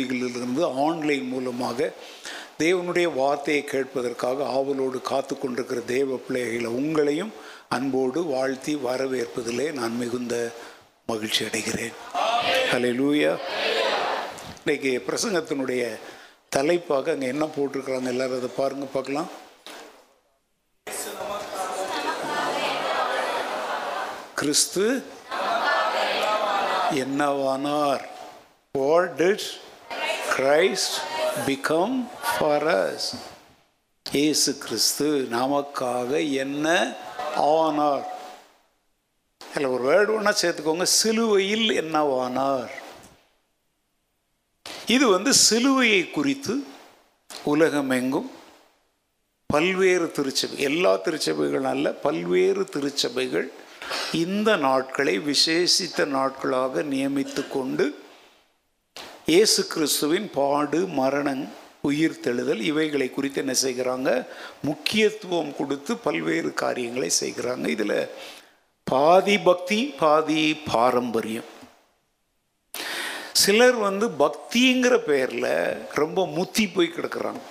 பகுதிகளிலிருந்து ஆன்லைன் மூலமாக தேவனுடைய வார்த்தையை கேட்பதற்காக ஆவலோடு காத்து கொண்டிருக்கிற தேவ பிள்ளைகளை உங்களையும் அன்போடு வாழ்த்தி வரவேற்பதிலே நான் மிகுந்த மகிழ்ச்சி அடைகிறேன். ஹலே லூயா இன்றைக்கு பிரசங்கத்தினுடைய தலைப்பாக அங்கே என்ன போட்டிருக்கிறாங்க எல்லாரும் அதை பாருங்க பார்க்கலாம். கிறிஸ்து என்னவானார்? What did Christ become for us இயேசு கிறிஸ்து நமக்காக என்ன ஆனார் அதில் ஒரு வேர்டு ஒன்றா சேர்த்துக்கோங்க. சிலுவையில் என்னவானார் இது வந்து சிலுவையை குறித்து உலகமெங்கும் பல்வேறு திருச்சபை எல்லா திருச்சபைகள் அல்ல பல்வேறு திருச்சபைகள் இந்த நாட்களை விசேஷித்த நாட்களாக நியமித்து கொண்டு இயேசு கிறிஸ்துவின் பாடு மரணம் உயிர் தெழுதல் இவைகளை குறித்து என்ன செய்கிறாங்க? முக்கியத்துவம் கொடுத்து பல்வேறு காரியங்களை செய்கிறாங்க. இதில் பாதி பக்தி பாதி பாரம்பரியம். சிலர் வந்து பக்திங்கிற பெயரில் ரொம்ப முத்தி போய் கிடக்குறாங்க.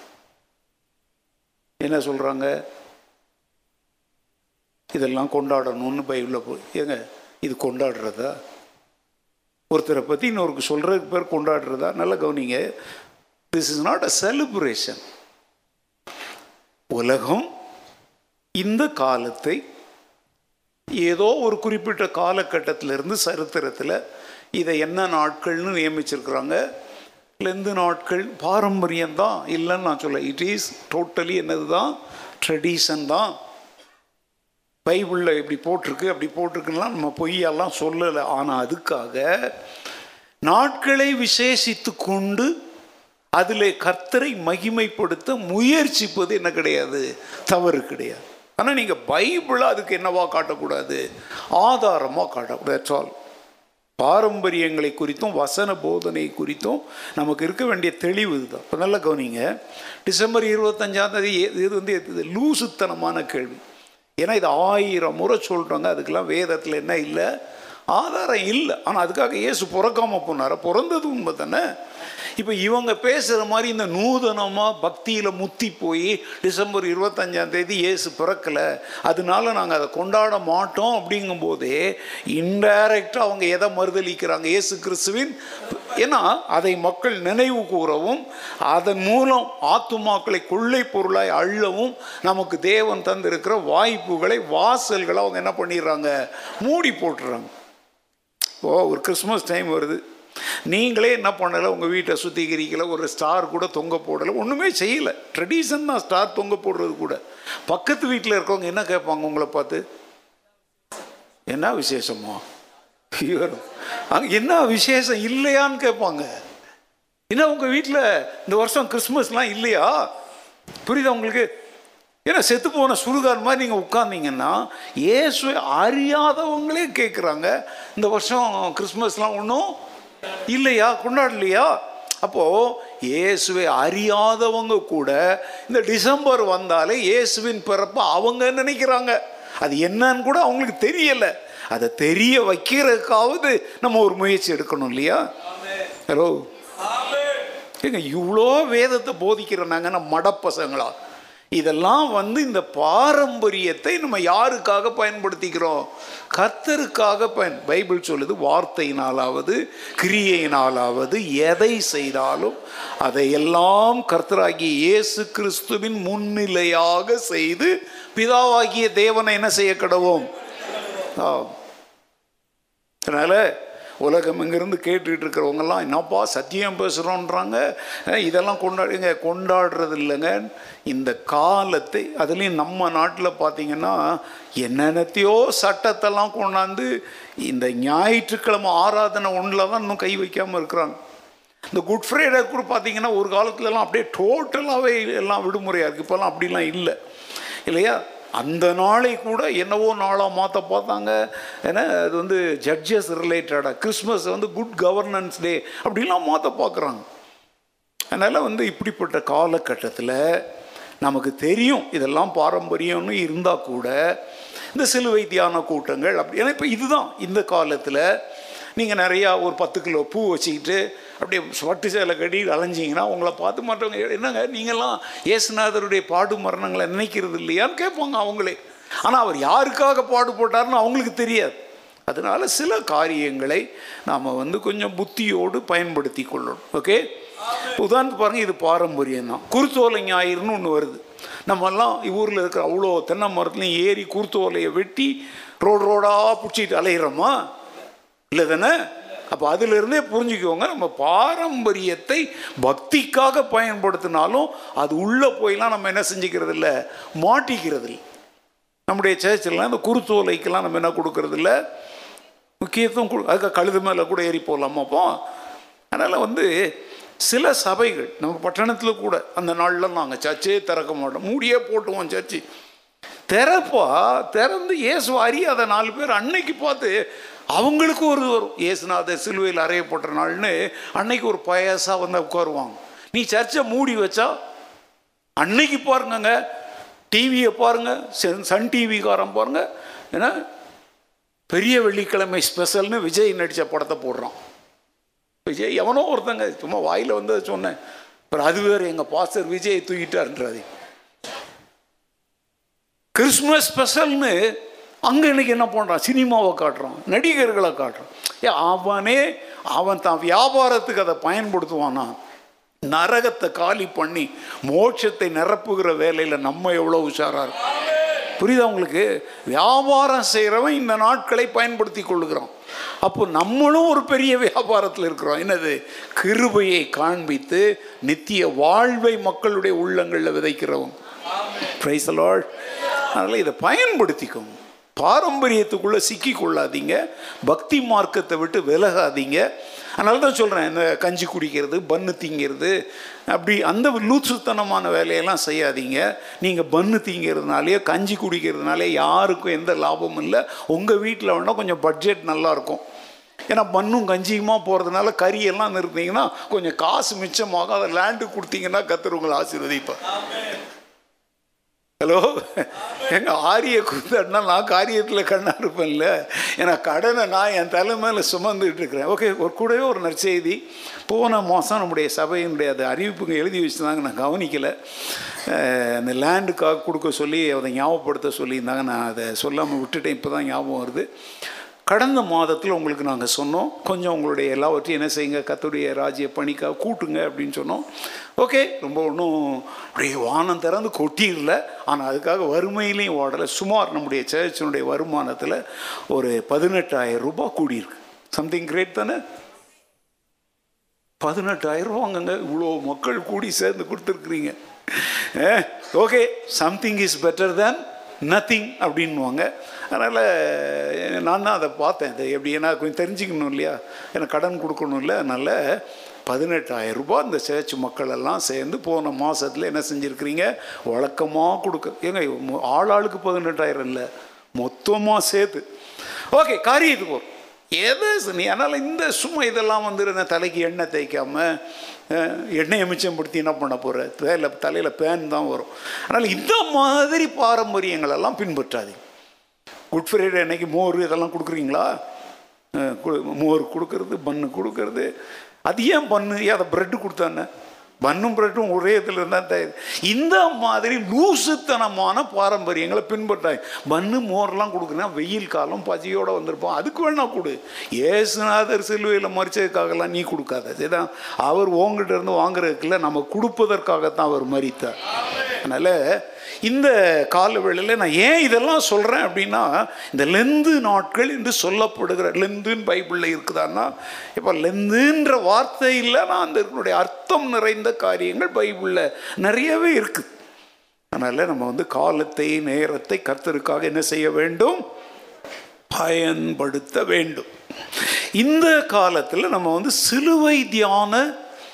என்ன சொல்கிறாங்க இதெல்லாம் கொண்டாடணும்னு பைபிளில் போய் ஏங்க இது கொண்டாடுறதா? ஒருத்தரை பற்றி இன்னொருக்கு சொல்கிறதுக்கு பேர் கொண்டாடுறதா நல்ல கவனிங்க. This is not a celebration உலகம் இந்த காலத்தை ஏதோ ஒரு குறிப்பிட்ட காலகட்டத்திலிருந்து சரித்திரத்தில் இதை என்ன நாட்கள்னு நியமிச்சிருக்கிறாங்க. லெந்து நாட்கள் பாரம்பரியம் தான் இல்லைன்னு நான் சொல்ல. இட் இஸ் டோட்டலி என்னது தான் ட்ரெடிஷன் தான். பைபிளில் இப்படி போட்டிருக்கு அப்படி போட்டிருக்குலாம் நம்ம பொய்யெல்லாம் சொல்லலை. ஆனால் அதுக்காக நாட்களை விசேஷித்து கொண்டு அதில் கர்த்தரை மகிமைப்படுத்த முயற்சிப்பது என்ன கிடையாது? தவறு கிடையாது. ஆனால் நீங்கள் பைபிளை அதுக்கு என்னவா காட்டக்கூடாது? ஆதாரமாக காட்டக்கூடாது. ஆல் பாரம்பரியங்களை குறித்தும் வசன போதனை குறித்தும் நமக்கு இருக்க வேண்டிய தெளிவு இதுதான். இப்போ நல்லா கவனிங்க. டிசம்பர் இருபத்தஞ்சாம் தேதி இது வந்து லூசுத்தனமான கேள்வி. ஏன்னா இது ஆயிரம் முறை சொல்கிறாங்க அதுக்கெல்லாம் வேதத்தில் என்ன இல்லை? ஆதாரம் இல்லை. ஆனால் அதுக்காக இயேசு பிறக்காமல் போனார். பிறந்தது உண்மை தானே இப்போ இவங்க பேசுகிற மாதிரி இந்த நூதனமாக பக்தியில் முத்தி போய் டிசம்பர் இருபத்தஞ்சாம் தேதி இயேசு பிறக்கலை. அதனால நாங்கள் அதை கொண்டாட மாட்டோம் அப்படிங்கும்போதே இன்டைரக்டாக அவங்க எதை மறுதளிக்கிறாங்க இயேசு கிறிஸ்துவின் ஏன்னா அதை மக்கள் நினைவு கூறவும் அதன் மூலம் ஆத்துமாக்களை கொள்ளை பொருளாய் அள்ளவும் நமக்கு தேவன் தந்திருக்கிற வாய்ப்புகளை வாசல்களை அவங்க என்ன பண்ணிடுறாங்க? மூடி போட்டுறாங்க. ஓ ஒரு கிறிஸ்மஸ் டைம் வருது. நீங்களே என்ன பண்ணலை உங்கள் வீட்டை சுத்திகரிக்கல ஒரு ஸ்டார் கூட தொங்க போடலை ஒன்றுமே செய்யலை. ட்ரெடிஷன் தான் ஸ்டார் தொங்க போடுறது கூட. பக்கத்து வீட்டில் இருக்கவங்க என்ன கேட்பாங்க உங்களை பார்த்து? என்ன விசேஷமோ? ஐயோ அங்கே என்ன விசேஷம் இல்லையான்னு கேட்பாங்க. என்ன உங்கள் வீட்டில் இந்த வருஷம் கிறிஸ்மஸ்லாம் இல்லையா? புரியுதா உங்களுக்கு? ஏன்னா செத்து போன சுடுகார் மாதிரி நீங்கள் உட்கார்ந்தீங்கன்னா இயேசுவை அறியாதவங்களே கேட்குறாங்க இந்த வருஷம் கிறிஸ்மஸ்லாம் ஒன்றும் இல்லையா? கொண்டாடலையா? அப்போது இயேசுவை அறியாதவங்க கூட இந்த டிசம்பர் வந்தாலே இயேசுவின் பிறப்பை அவங்க நினைக்கிறாங்க. அது என்னன்னு கூட அவங்களுக்கு தெரியலை. அதை தெரிய வைக்கிறதுக்காவது நம்ம ஒரு முயற்சி எடுக்கணும் இல்லையா? ஹலோ ஏங்க இவ்வளோ வேதத்தை போதிக்கிற நாங்கள் நம்ம மடப்பசங்களா? இதெல்லாம் வந்து இந்த பாரம்பரியத்தை நம்ம யாருக்காக பயன்படுத்திக்கிறோம்? கர்த்தருக்காக பயன் பைபிள் சொல்லுது வார்த்தையினாலாவது கிரியையினாலாவது எதை செய்தாலும் அதையெல்லாம் கர்த்தராகிய இயேசு கிறிஸ்துவின் முன்னிலையாக செய்து பிதாவாகிய தேவனை என்ன செய்ய கடவோம்? அதனால் உலகம் இங்கேருந்து கேட்டுக்கிட்டு இருக்கிறவங்கெல்லாம் என்னப்பா சத்தியம் பேசுகிறோன்றாங்க இதெல்லாம் கொண்டாடுங்க கொண்டாடுறது இல்லைங்க இந்த காலத்தை அதுலேயும் நம்ம நாட்டில் பார்த்திங்கன்னா என்னென்னத்தையோ சட்டத்தெல்லாம் கொண்டாந்து இந்த ஞாயிற்றுக்கிழமை ஆராதனை ஒன்றில் தான் இன்னும் கை வைக்காமல் இருக்கிறாங்க. இந்த குட் ஃப்ரைடே கூட பார்த்தீங்கன்னா ஒரு காலத்துலலாம் அப்படியே டோட்டலாகவே எல்லாம் விடுமுறையாக இருக்குது இப்போல்லாம் அப்படிலாம் இல்லை. இல்லையா? அந்த நாளை கூட என்னவோ நாளாக மாற்ற பார்த்தாங்க. ஏன்னா அது வந்து ஜட்ஜஸ் ரிலேட்டடாக கிறிஸ்மஸ் வந்து குட் கவர்னன்ஸ் டே அப்படிலாம் மாற்ற பார்க்குறாங்க. அதனால் வந்து இப்படிப்பட்ட காலகட்டத்தில் நமக்கு தெரியும் இதெல்லாம் பாரம்பரியம்னு இருந்தால் கூட இந்த சிலுவை தியான கூட்டங்கள் அப்படி ஏன்னா இப்போ இதுதான் இந்த காலத்தில் நீங்கள் நிறையா ஒரு பத்து கிலோ பூ வச்சுக்கிட்டு அப்படியே பட்டு சேலை கட்டி அலைஞ்சிங்கன்னா உங்களை பார்த்து மாட்டவங்க என்னங்க நீங்கள்லாம் இயேசுநாதருடைய பாடு மரணங்களை நினைக்கிறது இல்லையான்னு கேட்பாங்க அவங்களே. ஆனால் அவர் யாருக்காக பாடுபட்டார்னு அவங்களுக்கு தெரியாது. அதனால சில காரியங்களை நாம் வந்து கொஞ்சம் புத்தியோடு பயன்படுத்தி கொள்ளணும். ஓகே? உதாரணத்துக்கு பாருங்கள் இது பாரம்பரியம் தான். குருத்தோலை ஞாயிறுன்னு ஒன்று வருது. நம்மெல்லாம் ஊரில் இருக்கிற அவ்வளோ தென்னை மரத்துலையும் ஏறி குருத்தோலையை வெட்டி ரோடு ரோடாக பிடிச்சிட்டு அலையிறோமா? இல்லை தானே அப்போ அதிலிருந்தே புரிஞ்சுக்கோங்க நம்ம பாரம்பரியத்தை பக்திக்காக பயன்படுத்தினாலும் அது உள்ளே போயெல்லாம் நம்ம என்ன செஞ்சுக்கிறது இல்லை மாட்டிக்கிறது இல்லை நம்முடைய சேர்ச்சிலாம் இந்த குருத்தோலைக்கெல்லாம் நம்ம என்ன கொடுக்கறது இல்லை முக்கியத்துவம் கொடு அதுக்கு கழுது மேலே கூட ஏறி போகலாமா அப்போ? அதனால் வந்து சில சபைகள் நம்ம பட்டணத்தில் கூட அந்த நாளில் நாங்கள் சர்ச்சே திறக்க மாட்டோம். மூடியே போட்டுவோம் சர்ச்சு. திறப்பா திறந்து இயேசு அறியாத நாலு பேர் அன்னைக்கு பார்த்து அவங்களுக்கு ஒரு இது வரும். இயேசுநாதர் சிலுவையில் அறையப்பட்ட நாள்னு அன்னைக்கு ஒரு பயாசாக வந்து உட்காருவாங்க. நீ சர்ச்சை மூடி வச்சா அன்னைக்கு பாருங்கங்க. டிவியை பாருங்க. சன் டிவி டிவிக்காரன் பாருங்க. ஏன்னா பெரிய வெள்ளிக்கிழமை ஸ்பெஷல்னு விஜய் நடித்த படத்தை போடுறான். விஜய் எவனோ ஒருத்தங்க. சும்மா வாயில் வந்து சொன்னேன். அப்புறம் அது வேறு எங்கள் பாஸ்டர் விஜய் தூக்கிட்டாருன்றது கிறிஸ்மஸ் ஸ்பெஷல்னு அங்கே இன்றைக்கி என்ன பண்ணுறான் சினிமாவை காட்டுறான். நடிகர்களை காட்டுறான். ஏ அவனே அவன் தான் வியாபாரத்துக்கு அதை பயன்படுத்துவானா? நரகத்தை காலி பண்ணி மோட்சத்தை நிரப்புகிற வேலையில் நம்ம எவ்வளோ உஷாராக இருக்கும். புரியுதா உங்களுக்கு? வியாபாரம் செய்கிறவன் இந்த நாட்களை பயன்படுத்தி கொள்ளுகிறான். அப்போ நம்மளும் ஒரு பெரிய வியாபாரத்தில் இருக்கிறோம். என்னது? கிருபையை காண்பித்து நித்திய வாழ்வை மக்களுடைய உள்ளங்களில் விதைக்கிறவன். பிரைஸ் அதனால் இதை பயன்படுத்திக்கோங்க. பாரம்பரியத்துக்குள்ளே சிக்கி கொள்ளாதீங்க பக்தி மார்க்கத்தை விட்டு விலகாதீங்க. அதனால தான் சொல்கிறேன் இந்த கஞ்சி குடிக்கிறது பன்னு திங்கிறது அப்படி அந்த லூசுத்தனமான வேலையெல்லாம் செய்யாதீங்க. நீங்கள் பன்னு திங்கிறதுனாலேயோ கஞ்சி குடிக்கிறதுனாலே யாருக்கும் எந்த லாபமும் இல்லை. உங்கள் வீட்டில் வேணால் கொஞ்சம் பட்ஜெட் நல்லாயிருக்கும் ஏன்னா மண்ணும் கஞ்சியுமா போகிறதுனால கறியெல்லாம் நிறுத்திங்கன்னா கொஞ்சம் காசு மிச்சமாக அதை லேண்டு கொடுத்தீங்கன்னா கத்தர் ஆசீர்வதிப்பேன் ஹலோ? எங்கள் ஆரிய குந்தன்னா நான் காரியத்தில் கண்ணாக இருப்பேன்ல. ஏன்னா கடனை நான் என் தலை மேலே சுமந்துட்டு இருக்கிறேன். ஓகே ஒரு கூடவே ஒரு நற்செய்தி. போன மாதம் நம்முடைய சபையினுடைய அது அறிவிப்புங்க எழுதி வச்சுருந்தாங்க. நான் கவனிக்கலை. அந்த லேண்டுக்காக கொடுக்க சொல்லி அதை ஞாபகப்படுத்த சொல்லியிருந்தாங்க. நான் அதை சொல்லாமல் விட்டுட்டேன். இப்போ தான் ஞாபகம் வருது. கடந்த மாதத்தில் உங்களுக்கு நாங்கள் சொன்னோம் கொஞ்சம் உங்களுடைய எல்லாவற்றையும் என்ன செய்யுங்க கத்துடைய ராஜ்ய பணிக்காக கூட்டுங்க அப்படின்னு சொன்னோம். ஓகே ரொம்ப ஒன்றும் அப்படியே வானம் திறந்து கொட்டிடல ஆனால் அதுக்காக வறுமையிலையும் ஓடலை சுமார் நம்முடைய சர்ச்சினுடைய வருமானத்தில் ஒரு பதினெட்டாயிரம் ரூபாய் கூடியிருக்கு. சம்திங் கிரேட் தானே? பதினெட்டாயிரம் ரூபாங்கங்க இவ்வளோ மக்கள் கூடி சேர்ந்து கொடுத்துருக்குறீங்க. Okay something is better than nothing அப்படின்வாங்க அதனால் நான் தான் அதை பார்த்தேன். இது எப்படி ஏன்னா கொஞ்சம் தெரிஞ்சுக்கணும் இல்லையா? எனக்கு கடன் கொடுக்கணும் இல்லை. அதனால் பதினெட்டாயிரம் ரூபாய் இந்த சேர்ச் மக்கள் எல்லாம் சேர்ந்து போன மாதத்தில் என்ன செஞ்சுருக்கிறீங்க? வழக்கமாக கொடுக்க ஏங்க ஆள் ஆளுக்கு பதினெட்டாயிரம் இல்லை. மொத்தமாக சேர்த்து. ஓகே காரியத்துக்கு வரும் எது நீ அதனால் இந்த சும்மா இதெல்லாம் வந்து தலைக்கு எண்ணெய் தேய்க்காமல் எண்ணெயை மிச்சப்படுத்தி என்ன பண்ண போகிற தலையில் தலையில் பேன் தான் வரும். அதனால் இந்த மாதிரி பாரம்பரியங்கள் எல்லாம் பின்பற்றாதீங்க. குட் ஃப்ரைடே அன்னைக்கு மோர் இதெல்லாம் கொடுக்குறீங்களா? மோர் கொடுக்கறது பன்னு கொடுக்கறது. அது ஏன் பண்ணு? ஏன் அதை ப்ரெட்டு கொடுத்தானே பன்னும் பிரட்டும் ஒரே இதில் இருந்தால் தயார் இந்த மாதிரி லூசுத்தனமான பாரம்பரியங்களை பின்பற்றாங்க பன்னு மோர்லாம் கொடுக்குறேன் வெயில் காலம் பசியோடு வந்திருப்போம். அதுக்கு வேணா கொடு. ஏசுநாதர் சிலுவையில் மறிச்சதுக்காகலாம் நீ கொடுக்காத. இதுதான் அவர் உங்ககிட்ட இருந்து வாங்குறதுக்குள்ள நம்ம கொடுப்பதற்காகத்தான் அவர் மறித்தார். அதனால் இந்த காலவேளையில் நான் ஏன் இதெல்லாம் சொல்கிறேன் அப்படின்னா இந்த லெந்து நாட்கள் என்று சொல்லப்படுகிற லெந்துன்னு பைபிளில் இருக்குதான்னா இப்போ லெந்துன்ற வார்த்தை நான் அந்த இதனுடைய அர்த்தம் நிறைந்த காரியங்கள் பைபிளில் நிறையவே இருக்குது அதனால் நம்ம வந்து காலத்தை நேரத்தை கர்த்தருக்காக என்ன செய்ய வேண்டும்? பயன்படுத்த வேண்டும். இந்த காலத்தில் நம்ம வந்து சிலுவை தியான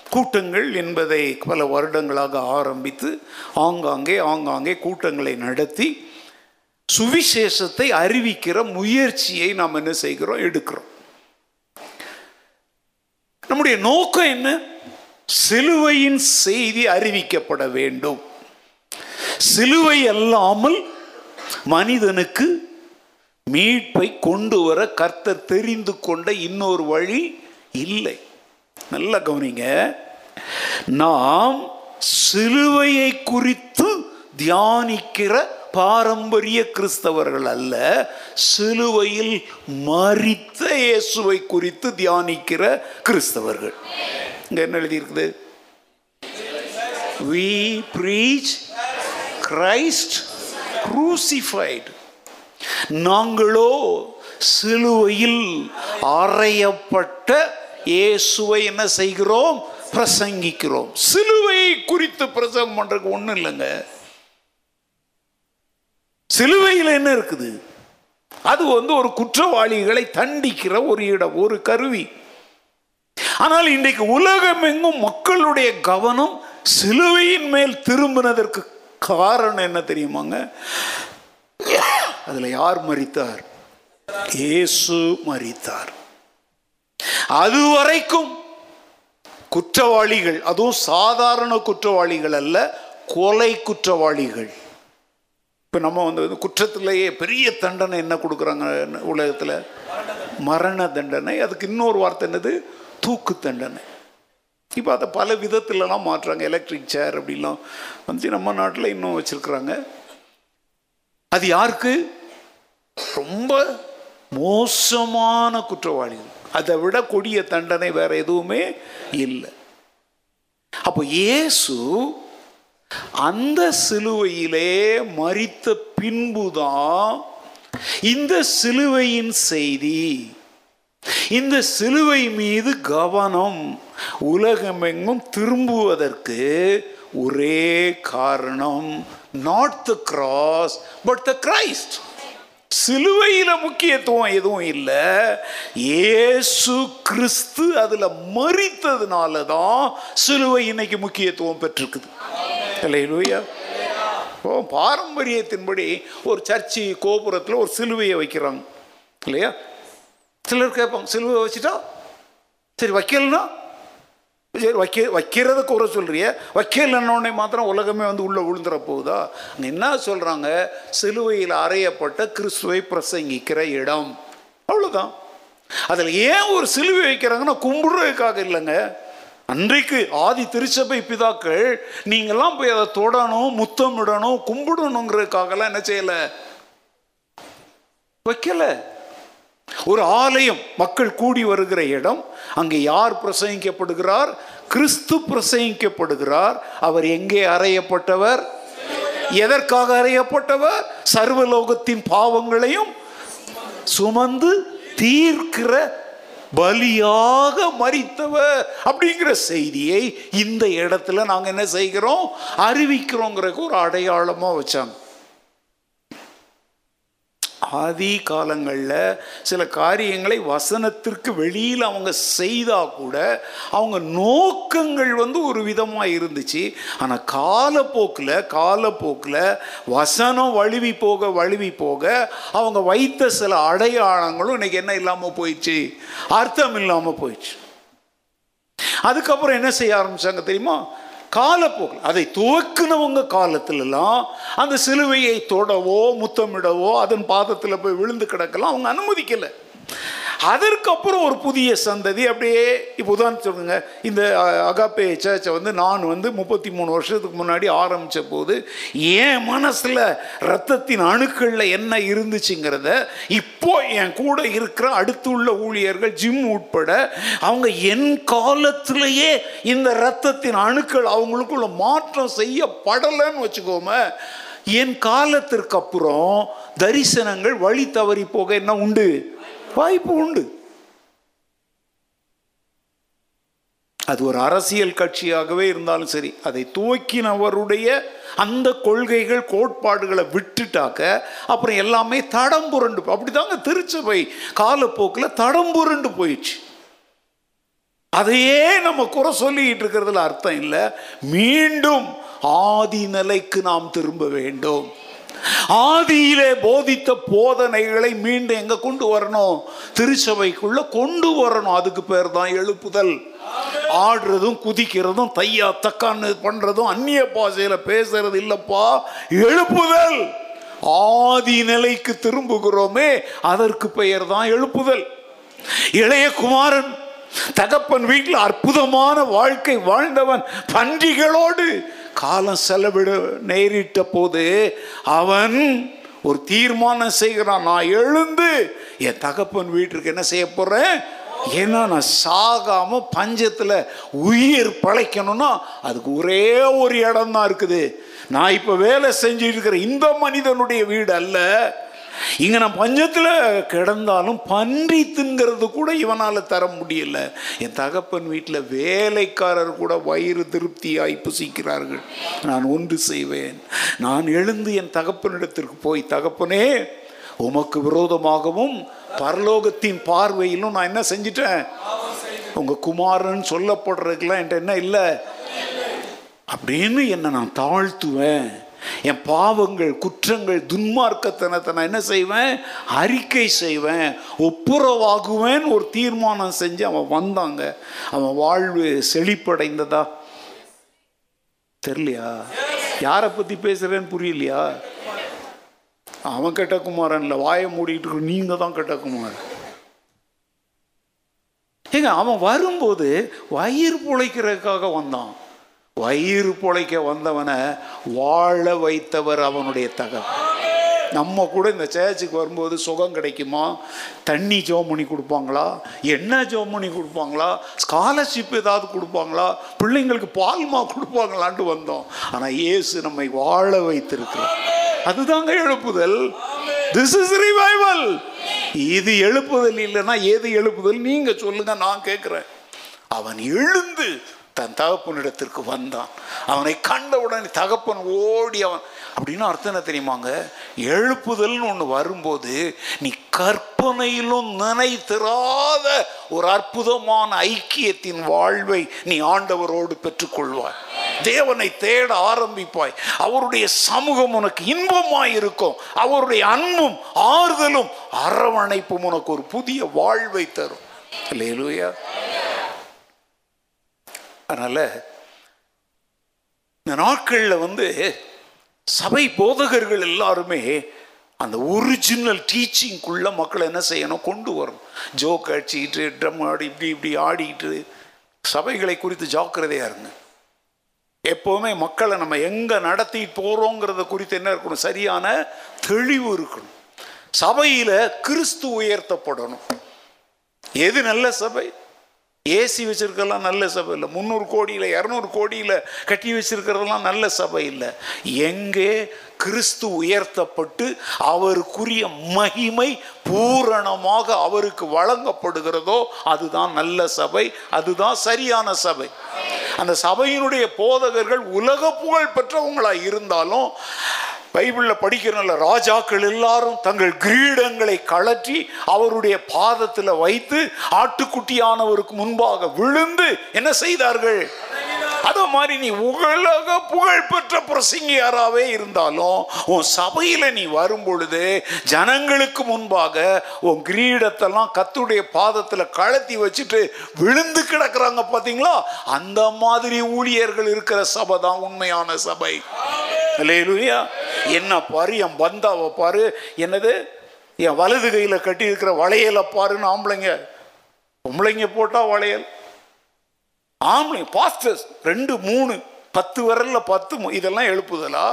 கூட்டங்கள் என்பதை பல வருடங்களாக ஆரம்பித்து ஆங்காங்கே ஆங்காங்கே கூட்டங்களை நடத்தி சுவிசேஷத்தை அறிவிக்கிற முயற்சியை நாம் என்ன செய்கிறோம்? எடுக்கிறோம். நம்முடைய நோக்கம் என்ன? சிலுவையின் செய்தி அறிவிக்கப்பட வேண்டும். சிலுவை அல்லாமல் மனிதனுக்கு மீட்பை கொண்டு வர கர்த்தர் தெரிந்து கொண்ட இன்னொரு வழி இல்லை. நல்லா கவனிங்க. நாம் சிலுவையை குறித்து தியானிக்கிற பாரம்பரிய கிறிஸ்தவர்கள் அல்ல சிலுவையில் மறித்த இயேசுவை குறித்து தியானிக்கிற கிறிஸ்தவர்கள். இங்க என்ன எழுதியிருக்குது? We preach Christ crucified. நாங்களோ சிலுவையில் அறையப்பட்ட இயேசுவை என்ன செய்கிறோம்? பிரசங்கிக்கிறோம். சிலுவையை குறித்து பிரசங்கம் பண்றதுக்கு ஒன்றும் இல்லைங்க. சிலுவையில் என்ன இருக்குது? அது வந்து ஒரு குற்றவாளிகளை தண்டிக்கிற ஒரு இடம் ஒரு கருவி. ஆனால் இன்றைக்கு உலகமெங்கும் மக்களுடைய கவனம் சிலுவையின் மேல் திரும்பினதற்கு காரணம் என்ன தெரியுமாங்க? அதில் யார் மறித்தார்? இயேசு மறித்தார். அதுவரைக்கும் குற்றவாளிகள் அதுவும் சாதாரண குற்றவாளிகள் அல்ல கொலை குற்றவாளிகள். இப்போ நம்ம வந்து குற்றத்திலேயே பெரிய தண்டனை என்ன கொடுக்குறாங்க உலகத்தில்? மரண தண்டனை. அதுக்கு இன்னொரு வார்த்தை என்னது? தூக்கு தண்டனை. இப்போ அதை பல விதத்துலலாம் மாற்றுறாங்க. எலக்ட்ரிக் சேர் அப்படிலாம். வந்து நம்ம நாட்டில் இன்னும் வச்சுருக்குறாங்க. அது யாருக்கு? ரொம்ப மோசமான குற்றவாளிகள். அதை விட கொடிய தண்டனை வேற எதுவுமே இல்லை. அப்போ இயேசு அந்த சிலுவையிலே மறித்த பின்புதான் இந்த சிலுவையின் செய்தி இந்த சிலுவை மீது கவனம் உலகமெங்கும் திரும்புவதற்கு ஒரே காரணம் not the cross but the Christ சிலுவையில் முக்கியத்துவம் எதுவும் இல்லை. ஏசு கிறிஸ்து அதில் மறித்ததுனால தான் சிலுவை இன்னைக்கு முக்கியத்துவம் பெற்றிருக்குது. இல்லையா ஓ பாரம்பரியத்தின்படி ஒரு சர்ச்சு கோபுரத்தில் ஒரு சிலுவையை வைக்கிறாங்க. இல்லையா? சிலர் கேட்பாங்க சிலுவை வச்சுட்டா? சரி வைக்கலனா சரி வைக்க வைக்கிறத குறை சொல்கிறிய வைக்கலன்னொடனே மாத்திரம் உலகமே வந்து உள்ளே விழுந்துற போகுதா? அங்கே என்ன சொல்கிறாங்க சிலுவையில் அறையப்பட்ட கிறிஸ்துவை பிரசங்கிக்கிற இடம். அவ்வளோதான் அதில் ஏன் ஒரு சிலுவை வைக்கிறாங்கன்னா கும்பிடுறதுக்காக இல்லைங்க. அன்றைக்கு ஆதி திருச்சபை பிதாக்கள் நீங்கள்லாம் போய் அதை தொடணும் முத்தமிடணும் கும்பிடணுங்கிறதுக்காகலாம் என்ன செய்யலை? வைக்கலை. ஒரு ஆலயம் மக்கள் கூடி வருகிற இடம் அங்கே யார் பிரசங்கிக்கப்படுகிறார்? கிறிஸ்து பிரசங்கிக்கப்படுகிறார். அவர் எங்கே அறையப்பட்டவர்? எதற்காக அறையப்பட்டவர்? சர்வலோகத்தின் பாவங்களையும் சுமந்து தீர்க்கிற பலியாக மறித்தவர் அப்படிங்கிற செய்தியை இந்த இடத்துல நாங்கள் என்ன செய்கிறோம்? அறிவிக்கிறோங்கிறக்கு ஒரு அடையாளமாக வச்சாங்க. ஆதி காலங்களில் சில காரியங்களை வசனத்திற்கு வெளியில் அவங்க செய்தால் கூட அவங்க நோக்கங்கள் வந்து ஒரு விதமாக இருந்துச்சு. ஆனால் காலப்போக்கில் காலப்போக்கில் வசனம் வழுவி போக வழுவி போக அவங்க வைத்த சில அடையாளங்களும் இன்னைக்கு என்ன இல்லாமல் போயிடுச்சு? அர்த்தம் இல்லாமல் போயிடுச்சு. அதுக்கப்புறம் என்ன செய்ய ஆரம்பித்தாங்க தெரியுமா? காலப்போக்கில் அதை துவக்குனவங்க காலத்திலலாம் அந்த சிலுவையை தொடவோ முத்தமிடவோ அதன் பாதத்தில் போய் விழுந்து கிடக்கலாம் அவங்க அனுமதிக்கலை. அதற்கப்புறம் ஒரு புதிய சந்ததி. அப்படியே இப்போ உதாரணம் சொல்லுங்க. இந்த அகாப்பே சர்ச்சை வந்து நான் வந்து முப்பத்தி மூணு வருஷத்துக்கு முன்னாடி ஆரம்பித்த போது என் மனசில் ரத்தத்தின் அணுக்களில் என்ன இருந்துச்சுங்கிறத இப்போ என் கூட இருக்கிற அடுத்து உள்ள ஊழியர்கள் ஜிம் உட்பட அவங்க என் காலத்திலேயே இந்த ரத்தத்தின் அணுக்கள் அவங்களுக்குள்ள மாற்றம் செய்யப்படலைன்னு வச்சுக்கோமே என் காலத்திற்கு அப்புறம் தரிசனங்கள் வழி தவறி போக என்ன உண்டு? வாய்ப்பு உண்டு. அது ஒரு அரசியல் கட்சியாகவே இருந்தாலும் சரி அதை துவக்கினவருடைய அந்த கொள்கைகள் கோட்பாடுகளை விட்டுட்டாக்க அப்புறம் எல்லாமே தடம் புரண்டு அப்படிதாங்க திருச்சபை காலப்போக்கில் தடம் புரண்டு போயிடுச்சு. அதையே நம்ம குறை சொல்லிட்டு இருக்கிறதுல அர்த்தம் இல்லை. மீண்டும் ஆதி நிலைக்கு நாம் திரும்ப வேண்டும். ஆதியிலே போதித்த போதனைகளை மீண்டும் எங்க கொண்டு வரணும்? திருச்சபைக்குள்ள கொண்டு வரணும். அதுக்கு பேர் தான் எழுப்புதல். ஆடுறதும் குதிக்கிறதும் தையா தக்கான்னு பண்றதும் அந்நிய பாசையில பேசுறது இல்லப்பா. எழுப்புதல். ஆதி நிலைக்கு திரும்புகிறோமே அதற்கு பெயர் தான் எழுப்புதல். இளைய குமாரன் தகப்பன் வீட்டில் அற்புதமான வாழ்க்கை வாழ்ந்தவன் பன்றிகளோடு காலம் செலவிட நேரிட்ட போது அவன் ஒரு தீர்மானம் செய்கிறான். நான் எழுந்து என் தகப்பன் வீட்டிற்கு என்ன செய்ய போறேன்? ஏன்னா நான் சாகாம பஞ்சத்தில் உயிர் பழைக்கணும்னா அதுக்கு ஒரே ஒரு இடம் தான் இருக்குது. நான் இப்போ வேலை செஞ்சுட்டு இருக்கிற இந்த மனிதனுடைய வீடு அல்ல. இங்கே நான் பஞ்சத்தில் கிடந்தாலும் பன்றி தின்கிறது கூட இவனால் தர முடியல. என் தகப்பன் வீட்டில் வேலைக்காரர் கூட வயிறு திருப்தியாய் புசிக்கிறார்கள். நான் ஒன்று செய்வேன். நான் எழுந்து என் தகப்பனிடத்திற்கு போய் தகப்பனே உமக்கு விரோதமாகவும் பரலோகத்தின் பார்வையிலும் நான் என்ன செஞ்சிட்டேன்? உங்கள் குமாரன் சொல்லப்படுறதுக்கெல்லாம் என்கிட்ட என்ன இல்லை? அப்படின்னு என்னை நான் தாழ்த்துவேன். என் பாவங்கள் குற்றங்கள் துன்மார்க்கத்தனத்தை நான் என்ன செய்வேன்? அறிக்கை செய்வேன். ஒப்புரவாகுவேன். ஒரு தீர்மானம் செஞ்சு அவன் வந்தாங்க. அவன் வாழ்வு செழிப்படைந்ததா? தெரியலையா? யாரை பற்றி பேசுகிறேன்னு புரியலையா? அவன் கெட்ட குமாரன் இல்லை. வாயை மூடிக்கிட்டு இருக்க நீங்கள் தான் கெட்ட குமாரன். ஏங்க அவன் வரும்போது வயிறு பிழைக்கிறதுக்காக வந்தான். வயிறு பொழைக்க வந்தவனை வாழ வைத்தவர் அவனுடைய தகவல் நம்ம கூட இந்த சேர்ச்சுக்கு வரும்போது சுகம் கிடைக்குமா? தண்ணி ஜோம் பண்ணி கொடுப்பாங்களா? என்ன ஜோம் பண்ணி கொடுப்பாங்களா? ஸ்காலர்ஷிப் ஏதாவது கொடுப்பாங்களா? பிள்ளைங்களுக்கு பால்மா கொடுப்பாங்களான்ட்டு வந்தோம். ஆனால் இயேசு நம்மை வாழ வைத்திருக்கிறார். அதுதாங்க எழுப்புதல். திஸ் இஸ் ரிவைவல் இது எழுப்புதல் இல்லைன்னா எது எழுப்புதல்? நீங்கள் சொல்லுங்க நான் கேட்குறேன். அவன் எழுந்து தன் தகப்பனிடத்திற்கு வந்தான். அவனை கண்டவுடனே தகப்பன் ஓடி அவன் அப்படின்னு அர்த்தம் என்ன தெரியுமாங்க? எழுப்புதல்னு ஒன்று வரும்போது நீ கற்பனையிலும் நினைத்திராத ஒரு அற்புதமான ஐக்கியத்தின் வாழ்வை நீ ஆண்டவரோடு பெற்றுக்கொள்வாய். தேவனை தேட ஆரம்பிப்பாய். அவருடைய சமூகம் உனக்கு இன்பமாய் இருக்கும். அவருடைய அன்பும் ஆறுதலும் அரவணைப்பும் உனக்கு ஒரு புதிய வாழ்வை தரும். இல்லையா அதனால் இந்த நாட்களில் வந்து சபை போதகர்கள் எல்லாருமே அந்த ஒரிஜினல் டீச்சிங்குள்ள மக்களை என்ன செய்யணும் கொண்டு வரணும். ஜோக் அடிச்சுக்கிட்டு ட்ரம் ஆடி இப்படி இப்படி ஆடிக்கிட்டு சபைகளை குறித்து ஜாக்கிரதையாக இருங்க. எப்போவுமே மக்களை நம்ம எங்கே நடத்திட்டு போகிறோங்கிறத குறித்து என்ன இருக்கணும் சரியான தெளிவு இருக்கணும். சபையில் கிறிஸ்து உயர்த்தப்படணும். எது நல்ல சபை? ஏசி வச்சிருக்கலாம் நல்ல சபை இல்லை. முந்நூறு கோடியில் இரநூறு கோடியில் கட்டி வச்சிருக்கிறதெல்லாம் நல்ல சபை இல்லை. எங்கே கிறிஸ்து உயர்த்தப்பட்டு அவருக்குரிய மகிமை பூரணமாக அவருக்கு வழங்கப்படுகிறதோ அதுதான் நல்ல சபை அதுதான் சரியான சபை. அந்த சபையினுடைய போதகர்கள் உலக புகழ் பெற்றவங்களாக இருந்தாலும் பைபிளில் படிக்கிறனால ராஜாக்கள் எல்லாரும் தங்கள் கிரீடங்களை கழற்றி அவருடைய பாதத்தில் வைத்து ஆட்டுக்குட்டியானவருக்கு முன்பாக விழுந்து என்ன செய்தார்கள்? அது மாதிரி நீ உலக புகழ்பெற்ற பிரசங்கியாராகவே இருந்தாலும் உன் சபையில் நீ வரும் பொழுது ஜனங்களுக்கு முன்பாக உன் கிரீடத்தெல்லாம் கத்துடைய பாதத்தில் கழத்தி வச்சுட்டு விழுந்து கிடக்குறாங்க பார்த்தீங்களா அந்த மாதிரி ஊழியர்கள் இருக்கிற சபை தான் உண்மையான சபை. இல்லையா என்ன பாரு என் பந்தாவை பாரு. என்னது? என் வலது கையில் கட்டி இருக்கிற வளையலை பாருன்னு ஆம்பளைங்க. பொம்பளைங்க போட்டால் வளையல். ஆம்பளை பாஸ்டர்ஸ் ரெண்டு மூணு பத்து விரல்ல பத்து இதெல்லாம் எழுப்புதலா?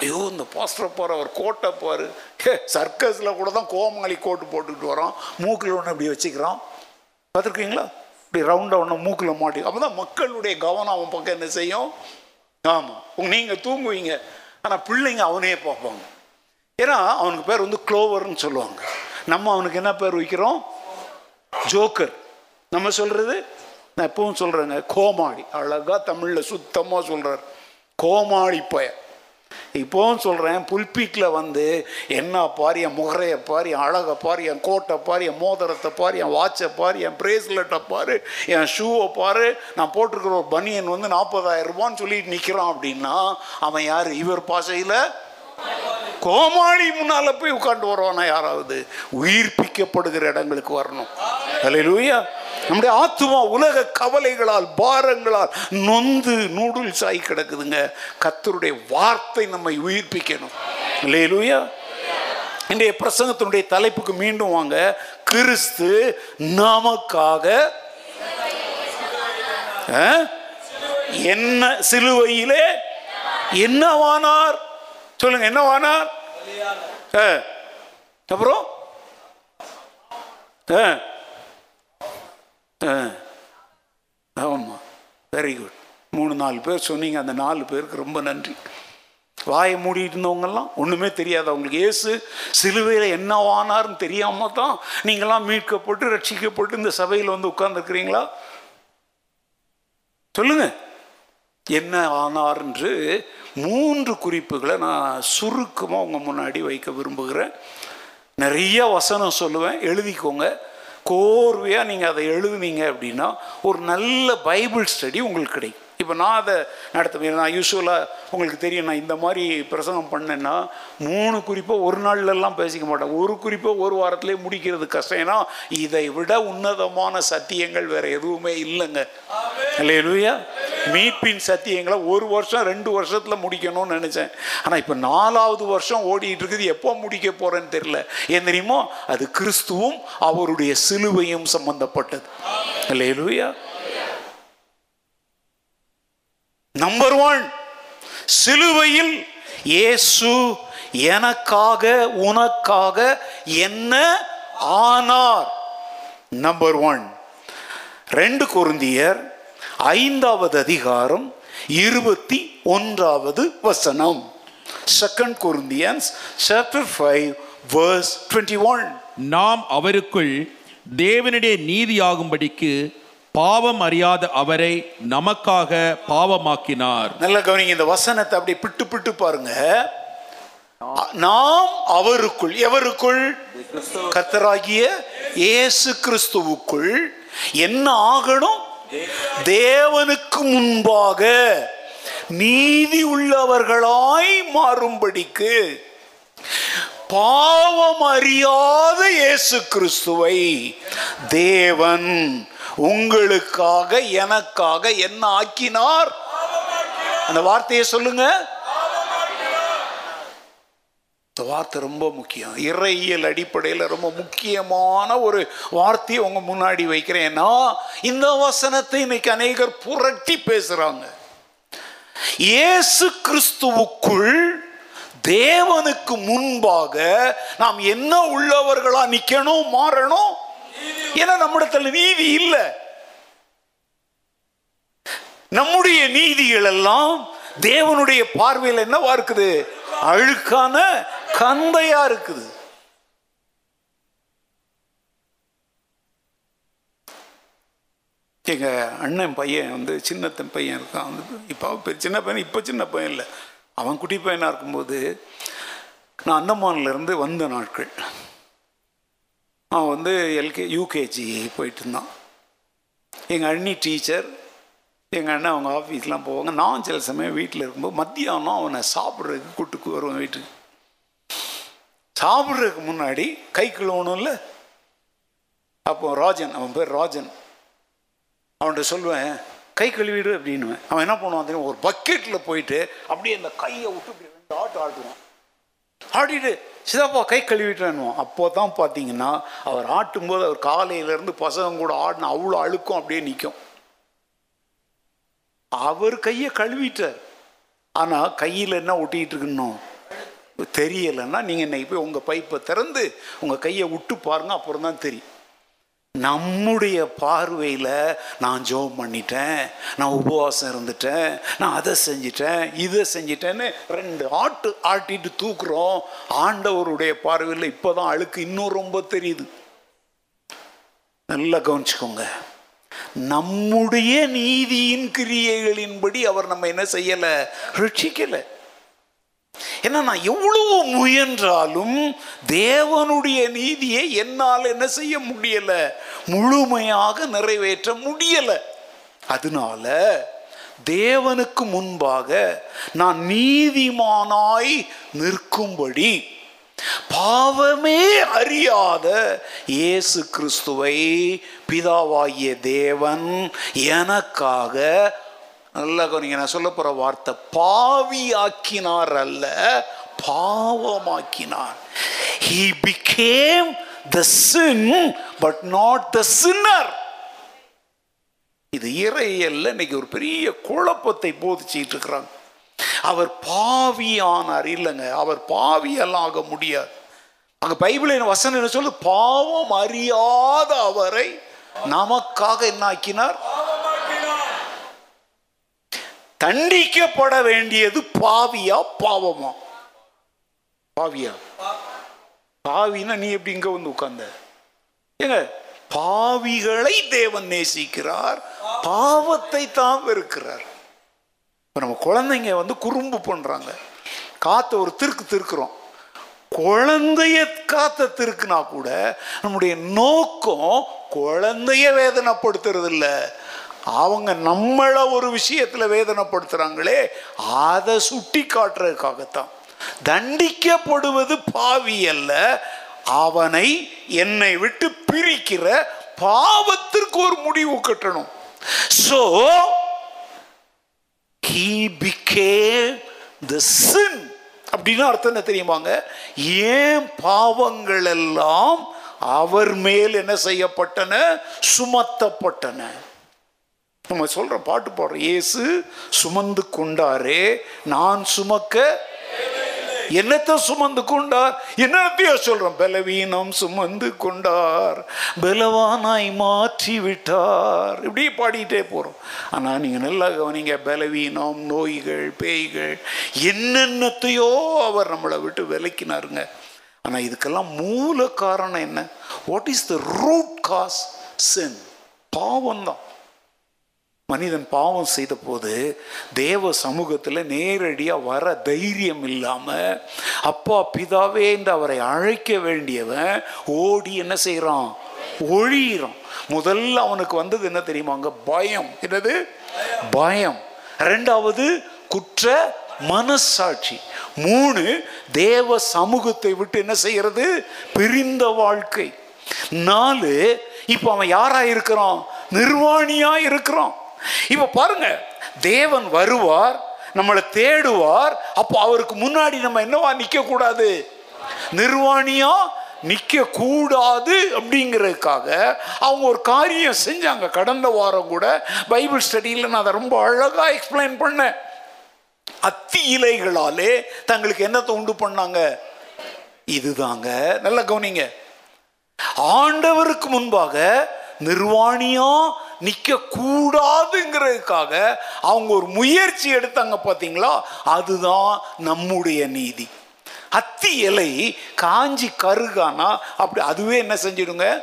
ஐயோ இந்த பாஸ்டரை பாரு அவர் கோட்டை பாரு. ஹே சர்க்கஸில் கூட தான் கோமாளி கோட்டு போட்டுக்கிட்டு வரோம் மூக்கில் ஒன்று இப்படி வச்சுக்கிறான். பார்த்துருக்கீங்களா? இப்படி ரவுண்டாக ஒன்று மூக்கில் மாட்டி. அப்போ தான் மக்களுடைய கவனம் அவன் பக்கம் என்ன செய்யும்? ஆமாம் நீங்கள் தூங்குவீங்க. ஆனால் பிள்ளைங்க அவனையே பார்ப்பாங்க. ஏன்னா அவனுக்கு பேர் வந்து க்ளோவர்னு சொல்லுவாங்க. நம்ம அவனுக்கு என்ன பேர் வைக்கிறோம்? ஜோக்கர். நம்ம சொல்கிறது நான் எப்பவும் சொல்கிறேங்க கோமாளி. அழகாக தமிழில் சுத்தமாக சொல்கிறார் கோமாளி பய. இப்போவும் சொல்கிறேன் புல்பீட்டில் வந்து என்ன பாரு என் முகரையை பாரு என் அழகை பாரு என் கோட்டை பாரு என் மோதிரத்தை பாரு என் வாட்சை பாரு என் பிரேஸ்லெட்டை பாரு என் ஷூவை பாரு. நான் போட்டிருக்கிற ஒரு பனியன் வந்து நாற்பதாயிரம் ரூபான்னு சொல்லிட்டு நிற்கிறான் அப்படின்னா அவன் யார்? இவர் பாசையில் கோமாளி முன்னால் போய் உட்காந்து வருவானா யாராவது? உயிர்ப்பிக்கப்படுகிற இடங்களுக்கு வரணும். அலையிலூயா நம்முடைய ஆத்துமா உலக கவலைகளால் பாரங்களால் நொந்து நூடுல்ஸ் ஆகி கிடக்குதுங்க. கத்தருடைய வார்த்தை நம்மை உயிர்ப்பிக்கணும். லேலூயா இன்றைய பிரசங்கத்தினுடைய தலைப்புக்கு மீண்டும் வாங்க. கிறிஸ்து நமக்காக ஆ? என்ன சிலுவையிலே என்னவானார்? சொல்லுங்க என்னவானார்? ஆ. அப்புறம்? ஆ. ஆ. ஆமாம் வெரி குட் மூணு நாலு பேர் சொன்னீங்க. அந்த நாலு பேருக்கு ரொம்ப நன்றி. வாயை மூடிட்டு இருந்தவங்கெல்லாம் ஒன்றுமே தெரியாது. அவங்களுக்கு ஏசு சிலுவையில் என்னவானார்னு தெரியாமல் தான் நீங்களாம் மீட்கப்பட்டு ரட்சிக்கப்பட்டு இந்த சபையில் வந்து உட்கார்ந்துருக்கிறீங்களா? சொல்லுங்க. என்ன ஆனார் என்று மூன்று குறிப்புகளை நான் சுருக்கமாக உங்கள் முன்னாடி வைக்க விரும்புகிறேன். நிறைய வசனம் சொல்லுவேன். எழுதிக்கோங்க. கோர்வையாக நீங்கள் அதை எழுதுனீங்க அப்படின்னா ஒரு நல்ல பைபிள் ஸ்டடி உங்களுக்கு கிடைக்கும். இப்போ நான் அதை நடத்துவேன். நான் யூஸ்வலாக உங்களுக்கு தெரியும் நான் இந்த மாதிரி பிரசங்கம் பண்ணேன்னா மூணு குறிப்பை ஒரு நாள்லலாம் பேசிக்க மாட்டேன். ஒரு குறிப்பை ஒரு வாரத்திலே முடிக்கிறது கஷ்டம். ஏன்னா இதை விட உன்னதமான சத்தியங்கள் வேற எதுவுமே இல்லைங்க. இல்லையா மீட்பின் சத்தியங்களை ஒரு வருஷம் ரெண்டு வருஷத்தில் முடிக்கணும்னு நினச்சேன். ஆனால் இப்போ நாலாவது வருஷம் ஓடிட்டு இருக்குது. எப்போ முடிக்க போகிறேன்னு தெரியல. ஏன் தெரியுமோ அது கிறிஸ்துவும் அவருடைய சிலுவையும் சம்பந்தப்பட்டது. இல்லையா நம்பர் ஒன் சிலுவையில் இயேசு எனக்காக உனக்காக என்ன ஆனார்? நம்பர் ஒன் ரெண்டு குருந்தியர் ஐந்தாவது அதிகாரம் இருபத்தி ஒன்றாவது வசனம். Second Corinthians chapter five verse twenty one நாம் அவருக்குள் தேவனுடைய நீதியாகும்படிக்கு பாவம் அறியாத அவரை நமக்காக பாவமாக்கினார். நல்ல கவனிங்க இந்த வசனத்தை அப்படி பிட்டு பிட்டு பாருங்க. நாம் அவருக்குள் எவருக்குள்? கர்த்தராகிய இயேசு கிறிஸ்துவுக்குள். என்ன ஆகணும்? தேவனுக்கு முன்பாக நீதி உள்ளவர்களாய் மாறும்படிக்கு. பாவம் அறியாத இயேசு கிறிஸ்துவை தேவன் உங்களுக்காக எனக்காக என்ன ஆக்கினார்? அந்த வார்த்தையை சொல்லுங்க. இந்த வார்த்தை ரொம்ப முக்கியம். இறையியல் அடிப்படையில் ரொம்ப முக்கியமான ஒரு வார்த்தையை உங்க முன்னாடி வைக்கிறேன்னா இந்த வசனத்தை இன்னைக்கு அநேகர் புரட்டி பேசுறாங்க. இயேசு கிறிஸ்துவுக்குள் தேவனுக்கு முன்பாக நாம் என்ன உள்ளவர்களா நிக்கணும் மாறணும்? ஏன்னா நம்மிடத்துல நீதி இல்லை. நம்முடைய நீதிகள் எல்லாம் தேவனுடைய பார்வையில் என்னவா இருக்குது? அழுக்கான கந்தையா இருக்குது. எங்க அண்ணன் பையன் வந்து சின்னத்தன் பையன் இருக்கான். வந்து இப்போ சின்ன பையன் இப்போ சின்ன பையன் இல்லை. அவன் குட்டி பையனாக இருக்கும்போது நான் அந்தமான்லேருந்து வந்த நாட்கள். அவன் வந்து எல்கே யூகேஜி போயிட்டு இருந்தான் எங்கள் அண்ணி டீச்சர் எங்கள் அண்ணன் அவங்க ஆஃபீஸ்லாம் போவாங்க. நான் சில சமயம் வீட்டில் இருக்கும்போது மத்தியானம் அவனை சாப்பிட்றதுக்கு கூட்டுக்கு வருவேன் வீட்டுக்கு. சாப்பிட்றதுக்கு முன்னாடி கை கழுவணும்ல அப்போ ராஜன் அவன் பேர் ராஜன். அவன்கிட்ட சொல்லுவேன் கை கழுவிடு அப்படின்னுவேன். அவன் என்ன பண்ணுவான் தெரியும்? ஒரு பக்கெட்டில் போயிட்டு அப்படியே அந்த கையை விட்டு இப்படி ரெண்டு ஆட்டு ஆட்டுவான். ஆடிட்டு சிதப்பா கை கழுவிட்டேன்னுவான் அப்போ தான் பார்த்தீங்கன்னா அவர் ஆட்டும்போது அவர் காலையிலேருந்து பசங்க கூட ஆடின அவ்வளோ அழுக்கும் அப்படியே நிற்கும் அவர் கையை கழுவிட்டார். ஆனால் கையில் என்ன ஒட்டிக்கிட்டு இருக்கணும் தெரியலைன்னா நீங்கள் இன்னைக்கு போய் உங்கள் பைப்பை திறந்து உங்கள் கையை விட்டு பாருங்க அப்புறம் தான் தெரியும். நம்முடைய பார்வையில் நான் ஜோம் பண்ணிட்டேன் நான் உபவாசம் இருந்துட்டேன் நான் அதை செஞ்சிட்டேன் இதை செஞ்சிட்டேன்னு ரெண்டு ஆட்டு ஆட்டிட்டு தூக்குறோம். ஆண்டவருடைய பார்வையில் இப்போ தான் அழுக்கு இன்னும் ரொம்ப தெரியுது. நல்லா கவனிச்சுக்கோங்க. நம்முடைய நீதியின் கிரியைகளின்படி அவர் நம்ம என்ன செய்யலை? ரட்சிக்கலை. ஏன்னா நான் எவ்வளவு முயன்றாலும் தேவனுடைய நீதியை என்னால் என்ன செய்ய முடியலை முழுமையாக நிறைவேற்ற முடியலை. அதனால தேவனுக்கு முன்பாக நான் நீதிமானாய் நிற்கும்படி பாவமே அறியாத இயேசு கிறிஸ்துவை பிதாவாகிய தேவன் எனக்காக நல்லா கவனிங்க நான் சொல்ல போற வார்த்தை பாவி ஆக்கினார் அல்ல பாவமாக்கினார். He became the sin but not the sinner இது இறையல்ல இன்னைக்கு ஒரு பெரிய குழப்பத்தை போதிச்சுட்டு இருக்கிறாங்க. அவர் பாவியானார் இல்லைங்க அவர் பாவியெல்லாம் ஆக முடியாது. அங்க பைபிளின் வசனம் என்ன சொல்லு பாவம் அறியாத அவரை நமக்காக என்ன ஆக்கினார்? தண்டிக்கப்பட வேண்டியது பாவியா பாவமா? பாவியா? பாவினா நீ எப்படி இங்க வந்து உட்கார்ந்த? ஏங்க பாவிகளை தேவன் நேசிக்கிறார் பாவத்தை தான் வெறுக்கிறார். இப்போ நம்ம குழந்தைங்க வந்து குறும்பு பண்றாங்க. காத்த ஒரு திருக்கு திருக்குறோம். குழந்தைய காத்த திருக்குனா கூட நம்முடைய நோக்கம் குழந்தைய வேதனைப்படுத்துறது இல்லை அவங்க நம்மள ஒரு விஷயத்துல வேதனைப்படுத்துறாங்களே அதை சுட்டி காட்டுறதுக்காகத்தான் தண்டிக்கப்படுவது பாவி அல்ல அவனை என்னை விட்டு பிரிக்கிற பாவத்திற்கு ஒரு முடிவு கட்டணும். So he became the sin. அப்படின்னு அர்த்தம் என்ன தெரியுமாங்க? ஏன் பாவங்கள் எல்லாம் அவர் மேல் என்ன செய்யப்பட்டன? சுமத்தப்பட்டன. நம்ம சொல்ற பாட்டு பாடுறோம் இயேசு சுமந்து கொண்டாரே நான் சுமக்க என்னத்தை சுமந்து கொண்டார்? என்னத்தையோ சொல்றோம். பலவீனம் சுமந்து கொண்டார் பலவானாய் மாற்றி விட்டார். இப்படி பாடிட்டே போறோம். ஆனா நீங்க நல்லா கவனிங்க பலவீனம் நோய்கள் பேய்கள் என்னென்னத்தையோ அவர் நம்மளை விட்டு விலக்கினாருங்க. ஆனா இதுக்கெல்லாம் மூல காரணம் என்ன? What is the root cause sin பாவம் தான் மனிதன் பாவம் செய்த போது தேவ சமூகத்தில் நேரடியாக வர தைரியம் இல்லாமல் அப்பா பிதாவே என்று அவரை அழைக்க வேண்டியவன் ஓடி என்ன செய்கிறான் ஒழியிறான். முதல்ல அவனுக்கு வந்தது என்ன தெரியுமாங்க பயம். என்னது? பயம். ரெண்டாவது குற்ற மனசாட்சி. மூணு தேவ சமூகத்தை விட்டு என்ன செய்கிறது பிரிந்த வாழ்க்கை. நாலு இப்போ அவன் யாராக இருக்கிறான்? நிர்வாணியாக இருக்கிறான். இப்போ பாருங்க தேவன் வருவார் நம்மளை தேடுவார் அப்போ அவருக்கு முன்னாடி நம்ம என்னவா நிற்கக்கூடாது? கூடாது நிர்வாணியா நிற்க கூடாது அப்படிங்கிறதுக்காக அவங்க ஒரு காரியம் செஞ்சாங்க. கடந்த வாரம் கூட பைபிள் ஸ்டடியில் நான் அதை ரொம்ப அழகாக எக்ஸ்பிளைன் பண்ணேன். அத்தி இலைகளாலே தங்களுக்கு என்னத்தை உண்டு பண்ணாங்க? இதுதாங்க. நல்ல கவனிங்க. ஆண்டவருக்கு முன்பாக நிர்வாணியா நிற்கக்கூடாதுங்கிறதுக்காக அவங்க ஒரு முயற்சி எடுத்தாங்க பார்த்தீங்களா? அதுதான் நம்முடைய நீதி. அத்தி இலை காஞ்சி கருகானா அப்படி அதுவே என்ன செஞ்சிடுங்க?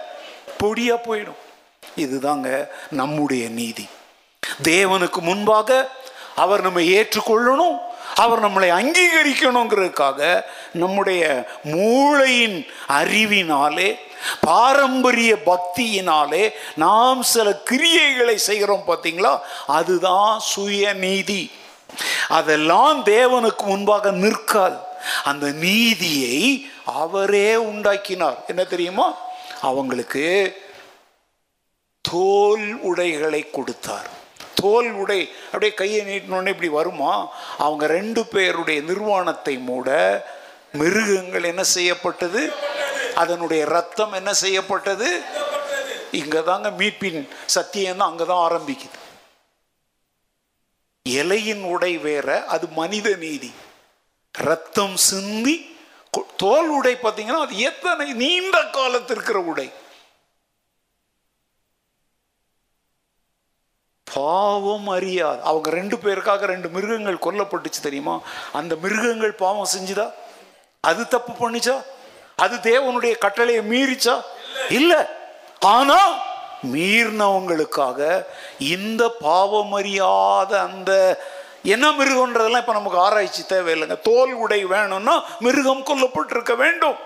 பொடியா போயிடும். இதுதாங்க நம்முடைய நீதி. தேவனுக்கு முன்பாக அவர் நம்ம ஏற்றுக்கொள்ளணும் அவர் நம்மளை அங்கீகரிக்கணுங்கிறதுக்காக நம்முடைய மூளையின் அறிவினாலே பாரம்பரிய பக்தியினாலே நாம் சில கிரியைகளை செய்கிறோம் பார்த்தீங்களா? அதுதான் சுயநீதி. அதெல்லாம் தேவனுக்கு முன்பாக நிற்காது. அந்த நீதியை அவரே உண்டாக்கினார். என்ன தெரியுமா? அவங்களுக்கு தோல் உடைகளை கொடுத்தார். தோல் உடை அப்படியே கையை நீட்டினோடனே இப்படி வருமா? அவங்க ரெண்டு பேருடைய நிர்வாணத்தை மூட மிருகங்கள் என்ன செய்யப்பட்டது? அதனுடைய ரத்தம் என்ன செய்யப்பட்டது? இங்கே தாங்க மீட்பின் சத்தியம் தான் அங்கதான் ஆரம்பிக்குது. இலையின் உடை வேற அது மனித நீதி. ரத்தம் சிந்தி தோல் உடை பார்த்தீங்கன்னா அது எத்தனை நீண்ட காலத்திற்கிற இருக்கிற உடை. பாவம் அறியாது. அவங்க ரெண்டு பேருக்காக ரெண்டு மிருகங்கள் கொல்லப்பட்டுச்சு தெரியுமா? அந்த மிருகங்கள் பாவம் செஞ்சுதா? அது தப்பு பண்ணுச்சா? அது தேவனுடைய கட்டளையை மீறிச்சா? இல்லை. ஆனா மீறினவங்களுக்காக இந்த பாவம் அறியாத அந்த என்ன மிருகம்ன்றதெல்லாம் இப்போ நமக்கு ஆராய்ச்சி தேவையில்லைங்க. தோல் உடை வேணும்னா மிருகம் கொல்லப்பட்டிருக்க வேண்டும்.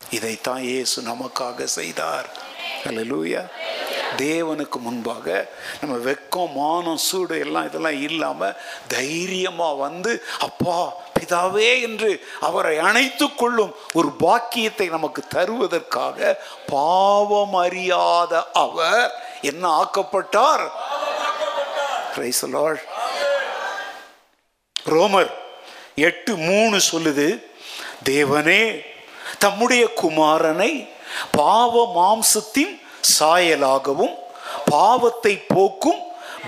இதைத்தான் இயேசு நமக்காக செய்தார். அல்லேலூயா தேவனுக்கு முன்பாக நம்ம வெக்கம் மானம் சூடு எல்லாம் இதெல்லாம் இல்லாமல் தைரியமாக வந்து அப்பா பிதாவே என்று அவரை அணைத்து கொள்ளும் ஒரு பாக்கியத்தை நமக்கு தருவதற்காக பாவம் அறியாத அவர் என்ன ஆக்கப்பட்டார்? ரோமர் எட்டு மூணு சொல்லுது தேவனே தம்முடைய குமாரனை பாவ மாம்சத்தின் சாயலாகவும் பாவத்தை போக்கும்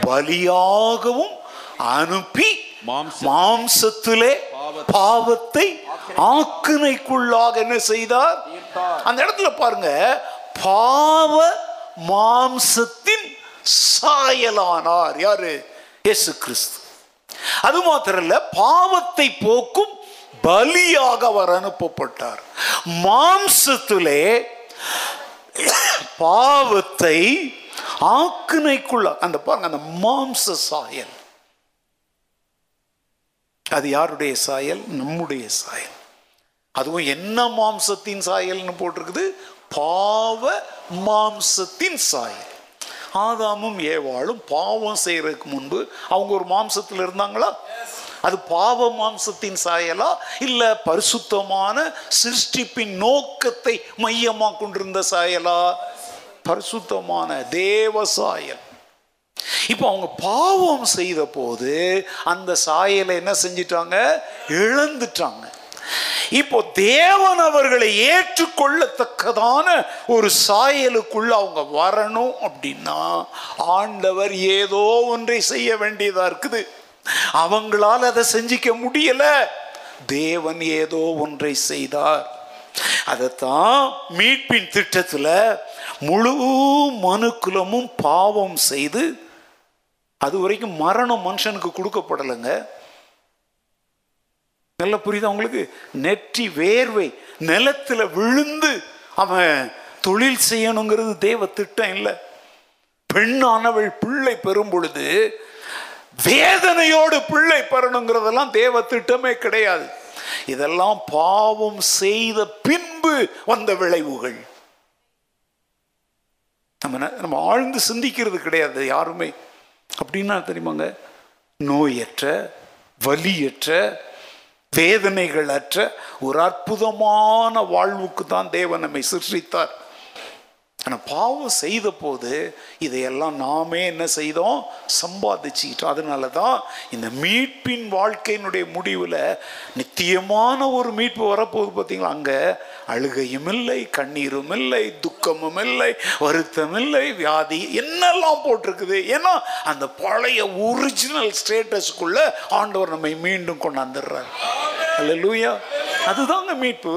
பலியாகவும் அனுப்பி மாம்சத்திலே பாவத்தை ஆக்கினைக்குள்ளாக என்ன செய்தார்? அந்த இடத்துல பாருங்க பாவ மாம்சத்தின் சாயலானார் யாரு? இயேசு கிறிஸ்து. அது மாத்திரம் இல்ல பாவத்தை போக்கும் பலியாக அவர் அனுப்பப்பட்டார். மாம்சத்திலே பாவத்தை ஆக்கினைக்குள்ள அந்த பாருங்க அந்த மாம்ச சாயல். அது யாருடைய சாயல்? நம்முடைய சாயல். அதுவும் என்ன மாம்சத்தின் சாயல்னு போட்டிருக்குது? பாவ மாம்சத்தின் சாயல். ஆதாமும் ஏவாளும் பாவம் செய்யறதுக்கு முன்பு அவங்க ஒரு மாம்சத்தில் இருந்தாங்களா? அது பாவ மாம்சத்தின் சாயலா? இல்ல பரிசுத்தமான சிருஷ்டிப்பின் நோக்கத்தை மையமாக கொண்டிருந்த சாயலா? பரிசுத்தமான தேவ சாயல். இப்போ அவங்க பாவம் செய்த போது அந்த சாயலை என்ன செஞ்சிட்டாங்க? இழந்துட்டாங்க. இப்போ தேவன் அவர்களை ஏற்றுக்கொள்ளத்தக்கதான ஒரு சாயலுக்குள்ள அவங்க வரணும் அப்படின்னா ஆண்டவர் ஏதோ ஒன்றை செய்ய வேண்டியதா இருக்குது. அவங்களால் அதை செஞ்சிக்க முடியல. தேவன் ஏதோ ஒன்றை செய்தார். அதைத்தான் மீட்பின் திட்டத்தில் முழு மனுக்குலமும் பாவம் செய்து அது வரைக்கும் மரணம் மனுஷனுக்கு கொடுக்கப்படலைங்க. நல்லா புரியுது அவங்களுக்கு நெற்றி வேர்வை நிலத்துல விழுந்து அவன் தொழில் செய்யணுங்கிறது தேவ திட்டம் இல்லை. பெண்ணானவள் பிள்ளை பெறும் பொழுது வேதனையோடு பிள்ளை பெறணுங்கிறதெல்லாம் தேவ திட்டமே கிடையாது. இதெல்லாம் பாவம் செய்த பின்பு வந்த விளைவுகள். நம்ம நம்ம ஆழ்ந்து சிந்திக்கிறது கிடையாது யாருமே. அப்படின்னா தெரியுமாங்க? நோயற்ற வலியற்ற வேதனைகள் அற்ற ஒரு அற்புதமான வாழ்வுக்கு தான் தேவன் நம்மை சிருஷ்டித்தார். ஆனால் பாவம் செய்த போது இதையெல்லாம் நாமே என்ன செய்தோம்? சம்பாதிச்சுக்கிட்டோம். அதனால தான் இந்த மீட்பின் வாழ்க்கையினுடைய முடிவில் நித்தியமான ஒரு மீட்பு வரப்போகுது பார்த்தீங்களா அங்கே அழுகையும் இல்லை கண்ணீரும் இல்லை துக்கமும் இல்லை வருத்தம் இல்லை வியாதி என்னெல்லாம் போட்டிருக்குது? ஏன்னா அந்த பழைய ஒரிஜினல் ஸ்டேட்டஸ்க்குள்ள ஆண்டவர் நம்மை மீண்டும் கொண்டாந்துடுறார். அல்லேலூயா அதுதாங்க மீட்பு.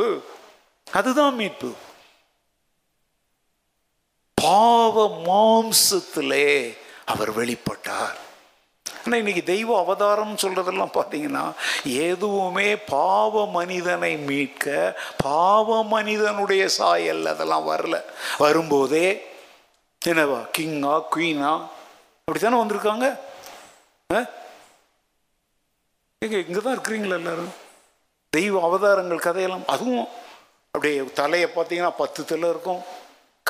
அதுதான் மீட்பு. பாவ மாம்சத்திலே அவர் வெளிப்பட்டார். ஆனால் இன்னைக்கு தெய்வ அவதாரம் சொல்றதெல்லாம் பார்த்தீங்கன்னா எதுவுமே பாவ மனிதனை மீட்க பாவ மனிதனுடைய சாயல் அதெல்லாம் வரல. வரும்போதே என்னவா கிங்கா குயினா அப்படித்தானே வந்திருக்காங்க? ஆ? எங்க இங்கே தான் இருக்கிறீங்களா எல்லாரும்? தெய்வ அவதாரங்கள் கதையெல்லாம் அதுவும் அப்படியே தலையை பார்த்தீங்கன்னா பத்து தலை இருக்கும்.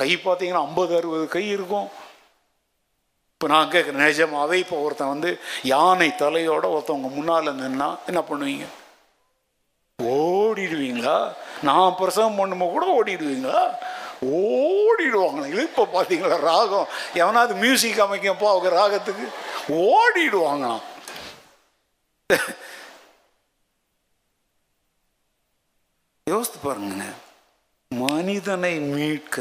கை பார்த்தீங்கன்னா ஐம்பது அறுபது கை இருக்கும். இப்போ நான் கேட்குறேன் நிஜமாகவே இப்போ ஒருத்தன் வந்து யானை தலையோட ஒருத்தவங்க முன்னால் நின்னா என்ன பண்ணுவீங்க? ஓடிடுவீங்களா? நான் பிரசவம் பண்ணும்போது கூட ஓடிடுவீங்களா? ஓடிடுவாங்களே. இப்போ பார்த்தீங்களா ராகம். எவனாவது மியூசிக் அமைக்கப்போ அவங்க ராகத்துக்கு. ஓடிடுவாங்களாம். யோசித்து பாருங்க மனிதனை மீட்க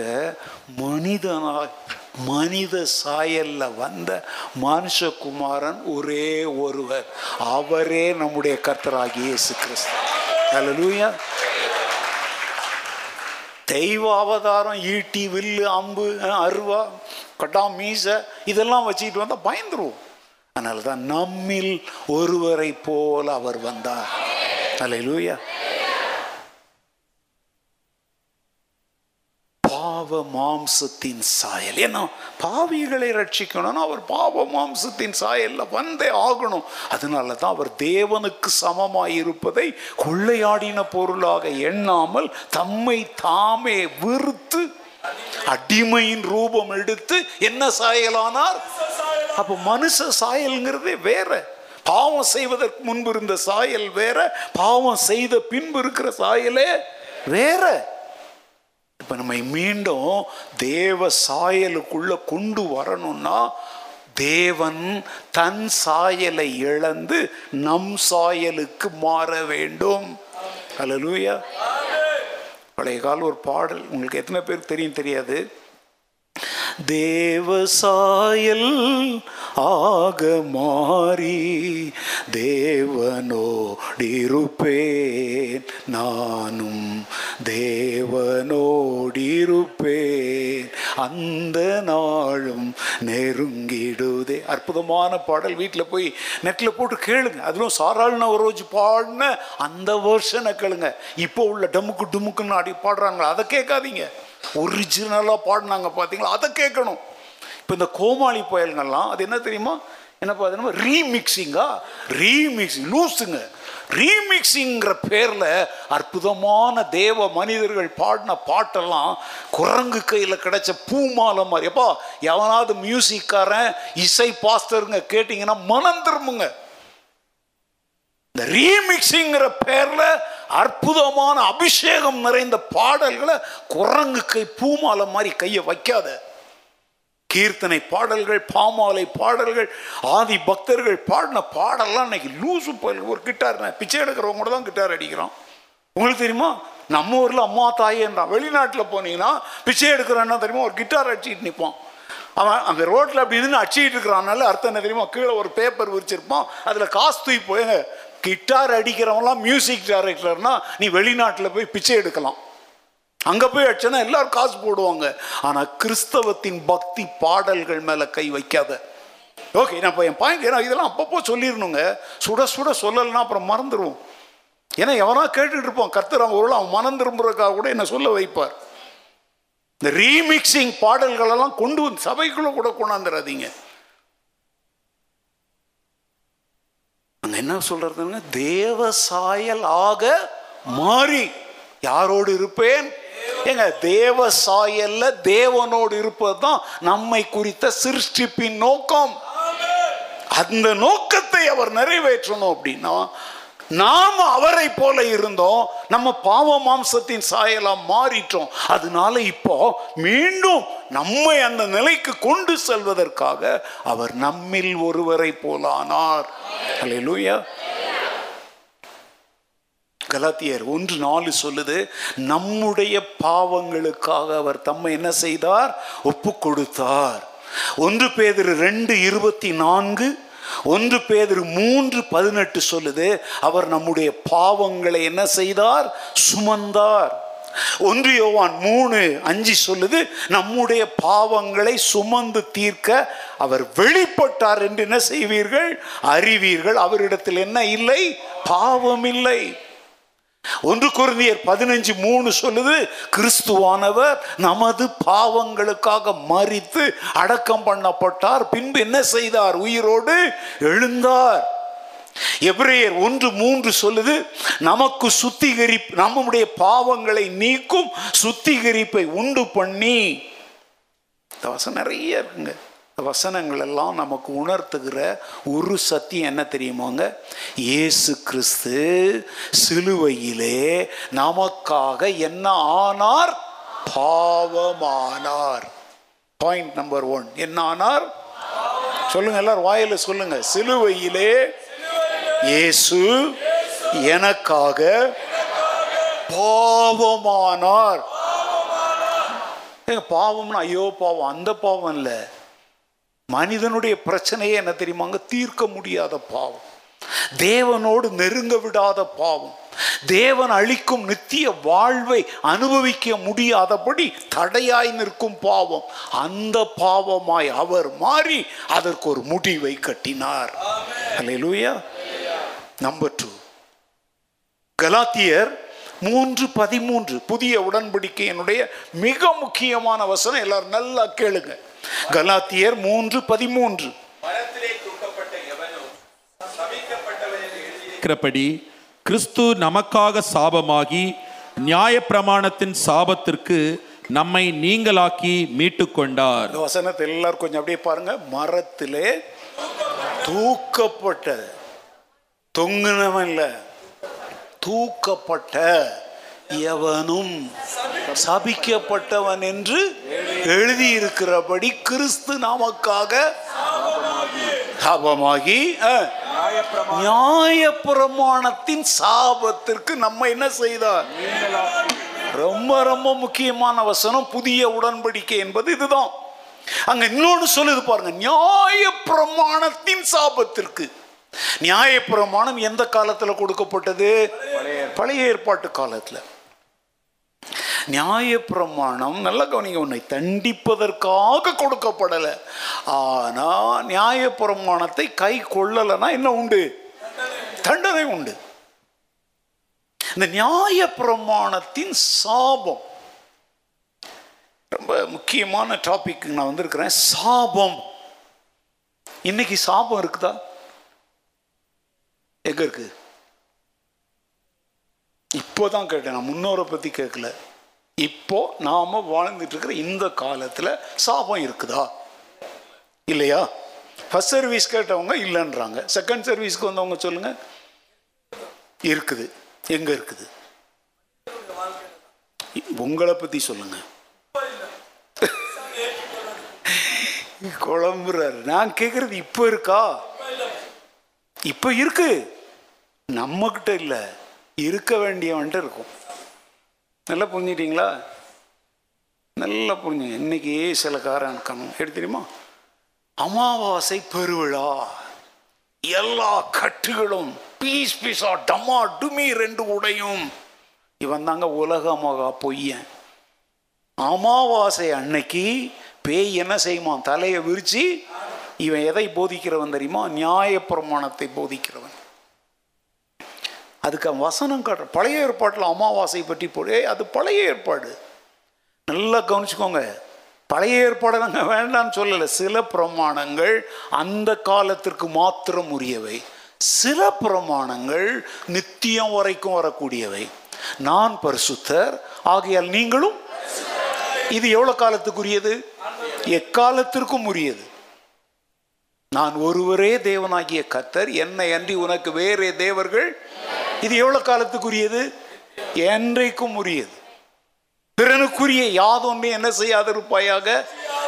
மனிதனாய் மனித சாயல்ல வந்த மனுஷகுமாரன் ஒரே ஒருவர். அவரே நம்முடைய கர்த்தராகி இயேசு கிறிஸ்து. அல்லேலூயா தெய்வ அவதாரம் ஈட்டி வில்லு அம்பு அருவா கட்டா மீசை இதெல்லாம் வச்சுக்கிட்டு வந்தால் பயந்துருவோம். அதனால தான் நம்மில் ஒருவரை போல அவர் வந்தார். அல்லேலூயா பாவ மாம்சத்தின் சாயல். ஏன்னா பாவிகளை ரட்சிக்கணும்னா அவர் பாவ மாம்சத்தின் சாயலில் வந்தே ஆகணும். அதனால தான் அவர் தேவனுக்கு சமமாக இருப்பதை கொள்ளையாடின பொருளாக எண்ணாமல் தம்மை தாமே வெறுத்து அடிமையின் ரூபம் எடுத்து என்ன சாயலானார்? அப்போ மனுஷ சாயல்ங்கிறதே வேற. பாவம் செய்வதற்கு முன்பு இருந்த சாயல் வேற. பாவம் செய்த பின்பு இருக்கிற சாயலே வேற. இப்போ நம்ம மீண்டும் தேவ சாயலுக்குள்ளே கொண்டு வரணும்னா தேவன் தன் சாயலை இழந்து நம் சாயலுக்கு மாற வேண்டும். ஹalleluya பழைய கால ஒரு பாடல். உங்களுக்கு எத்தனை பேருக்கு தெரியும் தெரியாது. தேவசாயல் ஆக மாறி தேவனோடிருப்பேன். நானும் தேவனோடிருப்பேன். அந்த நாளும் நெருங்கிடுதே. அற்புதமான பாடல் வீட்டில் போய் நெட்டில் போட்டு கேளுங்க. அதுவும் சாராள் ரோஜி பாடின அந்த வருஷனை கேளுங்க. இப்போ உள்ள டமுக்கு டுமுக்குன்னு அடி பாடுறாங்களா? அதை கேட்காதீங்க. ஒரிஜினலாக பாடினாங்க பார்த்தீங்களா அதை கேட்கணும் இப்போ இந்த கோமாளி புயல்கள்லாம் அது என்ன தெரியுமா? என்ன பார்த்தீங்கன்னா ரீமிக்ஸிங்கா ரீமிக்ஸிங் லூஸுங்க ரீமிக்ஸிங்கிற பேரில் அற்புதமான தேவ மனிதர்கள் பாடின பாட்டெல்லாம் குரங்கு கையில் கிடைச்ச பூமாலை மாதிரி. எப்பா எவனாவது மியூசிக்காரன் இசை பாஸ்டருங்க கேட்டிங்கன்னா மனம் திரும்புங்க. இந்த ரீமிக்ஸிங்கிற பேரில் அற்புதமான அபிஷேகம் நிறைந்த பாடல்களை குரங்கு கை பூமாலை மாதிரி கையை வைக்காத. கீர்த்தனை பாடல்கள் பாமாலை பாடல்கள் ஆதி பக்தர்கள் பாடின பாடல்லாம் இன்னைக்கு லூசு பயில் ஒரு கிட்டார் பிச்சை எடுக்கிறவங்க கூட தான் கிட்டார் அடிக்கிறான். உங்களுக்கு தெரியுமா? நம்ம ஊரில் அம்மா தாயேன்றான் வெளிநாட்டில் போனீங்கன்னா பிச்சை எடுக்கிறன்னா தெரியுமா? ஒரு கிட்டார் அடிச்சுட்டு நிற்பான் அவன் அங்கே ரோட்டில் அப்படி இருந்து அடிச்சுட்டு இருக்கிறானால அர்த்தம் என்ன தெரியுமா? கீழே ஒரு பேப்பர் விரிச்சிருப்பான். அதில் காசு தூக்கி போய் கிட்டார் அடிக்கிறவங்களாம் மியூசிக் டைரக்டர்னா நீ வெளிநாட்டில் போய் பிச்சை எடுக்கலாம். அங்கே போய் அடிச்சனா எல்லாரும் காசு போடுவாங்க. ஆனால் கிறிஸ்தவத்தின் பக்தி பாடல்கள் மேலே கை வைக்காத. ஓகே நான் இப்போ என் பாயிண்ட் ஏன்னா இதெல்லாம் அப்பப்போ சொல்லிடணுங்க. சுட சுட சொல்லலைன்னா அப்புறம் மறந்துடுவோம் ஏன்னா எவனா கேட்டுட்டு இருப்பான். கர்த்தர் ஒரு அவன் மனம் திரும்புறதுக்காக கூட என்ன சொல்ல வைப்பார். இந்த ரீமிக்ஸிங் பாடல்களெல்லாம் கொண்டு வந்து சபைக்குள்ளே கூட கொண்டாந்துடாதீங்க அங்க என்ன சொல்றதுன்னு தேவ சாயல் ஆக மாறி. யாரோடு இருப்பேன்? ஏங்க தேவ சாயல்ல தேவனோடு இருப்பது தான் நம்மை குறித்த சிருஷ்டிப்பின் நோக்கம். அந்த நோக்கத்தை அவர் நிறைவேற்றணும் அப்படின்னா நாம் அவரை போல இருந்தோம். நம்ம பாவ மாம்சத்தின் சாயலாம் மாறிட்டோம். அதனால இப்போ மீண்டும் நம்மை அந்த நிலைக்கு கொண்டு செல்வதற்காக அவர் நம்மில் ஒருவரை போலானார் அலையலூயா கலாத்தியர் ஒன்று நாலு சொல்லுது நம்முடைய பாவங்களுக்காக அவர் தம்மை என்ன செய்தார்? ஒப்பு கொடுத்தார் ஒன்று பேதிரு ரெண்டு இருபத்தி நான்கு ஒன்று பேதிரு மூன்று பதினெட்டு சொல்லுது அவர் நம்முடைய பாவங்களை என்ன செய்தார்? சுமந்தார். ஒன்று யோவான் மூணு அஞ்சு சொல்லுது நம்முடைய பாவங்களை சுமந்து தீர்க்க அவர் வெளிப்பட்டார் என்று என்ன செய்வீர்கள்? அறிவீர்கள். அவரிடத்தில் என்ன இல்லை? பாவம் இல்லை ஒன்று குருந்தியர் பதினஞ்சு மூணு சொல்லுது கிறிஸ்துவானவர் நமது பாவங்களுக்காக மறித்து அடக்கம் பண்ணப்பட்டார். பின்பு என்ன செய்தார்? உயிரோடு எழுந்தார். எபிரேயர் ஒன்று மூன்று சொல்லுது நமக்கு சுத்திகரிப்பு நம்முடைய பாவங்களை நீக்கும் சுத்திகரிப்பை உண்டு பண்ணி. தவசம் நிறைய இருக்குங்க. வசனங்கள் எல்லாம் நமக்கு உணர்த்துகிற ஒரு சத்தியம் என்ன தெரியுமாங்க? இயேசு கிறிஸ்து சிலுவையிலே நமக்காக என்ன ஆனார்? பாவமானார். பாயிண்ட் நம்பர் ஒன் என்ன ஆனார்? சொல்லுங்க எல்லாரும் வாயில சொல்லுங்க. சிலுவையிலே இயேசு எனக்காக பாவமானார். பாவம்னா ஐயோ பாவம். அந்த பாவம் இல்லை. மனிதனுடைய பிரச்சனையே என்ன தெரியுமாங்க? தீர்க்க முடியாத பாவம். தேவனோடு நெருங்க விடாத பாவம். தேவன் அளிக்கும் நித்திய வாழ்வை அனுபவிக்க முடியாதபடி தடையாய் நிற்கும் பாவம். அந்த பாவமாய் அவர் மாறி அதற்கு ஒரு முடிவை கட்டினார். அல்லேலூயா நம்பர் டூ கலாத்தியர் மூன்று பதிமூன்று புதிய உடன்படிக்கையினுடைய மிக முக்கியமான வசனம். எல்லாரும் நல்லா கேளுங்க. கலாத்தியர் மூன்று பதிமூன்று. இருக்கிறபடி கிறிஸ்து நமக்காக சாபமாகி நியாயப்பிரமாணத்தின் சாபத்திற்கு நம்மை நீங்களாக்கி மீட்டுக் கொண்டார் இந்த வசனத்தை எல்லாரும் கொஞ்சம் அப்படியே பாருங்க. மரத்திலே தூக்கப்பட்ட தொங்குனவன் இல்ல. தூக்கப்பட்ட எவனும் சபிக்கப்பட்டவன் என்று எழுதியிருக்கிறபடி கிறிஸ்து நமக்காக சாபமாகி நியாய பிரமாணத்தின் சாபத்திற்கு நம்ம என்ன செய்தார்? ரொம்ப ரொம்ப முக்கியமான வசனம் புதிய உடன்படிக்கை என்பது இதுதான். அங்க இன்னொன்று சொல்லுது பாருங்க நியாயப்பிரமாணத்தின் சாபத்திற்கு. நியாயப்பிரமாணம் எந்த காலத்தில் கொடுக்கப்பட்டது? பழைய ஏற்பாட்டு காலத்தில். நியாயப்பிரமாணம் நல்ல கவனிங்க உன்னை தண்டிப்பதற்காக கொடுக்கப்படலை. ஆனால் நியாயப்பிரமாணத்தை கை கொள்ளலைன்னா என்ன உண்டு? தண்டனை உண்டு. இந்த நியாயப்பிரமாணத்தின் சாபம். ரொம்ப முக்கியமான டாபிக் நான் வந்திருக்கிறேன். சாபம். இன்னைக்கு சாபம் இருக்குதா? எங்க இருக்கு? இப்போதான் கேட்டேன் நான் முன்னோரை பத்தி கேட்கல. இப்போ நாம வாழ்ந்துட்டுருக்கிற இந்த காலத்தில் சாபம் இருக்குதா? இல்லையா? ஃபஸ்ட் சர்வீஸ் கேட்டவங்க இல்லைன்றாங்க. செகண்ட் சர்வீஸ்க்கு வந்தவங்க சொல்லுங்கள் இருக்குது. எங்கே இருக்குது? உங்களை பற்றி சொல்லுங்கள் குழம்புறாரு. நான் கேட்குறது இப்போ இருக்கா? இப்போ இருக்கு. நம்மக்கிட்ட இல்லை. இருக்க வேண்டியவன்ட்டு இருக்கும். நல்லா புரிஞ்சிட்டீங்களா நல்லா புரிஞ்சுங்க. இன்னைக்கு சில காரம் இருக்கணும் எடுத்து தெரியுமா? அமாவாசை பெருவிழா. எல்லா கட்டுகளும் பீஸ் பீஸா டமா டுமி ரெண்டு உடையும். இவன் தாங்க உலக மகா பொய்யன். அமாவாசை அன்னைக்கு பேய் என்ன செய்யுமா தலையை விரிச்சு இவன் எதை போதிக்கிறவன் தெரியுமா? நியாயப்பிரமாணத்தை போதிக்கிறவன். அதுக்கு வசனம் காட்டுற பழைய ஏற்பாட்டில் அமாவாசை பற்றி போடு. அது பழைய ஏற்பாடு. நல்லா கவனிச்சுக்கோங்க. பழைய ஏற்பாடை நாங்கள் வேண்டாம்னு சொல்லலை. சில பிரமாணங்கள் அந்த காலத்திற்கு மாத்திரம் உரியவை. சில பிரமாணங்கள் நித்தியம் வரைக்கும் வரக்கூடியவை. நான் பரிசுத்தர் ஆகையால் நீங்களும் இது எவ்வளோ காலத்துக்குரியது? எக்காலத்திற்கும் உரியது. நான் ஒருவரே தேவனாகிய கத்தர் என்னை அன்றி உனக்கு வேறே தேவர்கள் இது எவ்வளவு காலத்துக்குரியது? என்றைக்கும் உரியது. பிறனுக்குரிய யாதொன்றை என்ன செய்யாதிருப்பாயாக?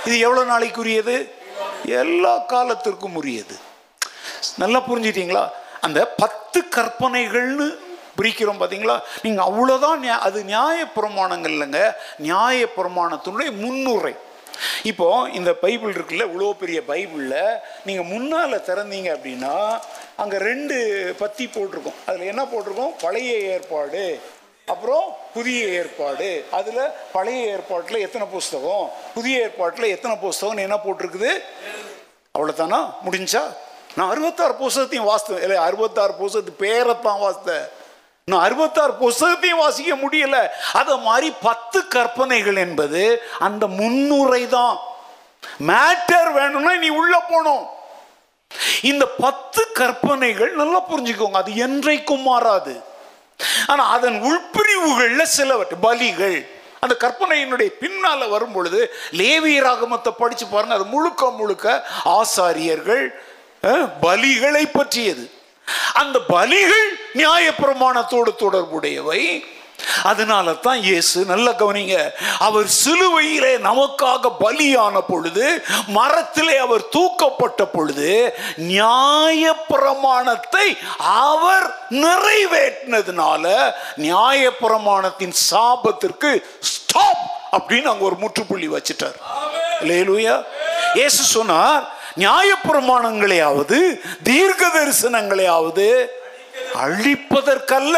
இது எவ்வளவு நாளைக்குரியது? எல்லா காலத்திற்கும் உரியது. நல்லா புரிஞ்சிட்டீங்களா? அந்த பத்து கற்பனைகள்னு பிரிக்கிறோம் பார்த்தீங்களா நீங்கள் அவ்வளோதான் அது நியாய பிரமாணங்கள் இல்லைங்க. நியாய பிரமாணத்தினுடைய முன்னுரை. இப்போ இந்த பைபிள் இருக்குல்ல இவ்வளோ பெரிய பைபிளில் நீங்கள் முன்னால் திறந்தீங்க அப்படின்னா அங்கே ரெண்டு பத்தி போட்டிருக்கோம். அதில் என்ன போட்டிருக்கோம்? பழைய ஏற்பாடு. அப்புறம் புதிய ஏற்பாடு. அதில் பழைய ஏற்பாட்டில் எத்தனை புஸ்தகம்? புதிய ஏற்பாட்டில் எத்தனை புஸ்தகம்னு என்ன போட்டிருக்குது? அவ்வளோதானா முடிஞ்சா? நான் அறுபத்தாறு புஸ்தகத்தையும் வாசித்தேன். இல்லை அறுபத்தாறு புஸ்தகத்து பேரைத்தான் வாசித்தேன். நான் அறுபத்தாறு புஸ்தகத்தையும் வாசிக்க முடியல. அதை மாதிரி பத்து கற்பனைகள் என்பது அந்த முன்னுரை தான் மேட்டர் வேணும்னா நீ உள்ளே போனோம் இந்த பத்து கற்பனைகள் நல்லா புரிஞ்சுக்கோங்க. அது என்றைக்கும் மாறாது. ஆனால் அதன் உள்பிரிவுகளில் சிலவற்றை பலிகள் அந்த கற்பனையினுடைய பின்னால் வரும் பொழுது லேவிய ராகமத்தை படித்து பாருங்க. அது முழுக்க முழுக்க ஆசாரியர்கள் பலிகளை பற்றியது. அந்த பலிகள் நியாயப்பிரமாணத்தோடு தொடர்புடையவை. அதனால தான் இயேசு நல்ல கவனிங்க அவர் சிலுவையிலே நமக்காக பலியான பொழுது மரத்திலே அவர் தூக்கப்பட்ட பொழுது நியாய பிரமாணத்தை அவர் நிறைவேற்றினதுனால நியாயப்பிரமாணத்தின் சாபத்திற்கு ஸ்டாப் அப்படின்னு அங்க ஒரு முற்றுப்புள்ளி வச்சிட்டார். லேலுயா இயேசு சொன்னார் நியாயப்பிரமாணங்களையாவது தீர்க்க தரிசனங்களையாவது அழிப்பதற்கல்ல.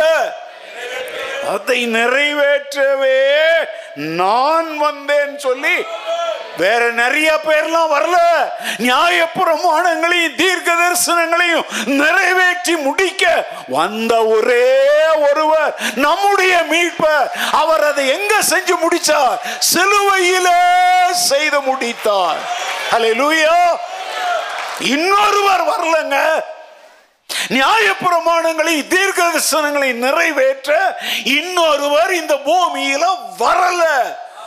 அதை நிறைவேற்றவே நான் வந்தேன் சொல்லி வேற நிறைய பேர்லாம் வரல. நியாய பிரமாணங்களையும் தீர்க்க தரிசனங்களையும் நிறைவேற்றி முடிக்க வந்த ஒரே ஒருவர் நம்முடைய மீட்பர். அவர் அதை எங்க செஞ்சு முடிச்சார்? சிலுவையிலே செய்து முடித்தார். ஹalleluya. இன்னொருவர் வரலங்க. நியாய பிரமாணங்களை தீர்க்க தரிசனங்களை நிறைவேற்ற இன்னொருவர் இந்த பூமியில வரல.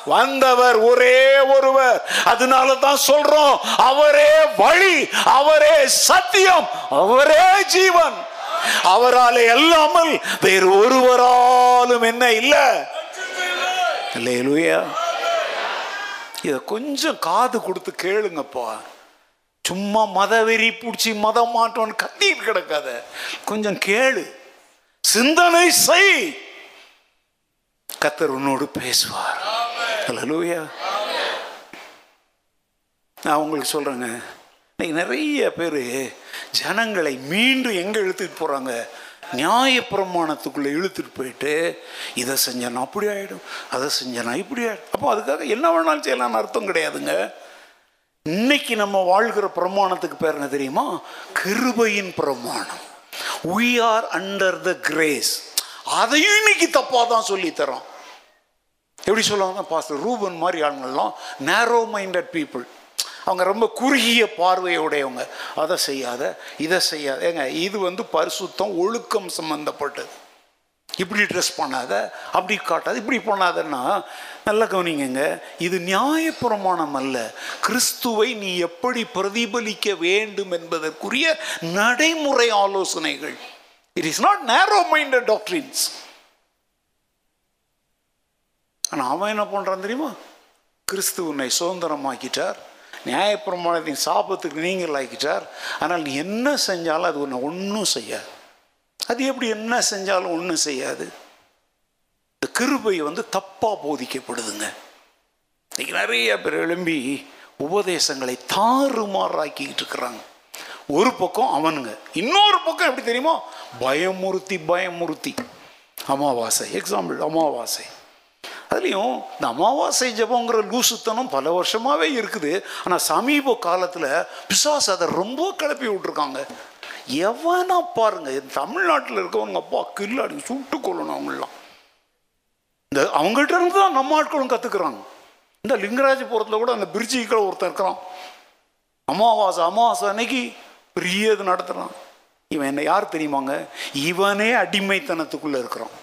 வந்தவர் ஒரே ஒருவர். அதனால தான் சொல்றோம் அவரே வழி அவரே சத்தியம் அவரே ஜீவன். அவராலே அல்லாமல் வேறு ஒருவராலும் என்ன இல்ல. இல்லையா கொஞ்சம் காது கொடுத்து கேளுங்கப்பா. சும்மா மத வெறி பிடிச்சி மதம் மாட்டோன்னு கத்திட்டு கிடக்காத. கொஞ்சம் கேளு. சிந்தனை செய். கத்தர் உன்னோடு பேசுவார். ஹalleluya நான் உங்களுக்கு சொல்கிறேங்க இன்னைக்கு நிறைய பேர் ஜனங்களை மீண்டும் எங்கே இழுத்துட்டு போகிறாங்க நியாயப்பிரமாணத்துக்குள்ளே இழுத்துட்டு போயிட்டு இதை செஞ்சேன்னா அப்படி ஆகிடும் அதை செஞ்சேன்னா இப்படி ஆகிடும் அப்போ அதுக்காக என்ன வேணாலும் செய்யலாம்னு அர்த்தம் கிடையாதுங்க. இன்னைக்கு நம்ம வாழ்கிற பிரமாணத்துக்கு பேர் என்ன தெரியுமா? கிருபையின் பிரமாணம். We are under the grace அதையும் இன்னைக்கு தப்பாக தான் சொல்லித்தரோம் எப்படி சொல்லுவாங்க பாஸ்டர் ரூபன் மாதிரி ஆளுங்கள்லாம் நேரோ மைண்டட் பீப்புள் அவங்க ரொம்ப குறுகிய பார்வையுடையவங்க. அதை செய்யாத இதை செய்யாத. ஏங்க இது வந்து பரிசுத்தம் ஒழுக்கம் சம்மந்தப்பட்டது இப்படி ட்ரெஸ் பண்ணாத அப்படி காட்டாத இப்படி பண்ணாதன்னா நல்லா கவனிங்க இது நியாயப்பிரமாணம் அல்ல. கிறிஸ்துவை நீ எப்படி பிரதிபலிக்க வேண்டும் என்பதற்குரிய நடைமுறை ஆலோசனைகள். It is not narrow minded doctrines ஆனால் அவன் என்ன பண்ணுறான் தெரியுமா? கிறிஸ்து உன்னை சுதந்திரமாக்கிட்டார். நியாயப்பிரமாணத்தின் சாபத்துக்கு நீங்கள் ஆக்கிட்டார் ஆனால் நீ என்ன செஞ்சாலும் அது உன்னை ஒன்றும் செய்யாது. அது எப்படி என்ன செஞ்சாலும் ஒன்றும் செய்யாது. இந்த கிருபை வந்து தப்பாக போதிக்கப்படுதுங்க. இன்னைக்கு நிறைய பேர் எழும்பி உபதேசங்களை தாறுமாறாக்கிக்கிட்டு இருக்கிறாங்க. ஒரு பக்கம் அவனுங்க இன்னொரு பக்கம் எப்படி தெரியுமா? பயமுறுத்தி பயமுறுத்தி. அமாவாசை எக்ஸாம்பிள் அமாவாசை. அதுலேயும் இந்த அமாவாசை ஜபங்கிற லூசுத்தனம் பல வருஷமாகவே இருக்குது. ஆனால் சமீப காலத்தில் பிசாஸ் அதை ரொம்ப கிளப்பி விட்ருக்காங்க எவனா பாருங்க தமிழ்நாட்டில் இருக்கவங்க அப்பா கில்லாடி சுட்டு கொள்ளணும் அவங்களாம் இந்த அவங்கள்ட்ட இருந்து தான் நம்ம ஆட்களும் கற்றுக்குறாங்க இந்த லிங்கராஜபுரத்தில் கூட அந்த பிரிட்ஜிக்கில் ஒருத்தன் இருக்கிறான். அமாவாசை அமாவாசை அன்னைக்கு பெரிய இது நடத்துகிறான் இவன் என்ன யார் தெரியுமாங்க? இவனே அடிமைத்தனத்துக்குள்ளே இருக்கிறான்.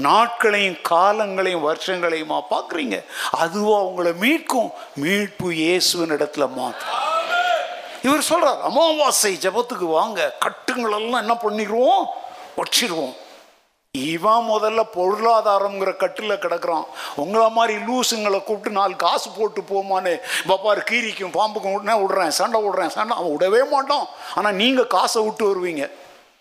நாட்களையும் காலங்களையும் வருஷங்களையுமா பார்க்குறீங்க அதுவா உங்களை மீட்கும். மீட்பு இயேசுவின் இடத்துல மாற்றும். இவர் சொல்கிறார் அமாவாசை ஜபத்துக்கு வாங்க. கட்டுங்களெல்லாம் என்ன பண்ணிடுவோம் வச்சிருவோம் இவன் முதல்ல பொருளாதாரங்கிற கட்டில் கிடக்குறான் உங்களை மாதிரி லூசுங்களை கூப்பிட்டு நாலு காசு போட்டு போமான்னு பாப்பாரு கீரிக்கும் பாம்புக்கும் விட்டுனா விடுறேன் சண்டை விடுறேன் சண்டை அவன் விடவே மாட்டான் ஆனால் நீங்கள் காசை விட்டு வருவீங்க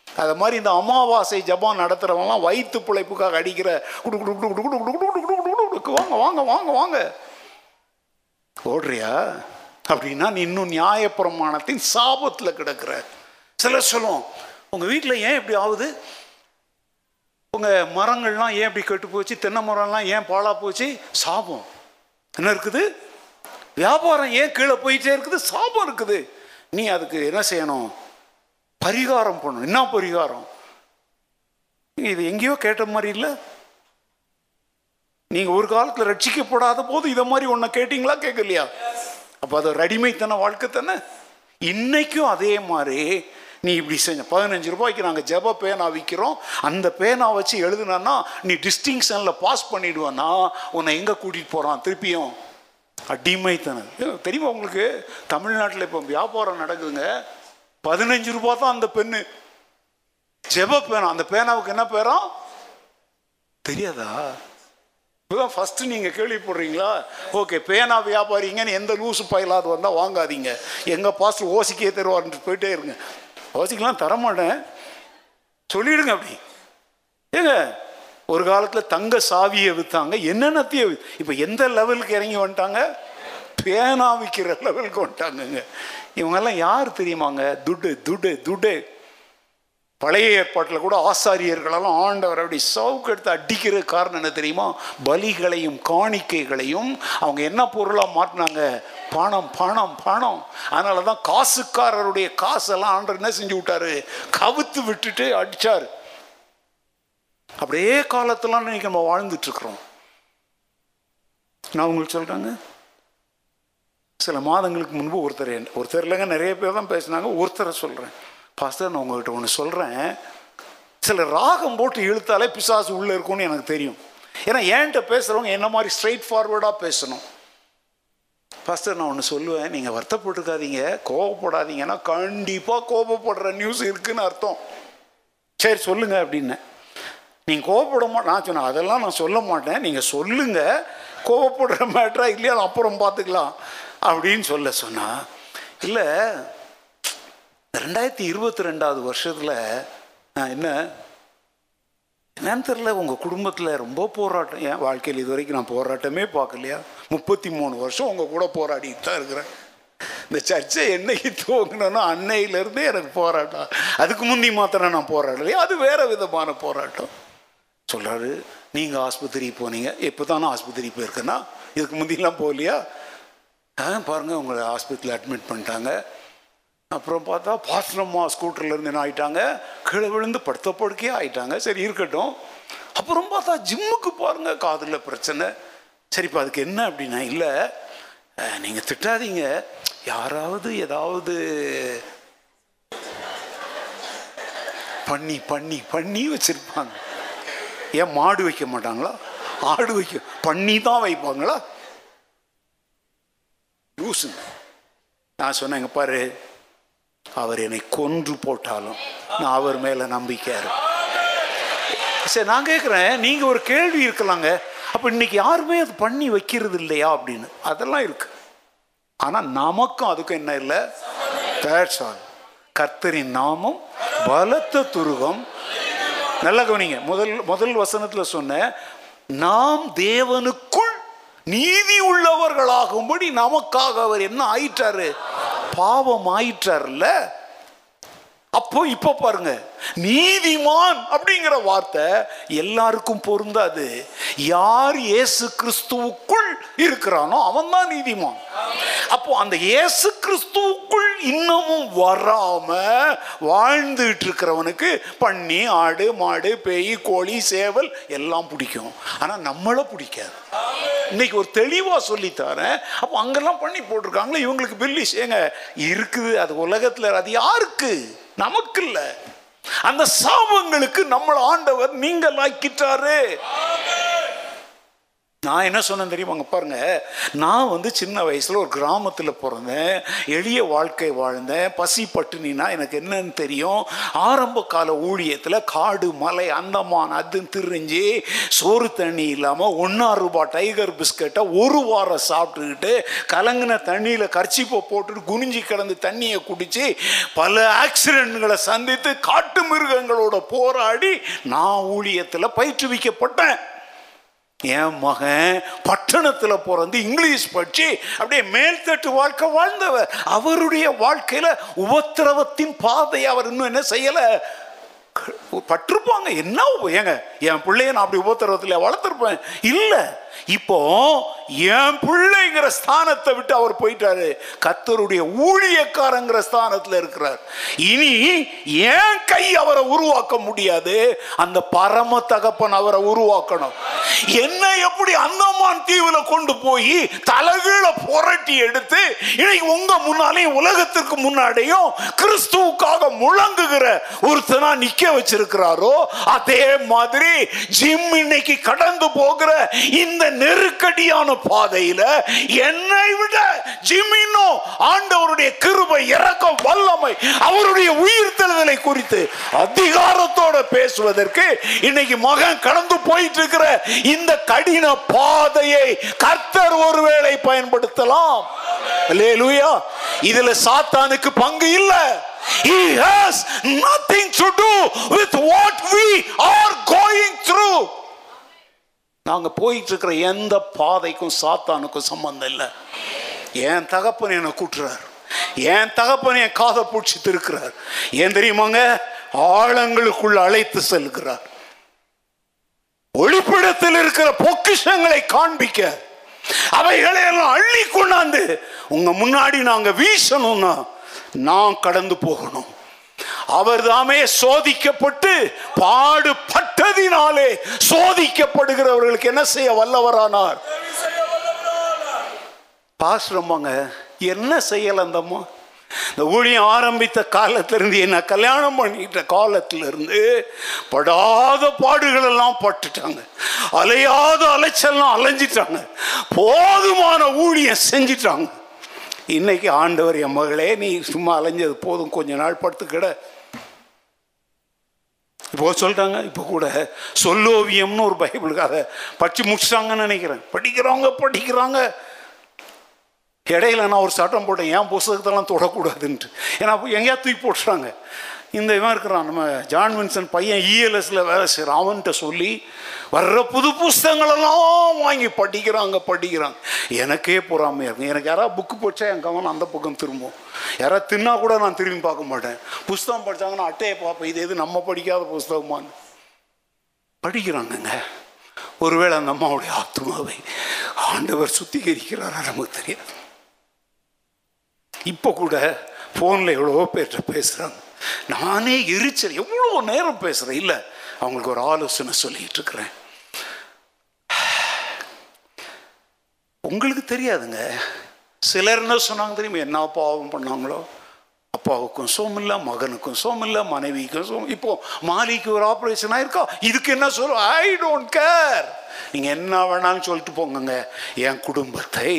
அது மாதிரி இந்த அமாவாசை ஜபம் நடத்துகிறவங்களாம் வயிற்று பிழைப்புக்காக அடிக்கிற குடு குடு குடு குடு குடு குடு குடு குடு குடு குடு குடு வாங்க வாங்க வாங்க வாங்க ஓடுறியா அப்படின்னா நீ இன்னும் நியாயப்பிரமாணத்தின் சாபத்தில் கிடக்கிற சில சொல்லுவோம் உங்கள் வீட்டில் ஏன் இப்படி ஆகுது உங்கள் மரங்கள்லாம் ஏன் இப்படி கெட்டு போச்சு? தென்னை மரம்லாம் ஏன் பாழாக போச்சு? சாபம். என்ன இருக்குது? வியாபாரம் ஏன் கீழே போயிட்டே இருக்குது? சாபம் இருக்குது. நீ அதுக்கு என்ன செய்யணும்? பரிகாரம் பண்ணணும். என்ன பரிகாரம்? இது எங்கேயோ கேட்ட மாதிரி இல்லை. நீங்கள் ஒரு காலத்தில் ரட்சிக்கப்படாத போது இதை மாதிரி ஒன்றை கேட்டிங்களா? கேட்கலையா அப்போ அது ரெடிமைத்தன வாழ்க்கை தானே? இன்னைக்கும் அதே மாதிரி நீ இப்படி செஞ்ச பதினஞ்சு ரூபாய்க்கு நாங்கள் ஜெப பேனா விற்கிறோம் அந்த பேனா வச்சு எழுதுனா நீ டிஸ்டிங்ஷனில் பாஸ் பண்ணிடுவேன்னா உன்னை எங்கே கூட்டிகிட்டு போகிறான் திருப்பியும்? அடிமைத்தனம். தெரியுமா உங்களுக்கு? தமிழ்நாட்டில் இப்போ வியாபாரம் நடக்குதுங்க. பதினஞ்சு ரூபா தான் அந்த பெண்ணு. ஜெப பேனா. அந்த பேனாவுக்கு என்ன பேரா? தெரியாதா? இப்போதான் ஃபஸ்ட்டு நீங்கள் கேள்விப்படுறீங்களா? ஓகே பேனா வியாபாரிங்கன்னு எந்த லூசு பயிலாது வந்தால் வாங்காதீங்க. எங்கள் பாஸ்டர் ஓசிக்கே தருவார்ன்ட்டு போயிட்டே இருங்க. ஓசிக்கெலாம் தரமாட்டேன். சொல்லிடுங்க அப்படி. ஏங்க ஒரு காலத்தில் தங்க சாவியை விற்றாங்க என்னென்னத்தையும் இப்போ எந்த லெவலுக்கு இறங்கி வந்துட்டாங்க? பேனா விற்கிற லெவலுக்கு வந்துட்டாங்கங்க. இவங்கெல்லாம் யார் தெரியுமாங்க? துடு துடு துடு. பழைய ஏற்பாட்டில் கூட ஆசாரியர்களெல்லாம் ஆண்டவர் அப்படி சவுக்கு எடுத்து அடிக்கிற காரணம் என்ன தெரியுமா? பலிகளையும் காணிக்கைகளையும் அவங்க என்ன பொருளாக மாட்டினாங்க? பணம் பணம் பணம். அதனால தான் காசுக்காரருடைய காசெல்லாம் ஆண்டவர் என்ன செஞ்சு விட்டாரு? கவுத்து விட்டுட்டு அடிச்சார். அப்படியே காலத்தெல்லாம் இன்னைக்கு நம்ம வாழ்ந்துட்டுருக்குறோம் நான் உங்களுக்கு சொல்கிறாங்க சில மாதங்களுக்கு முன்பு ஒருத்தர் ஒருத்தர் இல்லைங்க நிறைய பேர் தான் பேசினாங்க. ஒருத்தரை சொல்கிறேன் பாஸ்டர் நான் உங்கள்கிட்ட ஒன்று சொல்கிறேன் சில ராகம் போட்டு இழுத்தாலே பிசாசு உள்ளே இருக்கும்னு எனக்கு தெரியும். ஏன்னா என்கிட்ட பேசுகிறவங்க என்ன மாதிரி ஸ்ட்ரைட் ஃபார்வர்டாக பேசணும். ஃபஸ்ட்டு நான் ஒன்று சொல்லுவேன். நீங்கள் வருத்தப்பட்டுருக்காதீங்க கோவப்படாதீங்கன்னா கண்டிப்பாக கோபப்படுற நியூஸ் இருக்குதுன்னு அர்த்தம். சரி சொல்லுங்கள் அப்படின்னு. நீங்கள் கோவப்பட மாட்டேன் நான் சொன்னேன் அதெல்லாம் நான் சொல்ல மாட்டேன். நீங்கள் சொல்லுங்கள் கோவப்படுற மேட்ரா இல்லையா அப்புறம் பார்த்துக்கலாம் அப்படின்னு சொல்ல சொன்னால் இல்லை ரெண்டாயிரத்தி இருபத்தி ரெண்டாவது வருஷத்தில் நான் என்ன என்னன்னு தெரில உங்கள் குடும்பத்தில் ரொம்ப போராட்டம் என் வாழ்க்கையில் இது வரைக்கும் நான் போராட்டமே பார்க்கலையா? முப்பத்தி மூணு வருஷம் உங்கள் கூட போராடிட்டு தான் இருக்கிறேன். இந்த சர்ச்சை என்னைக்கு துவங்கினோ அன்னையிலேருந்தே எனக்கு போராட்டம். அதுக்கு முந்தி மாத்திரம் நான் போராடலையா? அது வேறு விதமான போராட்டம். சொல்கிறாரு நீங்கள் ஆஸ்பத்திரிக்கு போனீங்க. எப்போ தானே ஆஸ்பத்திரி போயிருக்கேன்னா இதுக்கு முந்திலாம் போகலையா? ஆ பாருங்கள் உங்களை ஆஸ்பத்திரியில் அட்மிட் பண்ணிட்டாங்க. அப்புறம் பார்த்தா பாஸ்டரம்மா ஸ்கூட்டர்லேருந்து என்ன ஆயிட்டாங்க? கீழே விழுந்து படுத்த படுக்கையே ஆயிட்டாங்க. சரி இருக்கட்டும். அப்புறம் பார்த்தா ஜிம்முக்கு பாருங்க காதில் பிரச்சனை. சரிப்பா அதுக்கு என்ன அப்படின்னா இல்லை நீங்கள் திட்டாதீங்க. யாராவது ஏதாவது பண்ணி பண்ணி பண்ணி வச்சிருப்பாங்க. ஏன் மாடு வைக்க மாட்டாங்களா? ஆடு வைக்க பண்ணி தான் வைப்பாங்களா? லூசுங்க. நான் சொன்னேங்க பாரு அவர் என்னை கொன்று போட்டாலும் நான் அவர் மேல நம்பிக்கையாரு சரி நான் கேட்குறேன் நீங்க ஒரு கேள்வி இருக்கலாங்க. அப்ப இன்னைக்கு யாருமே அது பண்ணி வைக்கிறது இல்லையா அப்படின்னு? அதெல்லாம் இருக்கு. ஆனா நமக்கும் அதுக்கும் என்ன இல்லை? தேட்ஸ் ஆல் கர்த்தரின் நாமம் பலத்த துருகம். நல்லா கவனிங்க. முதல் முதல் வசனத்துல சொன்ன நாம் தேவனுக்குள் நீதி உள்ளவர்களாகும்படி நமக்காக அவர் என்ன ஆயிட்டாரு? பாவம் ஆயிட்டார்ல அப்போ இப்போ பாருங்க நீதிமான் அப்படிங்கிற வார்த்தை எல்லாருக்கும் பொருந்தாது. யார் இயேசு கிறிஸ்துவுக்குள் இருக்கிறானோ அவன் தான் நீதிமான். அப்போ அந்த இயேசு கிறிஸ்துவுக்குள் இன்னமும் வராம வாழ்ந்துட்டு இருக்கிறவனுக்கு பண்ணி ஆடு மாடு பேய் கோழி சேவல் எல்லாம் பிடிக்கும். ஆனா நம்மள பிடிக்காது. இன்னைக்கு ஒரு தெளிவாக சொல்லித்தரேன் அப்போ அங்கெல்லாம் பண்ணி போட்டிருக்காங்களே இவங்களுக்கு பில்லிஷ் ஏங்க இருக்குது. அது உலகத்துல அது யாருக்கு? நமக்கு இல்லை. அந்த சாபங்களுக்கு நம்மளை ஆண்டவர் நீங்கள் ஆக்கிட்டாரு நான் என்ன சொன்னேன் தெரியுமாங்க பாருங்க. நான் வந்து சின்ன வயசில் ஒரு கிராமத்தில் பிறந்தேன். எளிய வாழ்க்கை வாழ்ந்தேன். பசி பட்டினினா எனக்கு என்னன்னு தெரியும். ஆரம்ப கால ஊழியத்தில் காடு மலை அந்தமான் அது திரிஞ்சு சோறு தண்ணி இல்லாமல் ஒன்றா ரூபாய் டைகர் பிஸ்கட்டை ஒரு வாரம் சாப்பிட்டுக்கிட்டு கலங்கின தண்ணியில் கர்ச்சிப்பை போட்டுட்டு குனிஞ்சி கிடந்து தண்ணியை குடித்து பல ஆக்சிடென்ட்களை சந்தித்து காட்டு மிருகங்களோட போராடி நான் ஊழியத்தில் பயிற்றுவிக்கப்பட்டேன். என் மகன் பட்டணத்தில் பிறந்து இங்கிலீஷ் படிச்சு அப்படியே மேல்தட்டு வாழ்க்கை வாழ்ந்தவர். அவருடைய வாழ்க்கையில் உபத்திரவத்தின் பாதையை அவர் இன்னும் என்ன செய்யலை? பட்டிருப்பாங்க. என்ன ஏங்க என் பிள்ளைய நான் அப்படி உபத்திரவத்தில் வளர்த்துருப்பேன். இல்லை இப்போ என் பிள்ளைங்கிற ஸ்தானத்தை விட்டு அவர் போயிட்டாரு. கத்தருடைய ஊழியக்காரங்கிற ஸ்தானத்தில் இருக்கிறார். இனி ஏன் கை அவரை உருவாக்க முடியாது. அந்த பரம தகப்பன் அவரை உருவாக்கணும். என்ன எப்படி அந்தமான் தீவுல கொண்டு போய் தலகீழ புரட்டி எடுத்து இன்னைக்கு உங்க முன்னாலேயும் உலகத்திற்கு முன்னாடியும் கிறிஸ்துவுக்காக முழங்குகிற ஒருத்தனா நிக்க வச்சிருக்கிறாரோ அதே மாதிரி ஜிம் இன்னைக்கு கடந்து போகிற இந்த நெருக்கடியான பாதையில என்னை விட ஜிமினோ ஆண்டவருடைய கிருபை இறக்கம் வல்லமை அவருடைய உயிர்த்தெழுதலை குறித்து அதிகாரத்தோட பேசுவதற்கு இன்னைக்கு மகன் கடந்து போயிட்டு இருக்கிற இந்த கடின பாதையை கர்த்தர் ஒருவேளை பயன்படுத்தலாம். இதுல சாத்தானுக்கு பங்கு இல்ல. He has nothing to do with what we are going through. நாங்கள் போயிட்டுருக்கிற எந்த பாதைக்கும் சாத்தானுக்கும் சம்மந்தம் இல்லை. என் தகப்பன் என்னை கூட்டுறார். என் தகப்பன் என் காதை பிடிச்சி திருக்கிறார். ஏன் தெரியுமாங்க? ஆழங்களுக்குள் அழைத்து செல்கிறார். ஒளிப்பிடத்தில் இருக்கிற பொக்கிஷங்களை காண்பிக்க அவைகளை எல்லாம் அள்ளி கொண்டாந்து உங்க முன்னாடி நாங்க வீசணும்னா நான் கடந்து போகணும். அவர் தாமே சோதிக்கப்பட்டு பாடுபட்டதினாலே சோதிக்கப்படுகிறவர்களுக்கு என்ன செய்ய வல்லவரானார்? பாசுரம்மாங்க என்ன செய்யல அந்தம்மா இந்த ஊழியம் ஆரம்பித்த காலத்திலிருந்து என்ன கல்யாணம் பண்ணிட்ட காலத்திலிருந்து படாத பாடுகள் எல்லாம் பட்டுட்டாங்க. அலையாத அலைச்சல்லாம் அலைஞ்சிட்டாங்க. போதுமான ஊழியம் செஞ்சிட்டாங்க. இன்னைக்கு ஆண்டவர் என் மகளே நீ சும்மா அலைஞ்சது போதும் கொஞ்ச நாள் படுத்துக்கிட. இப்போ சொல்கிறாங்க இப்போ கூட சொல்லோவியம்னு ஒரு பைபிளுக்காக படிச்சு முடிச்சிட்டாங்கன்னு நினைக்கிறேன். படிக்கிறவங்க படிக்கிறாங்க. இடையில நான் ஒரு சட்டம் போட்டேன் ஏன் புஸ்தகத்தெல்லாம் தொடக்கூடாதுன்ட்டு. ஏன்னா எங்கேயா தூக்கி போட்டுறாங்க இந்த இவன் இருக்கிறான். நம்ம ஜான் வின்சன் பையன் இஎல்எஸ்ல வேலை செய்கிறான் அவன்கிட்ட சொல்லி வர்ற புது புஸ்தகங்களெல்லாம் வாங்கி படிக்கிறாங்க படிக்கிறாங்க. எனக்கே பொறாமையாக இருக்கும் எனக்கு யாராவது புக்கு படித்தா என் கவனம் அந்த பக்கம் திரும்பும். யாராவது தின்னா கூட நான் திரும்பி பார்க்க மாட்டேன். புஸ்தகம் படித்தாங்கன்னா அட்டையை பார்ப்பேன். இது எது நம்ம படிக்காத புஸ்தகமான்னு. படிக்கிறாங்கங்க ஒருவேளை அந்த அம்மாவுடைய ஆத்மாவை ஆண்டவர் சுத்திகரிக்கிறாரா நமக்கு தெரியாது. இப்போ கூட ஃபோனில் எவ்வளவோ பேர்கிட்ட பேசுகிறாங்க நானே எரிச்சல். எவ்வளோ நேரம் பேசுகிறேன் இல்லை அவங்களுக்கு ஒரு ஆலோசனை சொல்லிட்டு இருக்கிறேன். உங்களுக்கு தெரியாதுங்க. சிலர் என்ன சொன்னாங்க தெரியுமா? என்ன பாவம் பண்ணாங்களோ? அப்பாவுக்கும் சோம் இல்லை மகனுக்கும் சோம் இல்லை மனைவிக்கும் சோம் இப்போ மாலிக்கு ஒரு ஆப்ரேஷன் ஆயிருக்கா? இதுக்கு என்ன சொல்லும் ஐ டோன்ட் கேர் நீங்க என்ன வேணாலும் சொல்லிட்டு போங்கங்க. என் குடும்பத்தை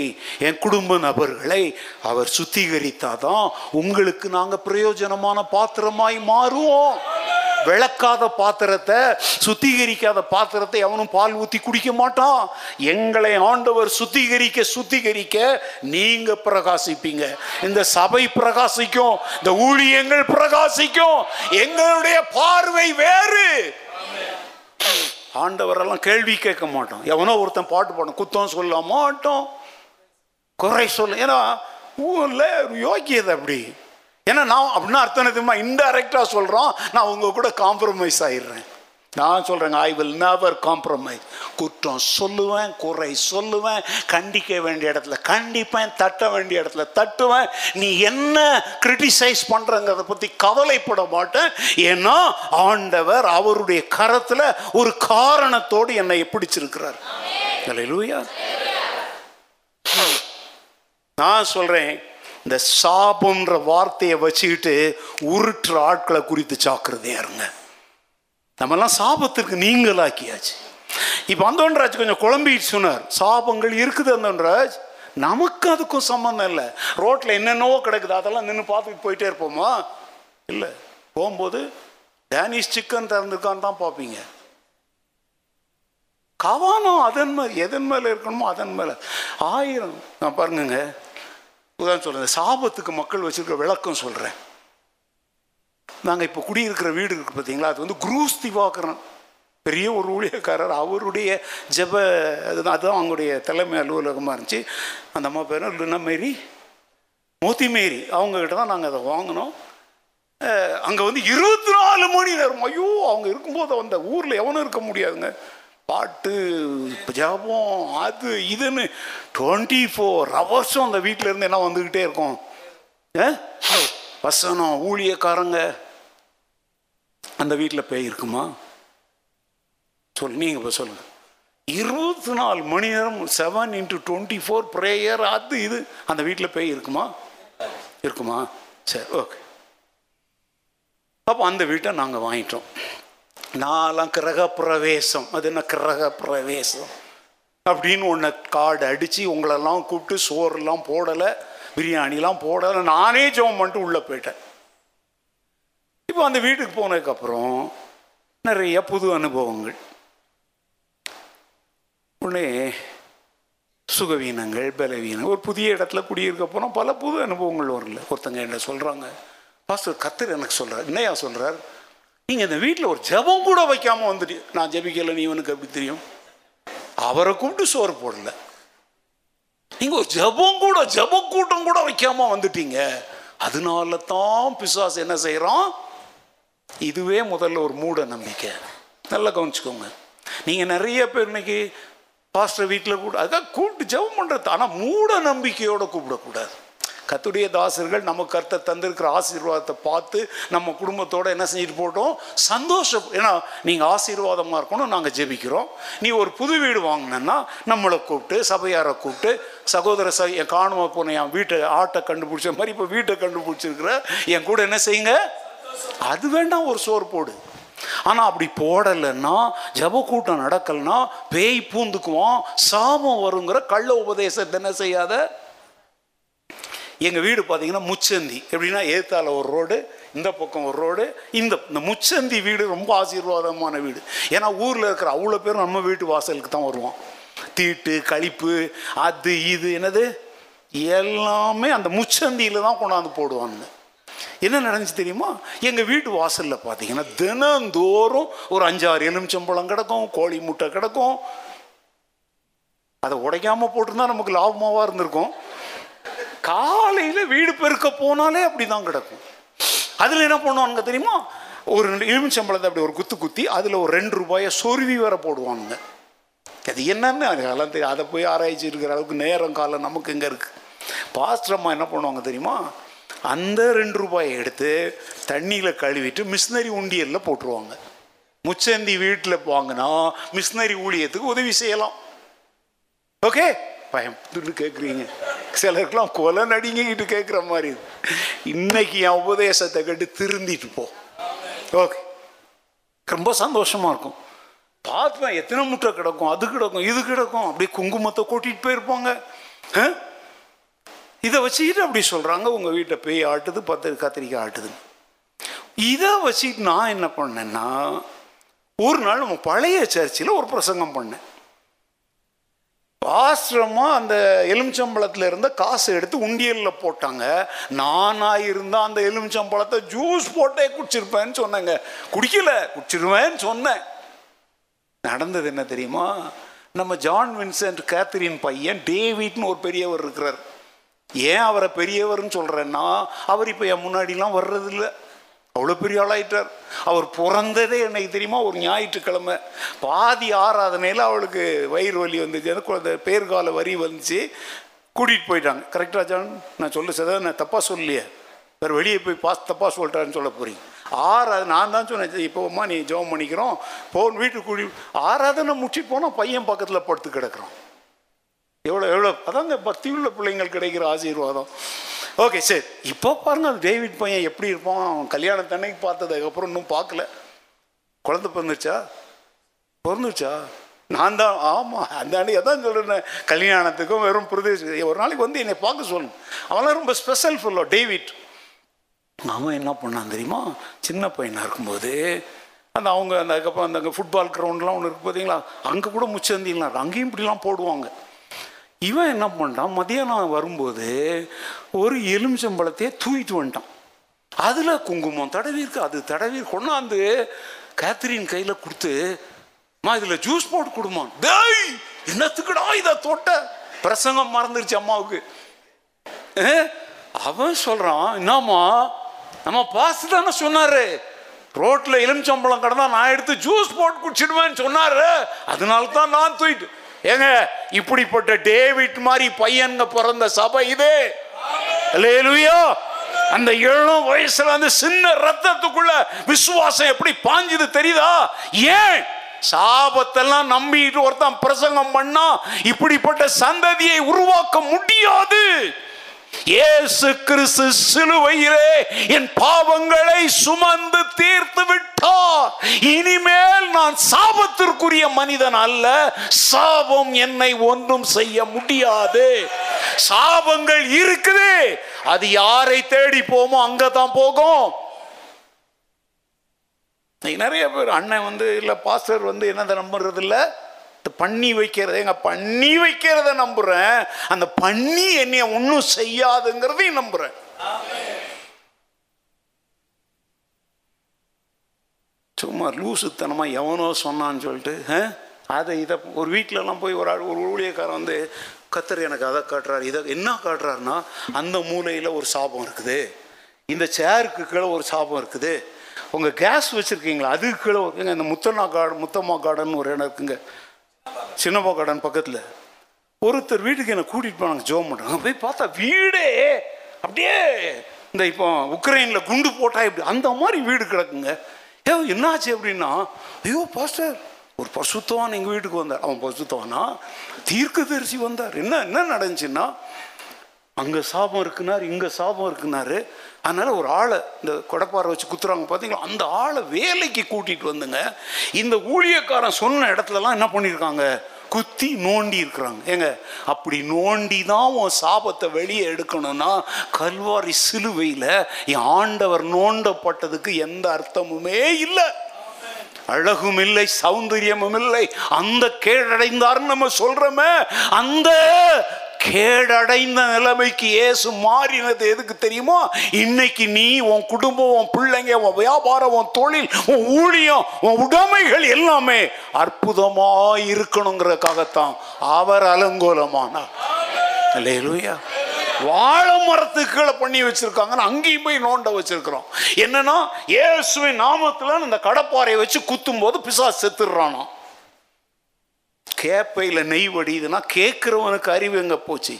என் குடும்ப நபர்களை அவர் சுத்திகரித்தாதான் உங்களுக்கு நாங்க பிரயோஜனமான பாத்திரமாய் மாறுவோம். விளக்காத பாத்திரத்தை சுத்திகரிக்காத பாத்திரத்தை அவனும் பால் ஊத்தி குடிக்க மாட்டான். எங்களை ஆண்டவர் சுத்திகரிக்க சுத்திகரிக்க நீங்க பிரகாசிப்பீங்க. இந்த சபை பிரகாசிக்கும் இந்த ஊழியங்கள் பிரகாசிக்கும். எங்களுடைய பார்வை வேறு. ஆண்டவரெல்லாம் கேள்வி கேட்க மாட்டோம் எவனோ ஒருத்தன் பாட்டு பாடும் குத்தம் சொல்ல மாட்டோம் குறை சொல்ல ஏன்னா ஊரில் யோக்கியது அப்படி. ஏன்னா நான் அப்படின்னா அர்த்தம் தெரியுமா? இன்டைரக்டாக சொல்கிறோம் நான் உங்க கூட காம்ப்ரமைஸ் ஆயிடுறேன். நான் சொல்கிறேங்க ஐ வில் நெவர் காம்ப்ரமைஸ் குற்றம் சொல்லுவேன் குறை சொல்லுவேன் கண்டிக்க வேண்டிய இடத்துல கண்டிப்பேன் தட்ட வேண்டிய இடத்துல தட்டுவேன். நீ என்ன கிரிட்டிசைஸ் பண்ணுறங்கிறத பற்றி கவலைப்பட மாட்டேன். ஏன்னா ஆண்டவர் அவருடைய கரத்தில் ஒரு காரணத்தோடு என்னை பிடிச்சிருக்கிறார். அல்லேலூயா நான் சொல்கிறேன் இந்த சாபம்ன்ற வார்த்தையை வச்சுக்கிட்டு உருட்டுற ஆட்களை குறித்து ஜாக்கிரதையா இருங்க. நம்மெல்லாம் சாபத்திற்கு நீங்களாக்கியாச்சு. இப்போ அந்தோன்ராஜ் கொஞ்சம் குழம்பிட்டு சொன்னார். சாபங்கள் இருக்குது அந்தோன்ராஜ். நமக்கு அதுக்கும் சம்மந்தம் இல்லை. ரோட்டில் என்னென்னவோ கிடக்குது. அதெல்லாம் நின்று பார்த்துட்டு போயிட்டே இருப்போமா? இல்லை. போகும்போது டேனிஷ் சிக்கன் திறந்துருக்கான்னு தான் பார்ப்பீங்க. கவானம் அதன் மேலே எதன் மேலே இருக்கணுமோ அதன் மேலே. ஆயிரம் நான் பாருங்க உதாரணம் சொல்கிறேன் சாபத்துக்கு மக்கள் வச்சுருக்க விளக்கம் சொல்கிறேன் நாங்கள் இப்போ குடியிருக்கிற வீடு இருக்குது பார்த்தீங்களா அது வந்து குரூஸ் திவாகரன். பெரிய ஒரு ஊழியக்காரர். அவருடைய ஜெப அதுதான் அதுதான் அவங்களுடைய தலைமை அலுவலகமாக இருந்துச்சு. அந்த அம்மா பேர் லுனா மேரி மோத்தி மேரி. தான் நாங்கள் அதை வாங்கினோம். அங்கே வந்து இருபத்தி நாலு மணி நேரம். ஐயோ அவங்க இருக்கும்போது அந்த ஊரில் எவனும் இருக்க முடியாதுங்க. பாட்டு ஜபம் அது இதுன்னு டுவெண்ட்டி ஃபோர் ஹவர்ஸும் அந்த வீட்டில் இருந்து என்ன வந்துக்கிட்டே இருக்கும். வசனம் ஊழியக்காரங்க அந்த வீட்டில் பேய் இருக்குமா? சொல் நீங்கள் இப்போ சொல்லுங்கள் இருபத்தி நாலு மணி நேரம் seven into twenty four prayer அது இது அந்த வீட்டில் பேய் இருக்குமா? இருக்குமா? சரி ஓகே அப்போ அந்த வீட்டை நாங்கள் வாங்கிட்டோம். நாலாம் கிரக பிரவேசம் அது என்ன கிரக பிரவேசம் அப்படின்னு ஒன்று காடு அடித்து உங்களெல்லாம் கூப்பிட்டு சோறுலாம் போடலை பிரியாணிலாம் போடலை நானே ஜெபம் பண்ணிட்டு உள்ளே போயிட்டேன். இப்போ அந்த வீட்டுக்கு போனதுக்கப்புறம் நிறைய புது அனுபவங்கள். உடனே சுகவீனங்கள் பலவீனங்கள் ஒரு புதிய இடத்துல குடியிருக்க போனால் பல புது அனுபவங்கள் வரல ஒருத்தங்க என்ன சொல்கிறாங்க பாஸ்டர் கத்தர் எனக்கு சொல்கிறார் என்னையா சொல்கிறார் நீங்கள் இந்த வீட்டில் ஒரு ஜெபம் கூட வைக்காமல் வந்துட்டு நான் ஜெபிக்கலை நீ இவனுக்கு எப்படி தெரியும்? அவரை கூப்பிட்டு சோறு போடல. நீங்கள் ஒரு ஜெபம் கூட ஜப கூட்டம் கூட வைக்காமல் வந்துட்டீங்க. அதனால தான் பிசாஸ் என்ன செய்கிறோம் இதுவே முதல்ல ஒரு மூட நம்பிக்கை. நல்லா கவனிச்சுக்கோங்க. நீங்கள் நிறைய பேர் இன்னைக்கு பாஸ்டர் வீட்டில் கூட அதான் கூப்பிட்டு ஜெபம் பண்ணுறது ஆனால் மூட நம்பிக்கையோடு கூப்பிடக்கூடாது. கத்துடைய தாசர்கள் நம்ம கர்த்த தந்திருக்கிற ஆசீர்வாதத்தை பார்த்து நம்ம குடும்பத்தோடு என்ன செஞ்சுட்டு போட்டோம்? சந்தோஷம். ஏன்னா நீங்கள் ஆசீர்வாதமாக இருக்கணும் நாங்கள் ஜெபிக்கிறோம். நீ ஒரு புது வீடு வாங்கினேன்னா நம்மளை கூப்பிட்டு சபையாரை கூப்பிட்டு சகோதர ச என் காணும போன என் வீட்டை ஆட்டை கண்டுபிடிச்ச மாதிரி இப்போ வீட்டை கண்டுபிடிச்சிருக்கிற என் கூட என்ன செய்யுங்க? அது வேண்டாம் ஒரு சோறு போடு. ஆனால் அப்படி போடலைன்னா ஜப கூட்டம் நடக்கலைன்னா பேய் பூந்துக்குவோம் சாபம் வருங்கிற கள்ள உபதேசத்தை என்ன செய்யாத? எங்கள் வீடு பார்த்தீங்கன்னா முச்சந்தி. எப்படின்னா ஏத்தால ஒரு ரோடு இந்த பக்கம் ஒரு ரோடு இந்த இந்த முச்சந்தி வீடு ரொம்ப ஆசீர்வாதமான வீடு. ஏன்னா ஊரில் இருக்கிற அவ்வளோ பேரும் நம்ம வீட்டு வாசலுக்கு தான் வருவோம். தீட்டு கழிப்பு அது இது என்னது? எல்லாமே அந்த முச்சந்தியில் தான் கொண்டாந்து போடுவாங்க என்ன நடந்துச்சு தெரியுமா? எங்கள் வீட்டு வாசலில் பார்த்தீங்கன்னா தினந்தோறும் ஒரு அஞ்சாறு எலுமிச்சம்பழம் கிடக்கும் கோழி முட்டை கிடக்கும். அதை உடைக்காமல் போட்டிருந்தா நமக்கு லாபமாவாக இருந்திருக்கும். காலையில் வீடு பெருக்க போனாலே அப்படி தான் கிடக்கும். அதில் என்ன பண்ணுவானுங்க தெரியுமா? ஒரு எலுமிச்சம்பளத்தை அப்படி ஒரு குத்து குத்தி அதில் ஒரு ரெண்டு ரூபாயை சொருவி வர போடுவானுங்க. அது என்னன்னு அதெல்லாம் தெரியும் அதை போய் ஆராய்ச்சி இருக்கிற அளவுக்கு நேரம் காலம் நமக்கு இங்கே இருக்குது பாஸ்டர் அம்மா என்ன பண்ணுவாங்க தெரியுமா? அந்த ரெண்டு ரூபாயை எடுத்து தண்ணியில் கழுவிட்டு மிஷினரி உண்டியலில் போட்டுருவாங்க. முச்சந்தி வீட்டில் வாங்கினா மிஷினரி ஊழியத்துக்கு உதவி செய்யலாம். ஓகே? பயந்துட்டு கேட்குறீங்க சிலருக்குலாம் கொலை நடிங்கிட்டு கேட்குற மாதிரி இன்னைக்கு என் உபதேசத்தை கேட்டு திருந்திட்டு போ. ஓகே ரொம்ப சந்தோஷமா இருக்கும். பார்ப்பேன் எத்தனை முட்டை கிடக்கும்? அது கிடக்கும் இது கிடக்கும். அப்படியே குங்குமத்தை கொட்டிட்டு போயிருப்பாங்க. ஆ? இதை வச்சுக்கிட்டு அப்படி சொல்கிறாங்க உங்கள் வீட்டை பேய் ஆட்டுது பத்து கத்திரிக்காய் ஆட்டுது. இதை வச்சுக்கிட்டு நான் என்ன பண்ணேன்னா ஒரு நாள் நம்ம பழைய சர்ச்சில் ஒரு பிரசங்கம் பண்ணேன். ஆசிரமம் அந்த எலுமிச்சம்பழத்தில் இருந்த காசு எடுத்து உண்டியலில் போட்டாங்க. நானாக இருந்தால் அந்த எலுமிச்சம்பழத்தை ஜூஸ் போட்டே குடிச்சிருப்பேன்னு சொன்னேங்க. குடிக்கல குடிச்சிருவேன்னு சொன்னேன். நடந்தது என்ன தெரியுமா? நம்ம ஜான் வின்சென்ட் கேத்தரின் பையன் டேவிட்னு ஒரு பெரியவர் இருக்கிறார். ஏன் அவரை பெரியவர்னு சொல்கிறேன்னா அவர் இப்போ என் முன்னாடிலாம் வர்றதில்லை. அவ்வளோ பெரிய ஆளாயிட்டார். அவர் பிறந்ததே எனக்கு தெரியுமா? ஒரு ஞாயிற்றுக்கிழமை. பாதி ஆராதனையில் அவளுக்கு வயிறு வலி வந்துச்சு. அந்த குழந்தை பேர்கால வரி வந்துச்சு. கூட்டிகிட்டு போயிட்டாங்க. கரெக்டாக ஜான்? நான் சொல்ல சதா நான் தப்பாக சொல்லலையே. வேறு வெளியே போய் பாஸ் தப்பாக சொல்லிட்டாருன்னு சொல்ல போகிறீங்க ஆறாவது நான் தான் சொன்னேன் இப்போம்மா நீ ஜெபம் பண்ணிக்கிறோம். போன் வீட்டுக்கு கூடி ஆராதனை முச்சி போனால் பையன் பக்கத்தில் படுத்து கிடக்குறான். எவ்வளோ எவ்வளோ அதாங்க பக்தி உள்ள பிள்ளைங்கள் கிடைக்கிற ஆசீர்வாதம். ஓகே சரி. இப்போ பாருங்க அந்த டேவிட் பையன் எப்படி இருப்பான்? அவன் கல்யாணத்தன்னைக்கு பார்த்ததுக்கப்புறம் இன்னும் பார்க்கல. குழந்த பிறந்துச்சா பிறந்துச்சா நான் தான் ஆமாம் அந்த அன்னைக்கு அதான் சொல்கிறேன் கல்யாணத்துக்கும் வெறும் பிரதேச ஒரு நாளைக்கு வந்து என்னை பார்க்க சொல்லணும். அவன்லாம் ரொம்ப ஸ்பெஷல் ஃபுல்லோ டேவிட். அவன் என்ன பண்ணான் தெரியுமா? சின்ன பையனாக இருக்கும்போது அந்த அவங்க அந்த அதுக்கப்புறம் அந்த அங்கே ஃபுட்பால் கிரவுண்ட்லாம் ஒன்று இருக்கு பார்த்தீங்களா அங்கே கூட முச்சந்திலாம் அங்கேயும் இப்படிலாம் போடுவாங்க. இவன் என்ன பண்ணிட்டான்? மதியானம் வரும்போது ஒரு எலுமிச்சம்பழத்தையே தூக்கிட்டு வந்துட்டான். அதில் குங்குமம் தடவி இருக்கு அது தடவி கொண்டாந்து கேத்ரின் கையில் கொடுத்து மா இதில் ஜூஸ் போட்டு கொடுமா. டேய் என்னத்துக்குடா இதை தொட்ட? பிரசங்கம் மறந்துருச்சு அம்மாவுக்கு. ஏ, அவன் சொல்கிறான் என்னம்மா நம்ம பாஸ் தானே சொன்னாரு. ரோட்டில் எலுமிச்சம்பழம் கடந்தால் நான் எடுத்து ஜூஸ் போட்டு குடிச்சிடுவேன்னு சொன்னாரு. அதனால தான் நான் தூக்கிட்டு ஏங்க இப்படிப்பட்ட டேவிட் மாதிரி பையன்க பிறந்த சபை இது. அல்லேலூயா. அந்த ஏழும் வயசுல அந்த சின்ன ரத்தத்துக்குள்ள விசுவாசம் எப்படி பாஞ்சுது தெரியுதா? ஏன்? சாபத்தெல்லாம் நம்பிட்டு ஒருத்தன் பிரசங்கம் பண்ணா இப்படிப்பட்ட சந்ததியை உருவாக்க முடியாது. இயேசு கிறிஸ்து சிலுவையிலே என் பாவங்களை சுமந்து தீர்த்து விட்டார். இனிமேல் நான் சாபத்திற்குரிய மனிதன் அல்ல. சாபம் என்னை ஒன்றும் செய்ய முடியாது. சாபங்கள் இருக்குது. அது யாரை தேடி போமோ அங்கதான் போகும். நிறைய பேர் அண்ணன் வந்து இல்லை பாஸ்டர் வந்து என்னதை நம்புறது இல்லை பண்ணி வைக்கிறத எங்க பண்ணி வைக்கிறத நம்புறேன். அந்த பண்ணி என்னைய ஒன்றும் செய்யாதுங்கிறதையும் நம்புறேன். சும்மா லூசுத்தனமா எவனோ சொன்னான்னு சொல்லிட்டு அதை இதை ஒரு வீட்டிலலாம் போய் ஒரு ஆள் ஒரு ஊழியக்காரன் வந்து கத்தர் எனக்கு அதை காட்டுறாரு இதை என்ன காட்டுறாருன்னா அந்த மூலையில் ஒரு சாபம் இருக்குது. இந்த சேருக்கு கீழே ஒரு சாபம் இருக்குது. உங்கள் கேஸ் வச்சுருக்கீங்களா? அதுக்கு கீழே ஒரு- இந்த முத்தண்ணா கார்டு முத்தம்மா கார்டன் ஒரு இடம் இருக்குங்க. சின்னப்பா கடன் பக்கத்தில் ஒருத்தர் வீட்டுக்கு என்னை கூட்டிகிட்டு போனாங்க ஜோம் பண்ணுறாங்க போய் பார்த்தா வீடே அப்படியே இந்த இப்போ உக்ரைனில் குண்டு போட்டால் இப்படி அந்த மாதிரி வீடு கிடக்குங்க. ஏ என்னாச்சு அப்படின்னா ஐயோ பாஸ்டர் ஒரு பசுத்தவான் எங்கள் வீட்டுக்கு வந்தார். அவன் பசுத்தவானா தீர்க்கதரிசி வந்தார். என்ன என்ன நடந்துச்சுன்னா அங்கே சாபம் இருக்குனார் இங்கே சாபம் இருக்குனாரு. அதனால் ஒரு ஆளை இந்த கொடப்பாறை வச்சு குத்துறாங்க. பார்த்தீங்களா அந்த ஆளை வேலைக்கு கூட்டிகிட்டு வந்துங்க. இந்த ஊழியக்காரன் சொன்ன இடத்துலலாம் என்ன பண்ணியிருக்காங்க குத்தி நோண்டி இருக்கிறாங்க. ஏங்க அப்படி நோண்டி தான் உன் சாபத்தை வெளியே எடுக்கணும்னா கல்வாரி சிலுவையில் என் ஆண்டவர் நோண்டப்பட்டதுக்கு எந்த அர்த்தமுமே இல்லை. அழகும் இல்லை சௌந்தரியமும் இல்லை. அந்த கேழடைந்தார்னு நம்ம சொல்றோமே. அந்த கேடடைந்த நிலைமைக்கு ஏசு மாறினது எதுக்கு தெரியுமா? இன்னைக்கு நீ உன் குடும்பம் உன் பிள்ளைங்க உன் வியாபாரம் உன் தொழில் உன் ஊழியம் உன் உடைமைகள் எல்லாமே அற்புதமா இருக்கணுங்கிறதுக்காகத்தான் அவர் அலங்கோலமானார். அல்லேலூயா வாழை மரத்துக்கு கீழே பண்ணி வச்சிருக்காங்கன்னு அங்கேயும் போய் நோண்ட வச்சிருக்கிறோம். என்னன்னா இயேசுவின் நாமத்துல இந்த கடப்பாறையை வச்சு குத்தும் போது பிசா செத்துடுறானா கேப்பையில் நெய் வடியுதுன்னா கேட்குறவனுக்கு அறிவு எங்கே போச்சு?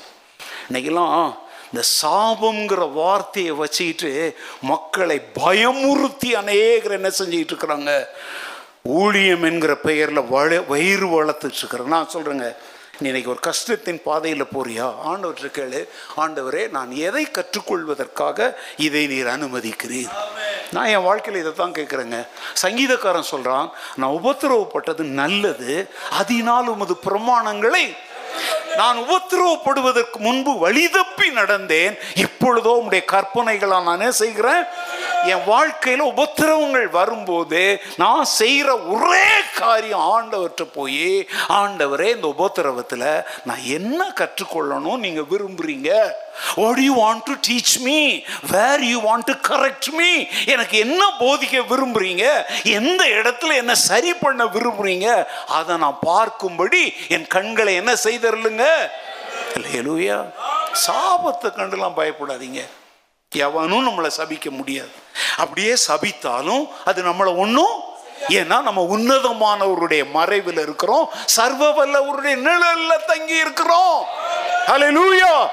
இன்னைக்கெல்லாம் இந்த சாபம்ங்கிற வார்த்தையை வச்சுக்கிட்டு மக்களை பயமுறுத்தி அநேகர் என்ன செஞ்சுக்கிட்டு இருக்கிறாங்க? ஊழியம் என்கிற பெயரில் வள வயிறு வளர்த்துட்டு இருக்கிறேன் நான் சொல்கிறேங்க நீ இன்னைக்கு ஒரு கஷ்டத்தின் பாதையில் போறியா? ஆண்டவற்றை கேளு. ஆண்டவரே நான் எதை கற்றுக்கொள்வதற்காக இதை நீர் அனுமதிக்கிறீர். நான் என் வாழ்க்கையில் இதை தான் கேட்குறேங்க சங்கீதக்காரன் சொல்கிறான் நான் உபத்திரவப்பட்டது நல்லது அதனால் உமது பிரமாணங்களை நான் உபத்திரவப்படுவதற்கு முன்பு வழிதப்பி நடந்தேன் இப்பொழுதோ உன்னுடைய கற்பனைகளை நானே செய்கிறேன். என் வாழ்க்கையில் உபத்திரவங்கள் வரும்போது நான் செய்கிற ஒரே காரியம் ஆண்டவர்கிட்ட போய் ஆண்டவரே இந்த உபத்திரவத்தில் நான் என்ன கற்றுக்கொள்ளணும் நீங்கள் விரும்புகிறீங்க what you want to teach me where you want to correct me எனக்கு என்ன போதிக்க விரும்புகிறீங்க எந்த இடத்துல என்ன சரி பண்ண விரும்புகிறீங்க அதை நான் பார்க்கும்படி என் கண்களை என்ன செய்தருளுங்க? இல்லையா சாபத்தை கண்டுலாம் பயப்படாதீங்க. எவனும் நம்மளை சபிக்க முடியாது. அப்படியே சபித்தாலும் அது நம்மளை ஒன்றும் ஏன்னா நம்ம உன்னதமானவருடைய மறைவில் இருக்கிறோம். சர்வ வல்லவருடைய நிழல்ல தங்கி இருக்கிறோம் ஹalleluya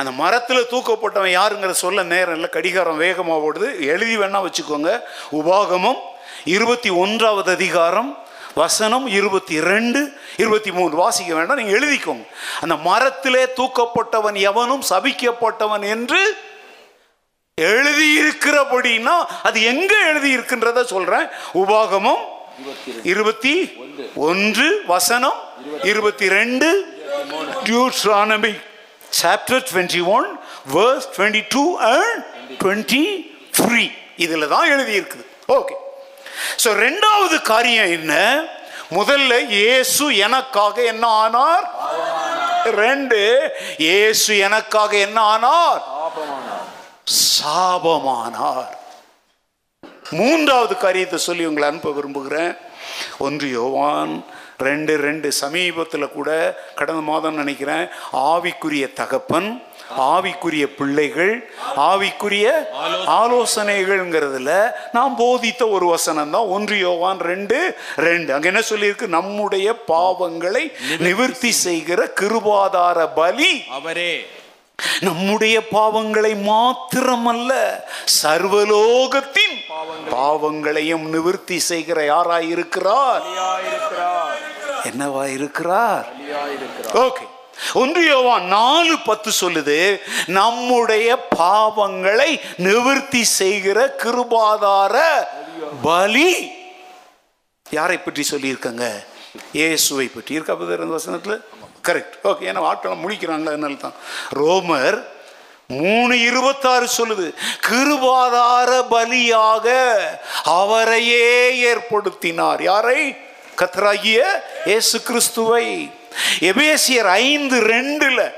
அந்த மரத்தில் தூக்கப்பட்டவன் யாருங்கிற சொல்ல நேரம் இல்லை கடிகாரம் வேகமாக ஓடுது. எழுதி வேணா வச்சுக்கோங்க. உபாகமம் இருபத்தி ஒன்றாவது அதிகாரம் வசனம் இருபத்தி ரெண்டு இருபத்தி மூணு வாசிக்க வேண்டாம் நீங்கள் எழுதிக்கோங்க. அந்த மரத்திலே தூக்கப்பட்டவன் எவனும் சபிக்கப்பட்டவன் என்று எழுதியிருக்கிறபடின்னா அது எங்க எழுதி இருக்கின்றத சொல்றேன். உபாகமம் இருபத்தி ஒன்று வசனம் இருபத்தி ரெண்டு Deuteronomy chapter twenty one verse twenty two and twenty three இதில் தான் எழுதியிருக்குது. ஓகே ஸோ ரெண்டாவது காரியம் என்ன? முதல்ல இயேசு எனக்காக என்ன ஆனார்? ரெண்டு இயேசு எனக்காக என்ன ஆனார்? சாபமானார். மூன்றாவது காரியத்தை சொல்லி உங்களை அனுப்ப விரும்புகிறேன். ஒன்று யோவான் ரெண்டு ரெண்டு சமீபத்தில் கூட கடந்த மாதம் நினைக்கிறேன் ஆவிக்குரிய தகப்பன் ஆவிக்குரிய பிள்ளைகள் ஆவிக்குரிய ஆலோசனைகள்ங்கிறதுல நான் போதித்த ஒரு வசனம் தான் ஒன்று யோவான் ரெண்டு ரெண்டு. அங்க என்ன சொல்லியிருக்கு? நம்முடைய பாவங்களை நிவர்த்தி செய்கிற கிருபாதார பலி அவரே. நம்முடைய பாவங்களை மாத்திரமல்ல சர்வலோகத்தின் பாவங்களையும் நிவர்த்தி செய்கிற யாராய் இருக்கிறார் என்னவா இருக்கிறார்? ஓகே. ஒன்று யோவான் நாலு பத்து சொல்லுது நம்முடைய பாவங்களை நிவர்த்தி செய்கிற கிருபாதார பலி. யாரை பற்றி சொல்லியிருக்காங்க? இயேசுவை பற்றி. இருக்கா வசனத்தில்? கரெக்ட் ஓகே ஏன்னா ஆட்கள் முடிக்கிறாங்க அதனால தான் ரோமர் மூணு இருபத்தாறு சொல்லுது கிருபாதார பலியாக அவரையே ஏற்படுத்தினார். யாரை? கத்தராகிய இயேசு கிறிஸ்துவை. எபேசியர் ஐந்து ரெண்டுல.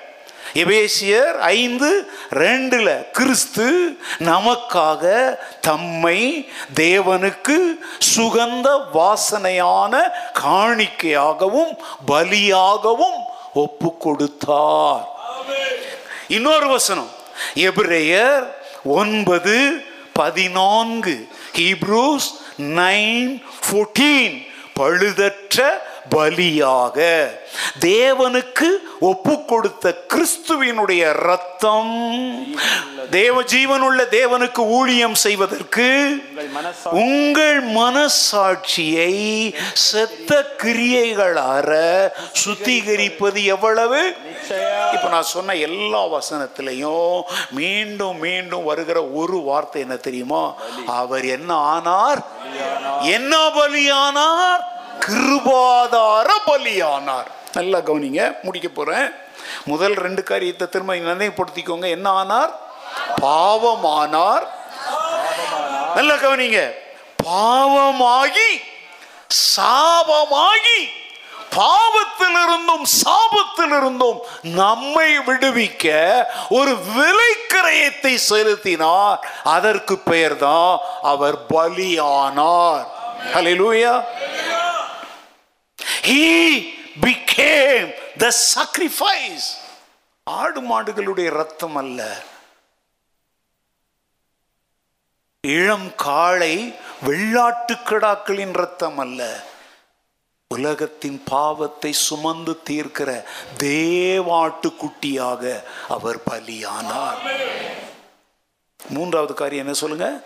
எபேசியர் ஐந்து ரெண்டுல. கிறிஸ்து நமக்காக தம்மை தேவனுக்கு சுகந்த வாசனையான காணிக்கையாகவும் பலியாகவும் ஒப்பு கொடுத்தார் இன்னொரு வசனம். எபிரேயர் ஒன்பது பதினான்கு. Hebrews nine fourteen. பழுதற்ற பலியாக. தேவனுக்கு ஒப்பு கொடுத்த கிறிஸ்துவினுடைய ரத்தம் தேவ ஜீவனுள்ள தேவனுக்கு ஊழியம் செய்வதற்கு உங்கள் மனசாட்சியை செத்த கிரியைகள் அற சுத்திகரிப்பது எவ்வளவு? இப்ப நான் சொன்ன எல்லா வசனத்திலையும் மீண்டும் மீண்டும் வருகிற ஒரு வார்த்தை என்ன தெரியுமா? அவர் என்ன ஆனார்? என்ன பலியானார்? கிருபாதார பலியானார். நல்லா கவனிங்க முடிக்க போறேன். முதல் ரெண்டு காரியத்தை திரும்ப நினைவுபடுத்திக்கோங்க. என்ன ஆனார்? பாவமானார். நல்லா கவனிங்க. பாவமாகி சாபமாகி பாவத்திலிருந்தும் சாபத்திலிருந்தும் நம்மை விடுவிக்க ஒரு விலைக்கிரயத்தை செலுத்தினார். அதற்கு பெயர்தான் அவர் பலியானார். ஹalleluya he became the sacrifice. ஆடு மாடுகளுடைய ரத்தம் அல்ல. இளம் காளை வெள்ளாட்டு கிடாக்களின் ரத்தம் அல்ல. உலகத்தின் பாவத்தை சுமந்து தீர்க்கிற தேவாட்டுக்குட்டியாக அவர் பலியானார். மூன்றாவது காரியம் என்ன சொல்லுங்க?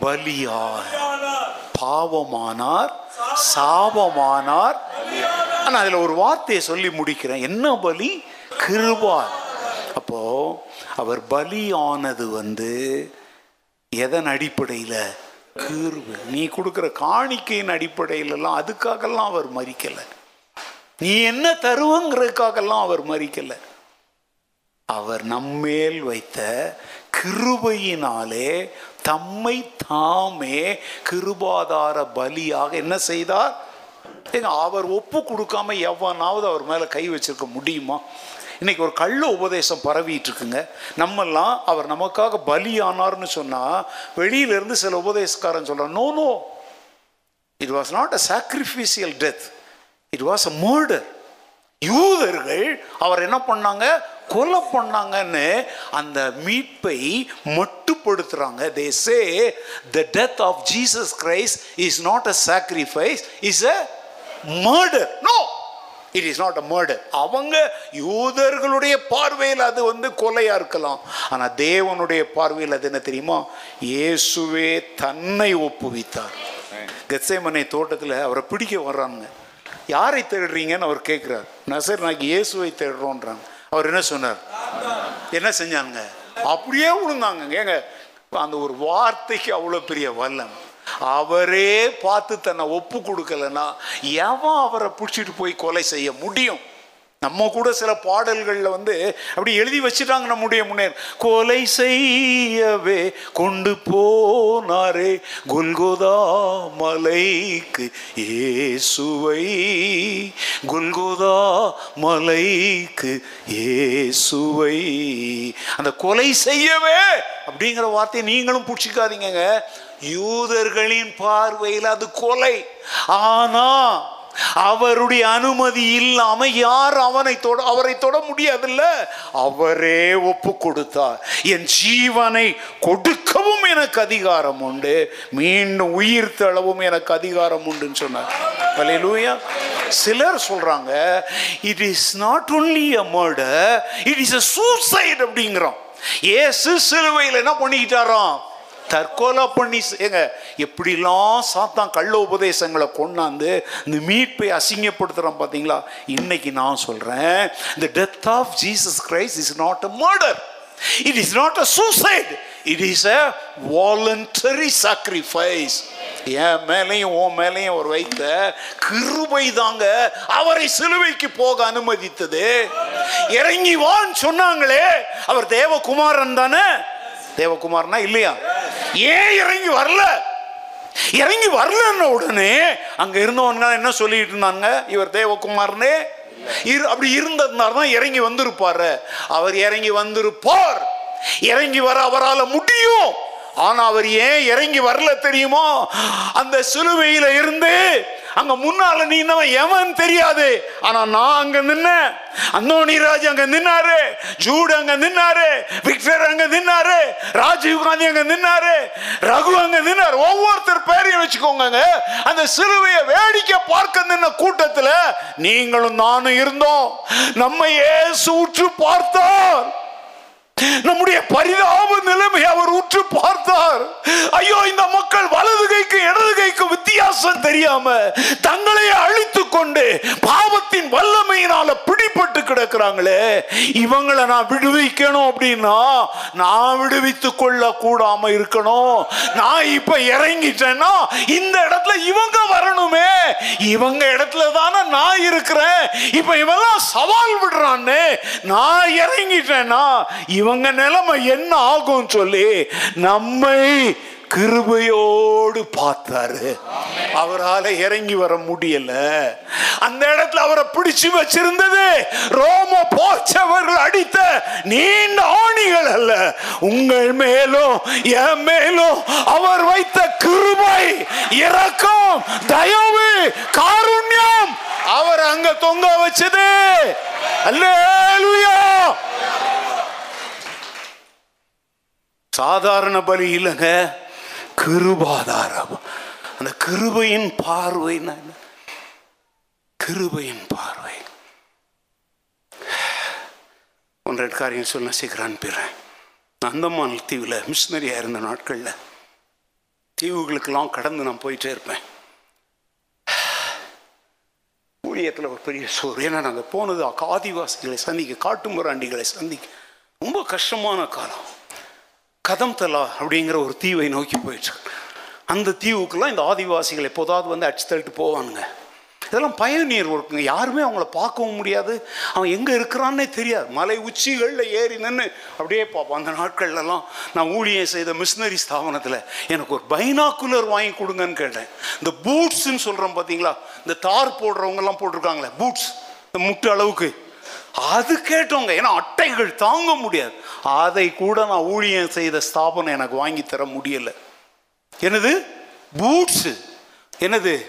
பலியார். பாவமானார் சாபமானார். ஆனா அதுல ஒரு வார்த்தையை சொல்லி முடிக்கிறேன். என்ன பலி? கிருபார். அப்போ அவர் பலியானது வந்து எதன் அடிப்படையில்? கிருபை நீ கொடுக்குற காணிக்கையின் அடிப்படையிலலாம் அதுக்காகலாம் அவர் மறிக்கலை. நீ என்ன தருவங்கிறதுக்காகலாம் அவர் மறிக்கலை. அவர் நம்மேல் வைத்த கிருபையினாலே தம்மை தாமே கிருபாதார பலியாக என்ன செய்தார்? ஏங்க அவர் ஒப்பு கொடுக்காம எவனாவது அவர் மேலே கை வச்சிருக்க முடியுமா? இன்றைக்கி ஒரு கள்ள உபதேசம் பரவிட்டு இருக்குங்க நம்மெல்லாம் அவர் நமக்காக பலியானார்னு சொன்னால் வெளியிலேருந்து சில உபதேசக்காரன் சொல்கிறான் no no it was not a sacrificial death it was a murder யூதர்கள் அவர் என்ன பண்ணாங்க? கொலை பண்ணாங்கன்னு அந்த மீட்பை மட்டுப்படுத்துகிறாங்க they say the death of Jesus Christ is not a sacrifice is a murder no it is not a murder அவங்க யூதர்களுடைய பார்வையில் அது வந்து கொலையாக இருக்கலாம். ஆனால் தேவனுடைய பார்வையில் அது என்ன தெரியுமா? இயேசுவே தன்னை ஒப்புவித்தார். கெத்சேமனை தோட்டத்தில் அவரை பிடிக்க வர்றாங்க யாரை தேடுறீங்கன்னு அவர் கேட்குறார் நசர் நாக்கு இயேசுவை தேடுறோன்றாங்க. அவர் என்ன சொன்னார்? என்ன செஞ்சாங்க அப்படியே விழுந்தாங்க ஏங்க அந்த ஒரு வார்த்தைக்கு அவ்வளோ பெரிய வல்லம். அவரே பார்த்து தன்னை ஒப்பு கொடுக்கலன்னா எவன் அவரை பிடிச்சிட்டு போய் கொலை செய்ய முடியும்? நம்ம கூட சில பாடல்களில் வந்து அப்படி எழுதி வச்சுட்டாங்க நம்முடைய முன்னேர். கொலை செய்யவே கொண்டு போனாரே குல்கோதா மலைக்கு ஏசுவை குல்கோதா மலைக்கு ஏசுவை அந்த கொலை செய்யவே அப்படிங்கிற வார்த்தையை நீங்களும் பிடிச்சிக்காதீங்க யூதர்களின் பார்வையில் அது கொலை. ஆனா அவருடைய அனுமதி இல்லாம யார் அவனை தொட அவரை தொட முடியாதுல்ல? அவரே ஒப்பு கொடுத்தார். என் ஜீவனை கொடுக்கவும் எனக்கு அதிகாரம் உண்டு. மீண்டும் உயிர் தளவும் எனக்கு அதிகாரம் உண்டுன்னு சொன்னார். அலையிலூயா சிலர் சொல்றாங்க it is not only a murder it is a suicide அப்படிங்கிறோம் ஏசு சிலுவையில் என்ன பண்ணிக்கிட்டாராம்? தற்கொலை பண்ணி ஏங்க எப்படிலாம் சாத்தான் கள்ள உபதேசங்களை கொண்டாந்து இந்த மீட்பை அசிங்கப்படுத்துகிறான் பார்த்தீங்களா இன்னைக்கு நான் சொல்கிறேன் the death of Jesus Christ is not a murder it is not a suicide it is a voluntary sacrifice என் மேலையும் உன் மேலையும் ஒரு வைத்த கிருபை தாங்க அவரை சிலுவைக்கு போக அனுமதித்தது. இறங்கி வான்னு சொன்னாங்களே அவர் தேவகுமாரன் தானே? தேவகுமார்னா இல்லையா? ஏன் இறங்கி வரல? இறங்கி வரலன்ன உடனே அங்க இருந்தவங்க என்ன சொல்லிட்டு இருந்தாங்க? இவர் தேவகுமார்னே? இரு அப்படி இருந்ததுனால தான் இறங்கி வந்திருப்பாரு. அவர் இறங்கி வந்திருப்பார். இறங்கி வர அவரால் முடியும். ஆனா அவர் ஏன் இறங்கி வரல தெரியுமோ? அந்த சிலுவையில இருந்து அங்க முன்னால நின்னவன் எவன் தெரியாது. ஆனா நான் அங்க நின்னேன். அந்தோணிராஜ் அங்க நின்னாரு. ஜூடு அங்க நின்னாரு. விக்டர் அங்க நின்னாரு. ராஜீவ் காந்தி அங்க நின்னாரு. ரகு அங்க நின்னாரு. ஒவ்வொருத்தர் பேரையும் வச்சுக்கோங்க அந்த சிலுவையை வேடிக்கை பார்க்க நின்ன கூட்டத்துல நீங்களும் நானும் இருந்தோம். நம்ம ஏசு உற்று பார்த்தோம் நம்முடைய பரிதாப நிலைமை அவர் உற்று பார்த்தார். ஐயோ இந்த மக்கள் வலது கைக்கு இடது கைக்கு வித்தியாசம் தெரியாம தங்களை அழித்து கொண்டு பாவத்தின் வல்லமையினால பிடிபட்டு கிடக்குறாங்களே. இவங்களை நான் விடுவிக்கணும் அப்படின்னா நான் விடுவித்து கொள்ள கூடாம இருக்கணும். நான் இப்ப இறங்கிட்டேன்னா இந்த இடத்துல இவங்க வரணுமே. இவங்க இடத்துல தானே நான் இருக்கிறேன். இப்ப இவெல்லாம் சவால் விடுறான்னு நான் இறங்கிட்டேன்னா இவன் உங்க நிலைமை என்ன ஆகும் சொல்லி நம்மை கிருபையோடு பார்த்தாரு. அவரால் இறங்கி வர முடியல. அந்த இடத்துல அவரை பிடிச்சு வச்சிருந்தது. ரோம போச்சவர்கள் அடித்த நீண்ட ஆணிகள் அல்ல. உங்கள் மேலும் என் மேலும் அவர் வைத்த கிருபை இறக்கம் தயவு காருண்யம் அவர் அங்க தொங்க வச்சது. அல்லேலூயா! சாதாரண பலி இல்லைங்க கிருபாதாரம். அந்த கிருபையின் பார்வை கிருபையின் பார்வை. ஒன்றை காரியம் சொல்ல சீக்கிரம் அனுப்பிடுறேன். நான் அந்தமான் தீவில் மிஷினரியாக இருந்த நாட்களில் தீவுகளுக்கெல்லாம் கடந்து நான் போயிட்டே இருப்பேன். ஊழியத்தில் ஒரு பெரிய சோறு. ஏன்னா நாங்கள் போனது ஆதிவாசிகளை சந்திக்க காட்டு முராண்டிகளை சந்திக்க. ரொம்ப கஷ்டமான காலம். கதம் தலா அப்படிங்கிற ஒரு தீவை நோக்கி போயிட்டு அந்த தீவுக்கெல்லாம் இந்த ஆதிவாசிகள் எப்போதாவது வந்து அடிச்சு தள்ளிட்டு போவானுங்க. இதெல்லாம் பயனியர் ஒர்க்குங்க யாருமே அவங்கள பார்க்கவும் முடியாது. அவன் எங்கே இருக்கிறான்னே தெரியாது. மலை உச்சிகளில் ஏறி நின்று அப்படியே பார்ப்போம் அந்த நாட்கள்லாம் நான் ஊழியம் செய்த மிஷினரி ஸ்தாபனத்தில் எனக்கு ஒரு பைனாக்குலர் வாங்கி கொடுங்கன்னு கேட்டேன். இந்த பூட்ஸ்ன்னு சொல்கிறோம் பார்த்தீங்களா இந்த தார் போடுறவங்கெல்லாம் போட்டிருக்காங்களே பூட்ஸ். இந்த முட்டு அளவுக்கு. அது கேட்டோங்க ஏன்னா அட்டைகள் தாங்க முடியாது. அதை கூட நான் ஊழியம் செய்த ஸ்தாபனம் எனக்கு வாங்கி தர முடியலை. என்னது? பூட்ஸு என்னது?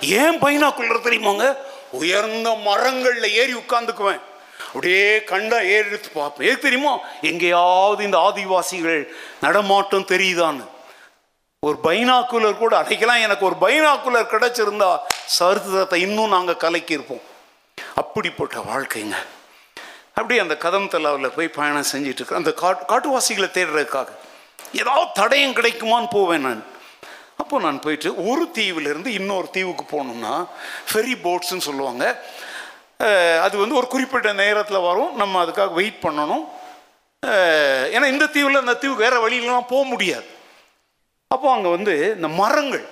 ஏன் பைனாக்குள்ளர் தெரியுமாங்க? உயர்ந்த மரங்களில் ஏறி உட்காந்துக்குவேன் அப்படியே கண்டா ஏறி எடுத்து பார்ப்பேன். ஏது தெரியுமா? எங்கேயாவது இந்த ஆதிவாசிகள் நடமாட்டம் தெரியுதான்னு. ஒரு பைனாக்குலர் கூட அன்றைக்கெல்லாம் எனக்கு ஒரு பைனாக்குலர் கிடச்சிருந்தா சரித்திரத்தை இன்னும் நாங்கள் கலக்கியிருப்போம். அப்படிப்பட்ட வாழ்க்கைங்க. அப்படியே அந்த கதம் தலாவில் போய் பயணம் செஞ்சுட்டு அந்த காட்டு காட்டுவாசிகளை தேடுறதுக்காக ஏதாவது தடயம் கிடைக்குமான்னு போவேன் நான். அப்போ நான் போயிட்டு ஒரு தீவிலிருந்து இன்னொரு தீவுக்கு போகணும்னா ஃபெரி போட்ஸ்ன்னு சொல்லுவாங்க. அது வந்து ஒரு குறிப்பிட்ட நேரத்தில் வரும். நம்ம அதுக்காக வெயிட் பண்ணணும். ஏன்னா இந்த தீவில் அந்த தீவுக்கு வேறு வழியிலலாம் போக முடியாது. அப்போ அங்கே வந்து இந்த மரங்கள்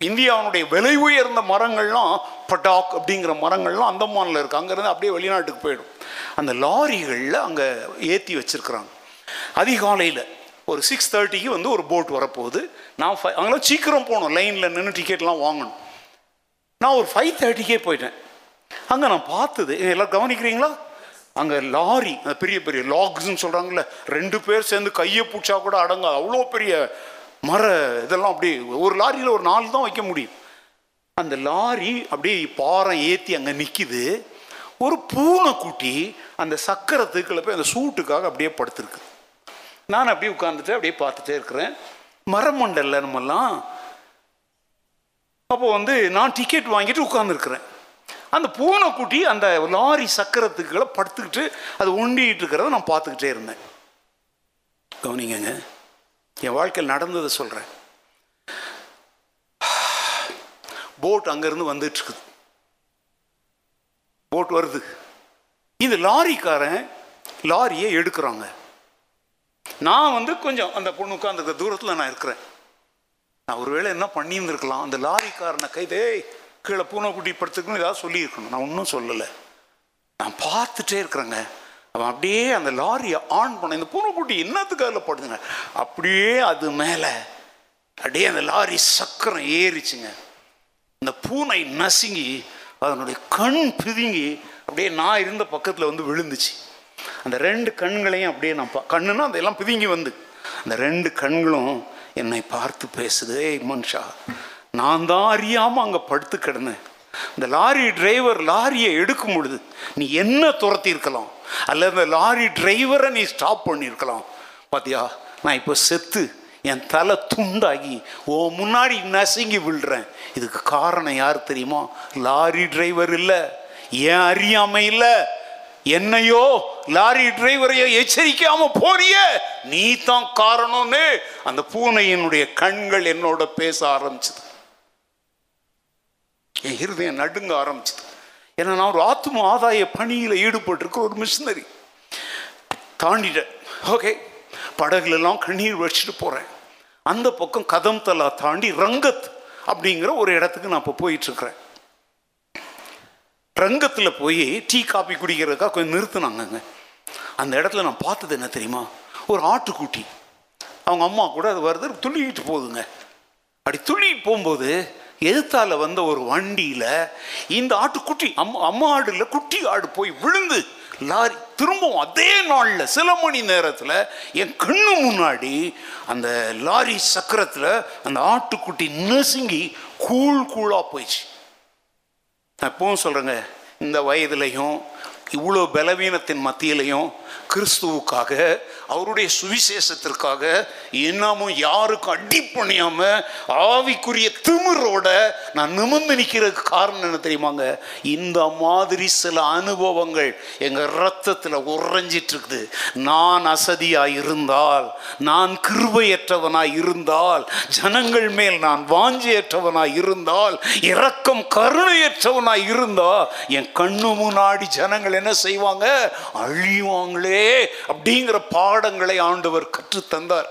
இந்தியாவுடைய விலை உயர்ந்த மரங்கள்லாம் பட்டாக் அப்படிங்கிற மரங்கள்லாம் அந்தமானில் இருக்குது அங்கேருந்து அப்படியே வெளிநாட்டுக்கு போயிடும். அந்த லாரிகளில் அங்கே ஏற்றி வச்சுருக்குறாங்க. அதிகாலையில் ஒரு சிக்ஸ் தேர்ட்டிக்கு வந்து ஒரு போட் வரப்போகுது. நான் ஃபை அங்கெல்லாம் சீக்கிரம் போகணும். லைனில் நின்று டிக்கெட்லாம் வாங்கணும். நான் ஒரு ஃபைவ் தேர்ட்டிக்கே போயிட்டேன். அங்கே நான் பார்த்தது எல்லாம் கவனிக்கிறீங்களா? அங்கே லாரி பெரிய பெரிய லாக்ஸ்ன்னு சொல்கிறாங்கல்ல ரெண்டு பேர் சேர்ந்து கையை பூச்சா கூட அடங்காது. அவ்வளோ பெரிய மர இதெல்லாம் அப்படியே ஒரு லாரியில் ஒரு நாலு தான் வைக்க முடியும். அந்த லாரி அப்படியே பாறை ஏற்றி அங்கே நிற்கிது ஒரு பூனைக்குட்டி அந்த சக்கரத்துக்குள்ள போய் அந்த சூட்டுக்காக அப்படியே படுத்திருக்கு. நான் அப்படியே உட்காந்துட்டு அப்படியே பார்த்துட்டே இருக்கிறேன். மரமண்டல்ல நம்மெல்லாம் அப்போ வந்து நான் டிக்கெட் வாங்கிட்டு உட்காந்துருக்குறேன் அந்த பூனைக்குட்டி அந்த லாரி சக்கரத்துக்குள்ள படுத்துக்கிட்டு அது ஒண்டிகிட்டு இருக்கிறத நான் பார்த்துக்கிட்டே இருந்தேன். கவனிங்கங்க. என் வாழ்க்கையில் நடந்ததை சொல்கிறேன் போட் அங்கேருந்து வந்துட்டுருக்குது. போட் வருது. இந்த லாரிக்காரன் லாரியை எடுக்கிறாங்க. நான் வந்து கொஞ்சம் அந்த பொண்ணு உட்காந்துருக்க தூரத்தில் நான் இருக்கிறேன். நான் ஒருவேளை என்ன பண்ணியிருந்திருக்கலாம்? அந்த லாரிக்காரனை கைதே கீழே பூனை குட்டி படுத்துக்கணும் ஏதாவது சொல்லியிருக்கணும். நான் ஒன்றும் சொல்லலை. நான் பார்த்துட்டே இருக்கிறேங்க. அவன் அப்படியே அந்த லாரியை ஆன் பண்ண இந்த பூனைக்குட்டி என்னத்துக்கு அதில் படுதுங்க அப்படியே அது மேலே அப்படியே அந்த லாரி சக்கரம் ஏறிச்சுங்க. இந்த பூனை நசுங்கி அதனுடைய கண் பிதுங்கி அப்படியே நான் இருந்த பக்கத்தில் வந்து விழுந்துச்சு. அந்த ரெண்டு கண்களையும் அப்படியே நான் பா கண்ணுன்னா அதெல்லாம் பிதுங்கி வந்து. அந்த ரெண்டு கண்களும் என்னை பார்த்து பேசுது ஏய் மனுஷா நான் தான் அறியாமல் அங்கே படுத்து கிடந்தேன். இந்த லாரி டிரைவர் லாரியை எடுக்கும் பொழுது நீ என்ன துரத்தியிருக்கலாம்? அல்லது இந்த லாரி டிரைவரை நீ ஸ்டாப் பண்ணியிருக்கலாம்? பாத்தியா நான் இப்போ செத்து என் தலை துண்டாகி ஓ முன்னாடி நசுங்கி விழுறேன். இதுக்கு காரணம் யார் தெரியுமா? லாரி டிரைவர் இல்லை. ஏன் அறியாமை இல்லை? என்னையோ லாரி டிரைவரையோ எச்சரிக்காம போறிய. நீ தான் காரணம்னு அந்த பூனையினுடைய கண்கள் என்னோட பேச ஆரம்பிச்சது. என் ஹிருதயம் நடுங்க ஆரம்பிச்சது. ஏன்னா நான் ஒரு ஆத்ம ஆதாய பணியில் ஈடுபட்டிருக்க ஒரு மிஷினரி தாண்டிட்டேன். ஓகே படகுலெல்லாம் கண்ணீர் வச்சுட்டு போகிறேன் அந்த பக்கம் கதம் தலா தாண்டி ரங்கத் அப்படிங்கிற ஒரு இடத்துக்கு நான் இப்போ போயிட்டுருக்கிறேன். ரங்கத்தில் போய் டீ காபி குடிக்கிறதுக்காக கொஞ்சம் நிறுத்தினாங்கங்க. அந்த இடத்துல நான் பார்த்தது என்ன தெரியுமா? ஒரு ஆட்டுக்குட்டி. அவங்க அம்மா கூட அது வருது துள்ளிக்கிட்டு போகுதுங்க. அப்படி துள்ளி போகும்போது எதிர்த்தால வந்த ஒரு வண்டியில் இந்த ஆட்டுக்குட்டி அம்மா அம்மா ஆடுல குட்டி ஆடு போய் விழுந்து லாரி திரும்பவும் அதே நாளில் சில மணி நேரத்தில் என் கண்ணு முன்னாடி அந்த லாரி சக்கரத்தில் அந்த ஆட்டுக்குட்டி நசுங்கி கூழ் கூழாக போயிடுச்சு. நான் எப்பவும் சொல்கிறேங்க இந்த வயதுலையும் இவ்வளோ பலவீனத்தின் மத்தியிலையும் கிறிஸ்துவுக்காக அவருடைய சுவிசேஷத்திற்காக இன்னமும் யாருக்கும் அடி பண்ணியாம ஆவிக்குரிய திமிரோட நான் நிமிர்ந்து நிற்கிறதுக்கு காரணம் என்ன தெரியுமாங்க? இந்த மாதிரி சில அனுபவங்கள் எங்கள் ரத்தத்தில் உறைஞ்சிட்டு இருக்குது நான் அசதியாக இருந்தால் நான் கிருபையற்றவனாய் இருந்தால் ஜனங்கள் மேல் நான் வாஞ்சியற்றவனாய் இருந்தால் இரக்கம் கருணையற்றவனாய் இருந்தா என் கண்ணு முன்னாடி ஜனங்கள் என்ன செய்வாங்க? அழிவாங்களே அப்படிங்கிற பாடங்களை ஆண்டவர் கற்றுத்தந்தார்.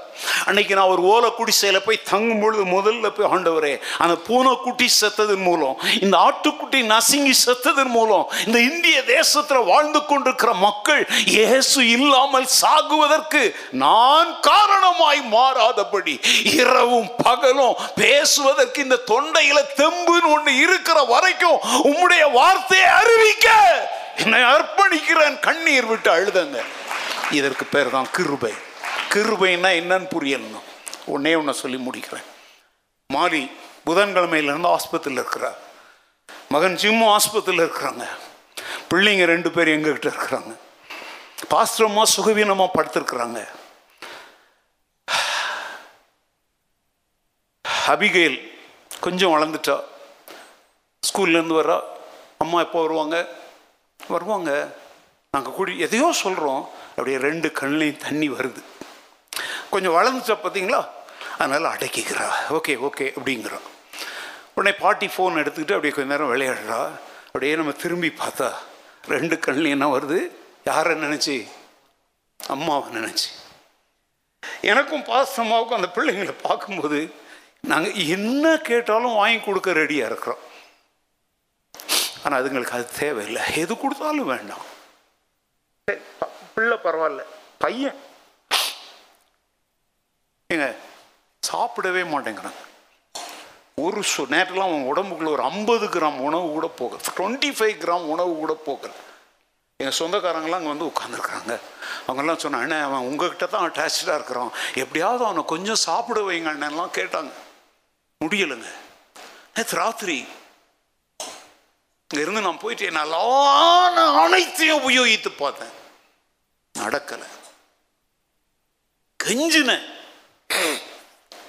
அன்னைக்கு நான் ஒரு ஓலை குடிசையில் போய் தங்கும் பொழுது முதல்ல போய் ஆண்டவரே அந்த பூனைக்குட்டி செத்ததன் மூலம் இந்த ஆட்டுக்குட்டி நசுங்கி செத்ததன் மூலம் இந்த இந்திய தேசத்தில் வாழ்ந்து கொண்டிருக்கிற மக்கள் இயேசு இல்லாமல் சாகுவதற்கு நான் காரணமாய் மாறாதபடி இரவும் பகலும் பேசுவதற்கு இந்த தொண்டையில தெம்புன்னு ஒண்ணு இருக்கிற வரைக்கும் உம்முடைய வார்த்தையை அறிவிக்க என்னை அர்ப்பணிக்கிறேன். கண்ணீர் விட்டு அழுதங்க. இதற்கு பேர் தான் கிருபை. கிருபைன்னா என்னன்னு புரியணும். ஒன்னே ஒன்று சொல்லி முடிக்கிறேன். மாலி புதன்கிழமையிலேருந்து ஆஸ்பத்திரியில் இருக்கிறார். மகன் ஜிம்மு ஆஸ்பத்திரியில் இருக்கிறாங்க. பிள்ளைங்க ரெண்டு பேர் எங்ககிட்ட இருக்கிறாங்க. பாஸ்திரமாக சுகவீனமாக படுத்திருக்கிறாங்க. அபிகேல் கொஞ்சம் வளர்ந்துட்டா. ஸ்கூல்லேருந்து வர்றா அம்மா எப்போ வருவாங்க? வருவாங்க. நாங்கள் கூடி எதையோ சொல்கிறோம் அப்படியே ரெண்டு கண்ணிலையும் தண்ணி வருது. கொஞ்சம் வளர்ந்துச்சா பார்த்தீங்களா? அதனால் அடக்கிக்கிறா. ஓகே ஓகே அப்படிங்கிறா. உடனே பாட்டி ஃபோன் எடுத்துக்கிட்டு அப்படியே கொஞ்ச நேரம் விளையாடுறா. அப்படியே நம்ம திரும்பி பார்த்தா ரெண்டு கண்ணில் என்ன வருது? யாரை நினச்சி? அம்மாவை நினச்சி. எனக்கும் பாசமாவுக்கும் அந்த பிள்ளைங்களை பார்க்கும்போது நாங்கள் என்ன கேட்டாலும் வாங்கி கொடுக்க ரெடியாக இருக்கிறோம். ஆனால் அதுங்களுக்கு அது தேவையில்லை. எது கொடுத்தாலும் வேண்டாம். பிள்ளை பரவாயில்ல. பையன். ஏங்க சாப்பிடவே மாட்டேங்கிறாங்க. ஒரு சு நேரத்தில் அவன் உடம்புக்குள்ள ஒரு ஐம்பது கிராம் உணவு கூட போகல. டுவெண்ட்டி ஃபைவ் கிராம் உணவு கூட போகல. எங்கள் சொந்தக்காரங்களாம் அங்கே வந்து உட்காந்துருக்குறாங்க அவங்கெல்லாம் சொன்ன அண்ணே அவன் உங்ககிட்ட தான் அட்டாச்சாக இருக்கிறான். எப்படியாவது அவனை கொஞ்சம் சாப்பிட வைங்க அண்ணன்லாம் கேட்டாங்க. முடியலைங்க. நேற்று ராத்திரி இங்கே இருந்து நான் போயிட்டு என்னாலான அனைத்தையும் உபயோகித்து பார்த்தேன். நடக்கலை. கெஞ்சின.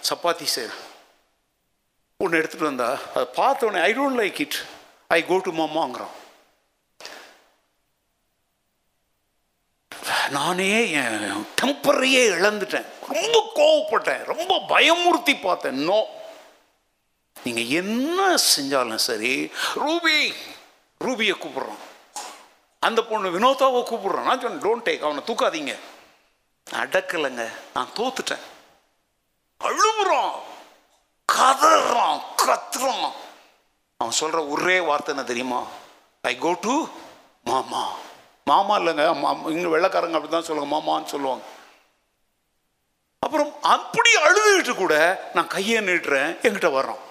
சப்பாத்தி செய்கிறேன் ஒன்று எடுத்துகிட்டு வந்தா அதை பார்த்த உடனே I don't like it I go to மாமாங்கிறான். நானே என் டெம்பரையே இழந்துட்டேன். ரொம்ப கோவப்பட்டேன். ரொம்ப பயமுறுத்தி பார்த்தேன். நோ நீங்கள் என்ன செஞ்சாலும் சரி ரூபி ரூபியை கூப்பிட்றோம் அந்த பொண்ணு வினோதாவை கூப்பிடுறான் நான் சொன்னேன் டோன்ட் டேக் அவனை தூக்காதீங்க. அடக்கலைங்க. நான் தோத்துட்டேன். அழுகுறான் கதறான் கத்துறான். அவன் சொல்கிற ஒரே வார்த்தை என்ன தெரியுமா? ஐ கோ டு மாமா. மாமா இல்லைங்க இங்கே வெள்ளைக்காரங்க அப்படி தான் சொல்லுவாங்க மாமான்னு சொல்லுவாங்க. அப்புறம் அப்படி அழுதுகிட்டு கூட நான் கையை நீட்டுறேன் என்கிட்ட வர்றான்.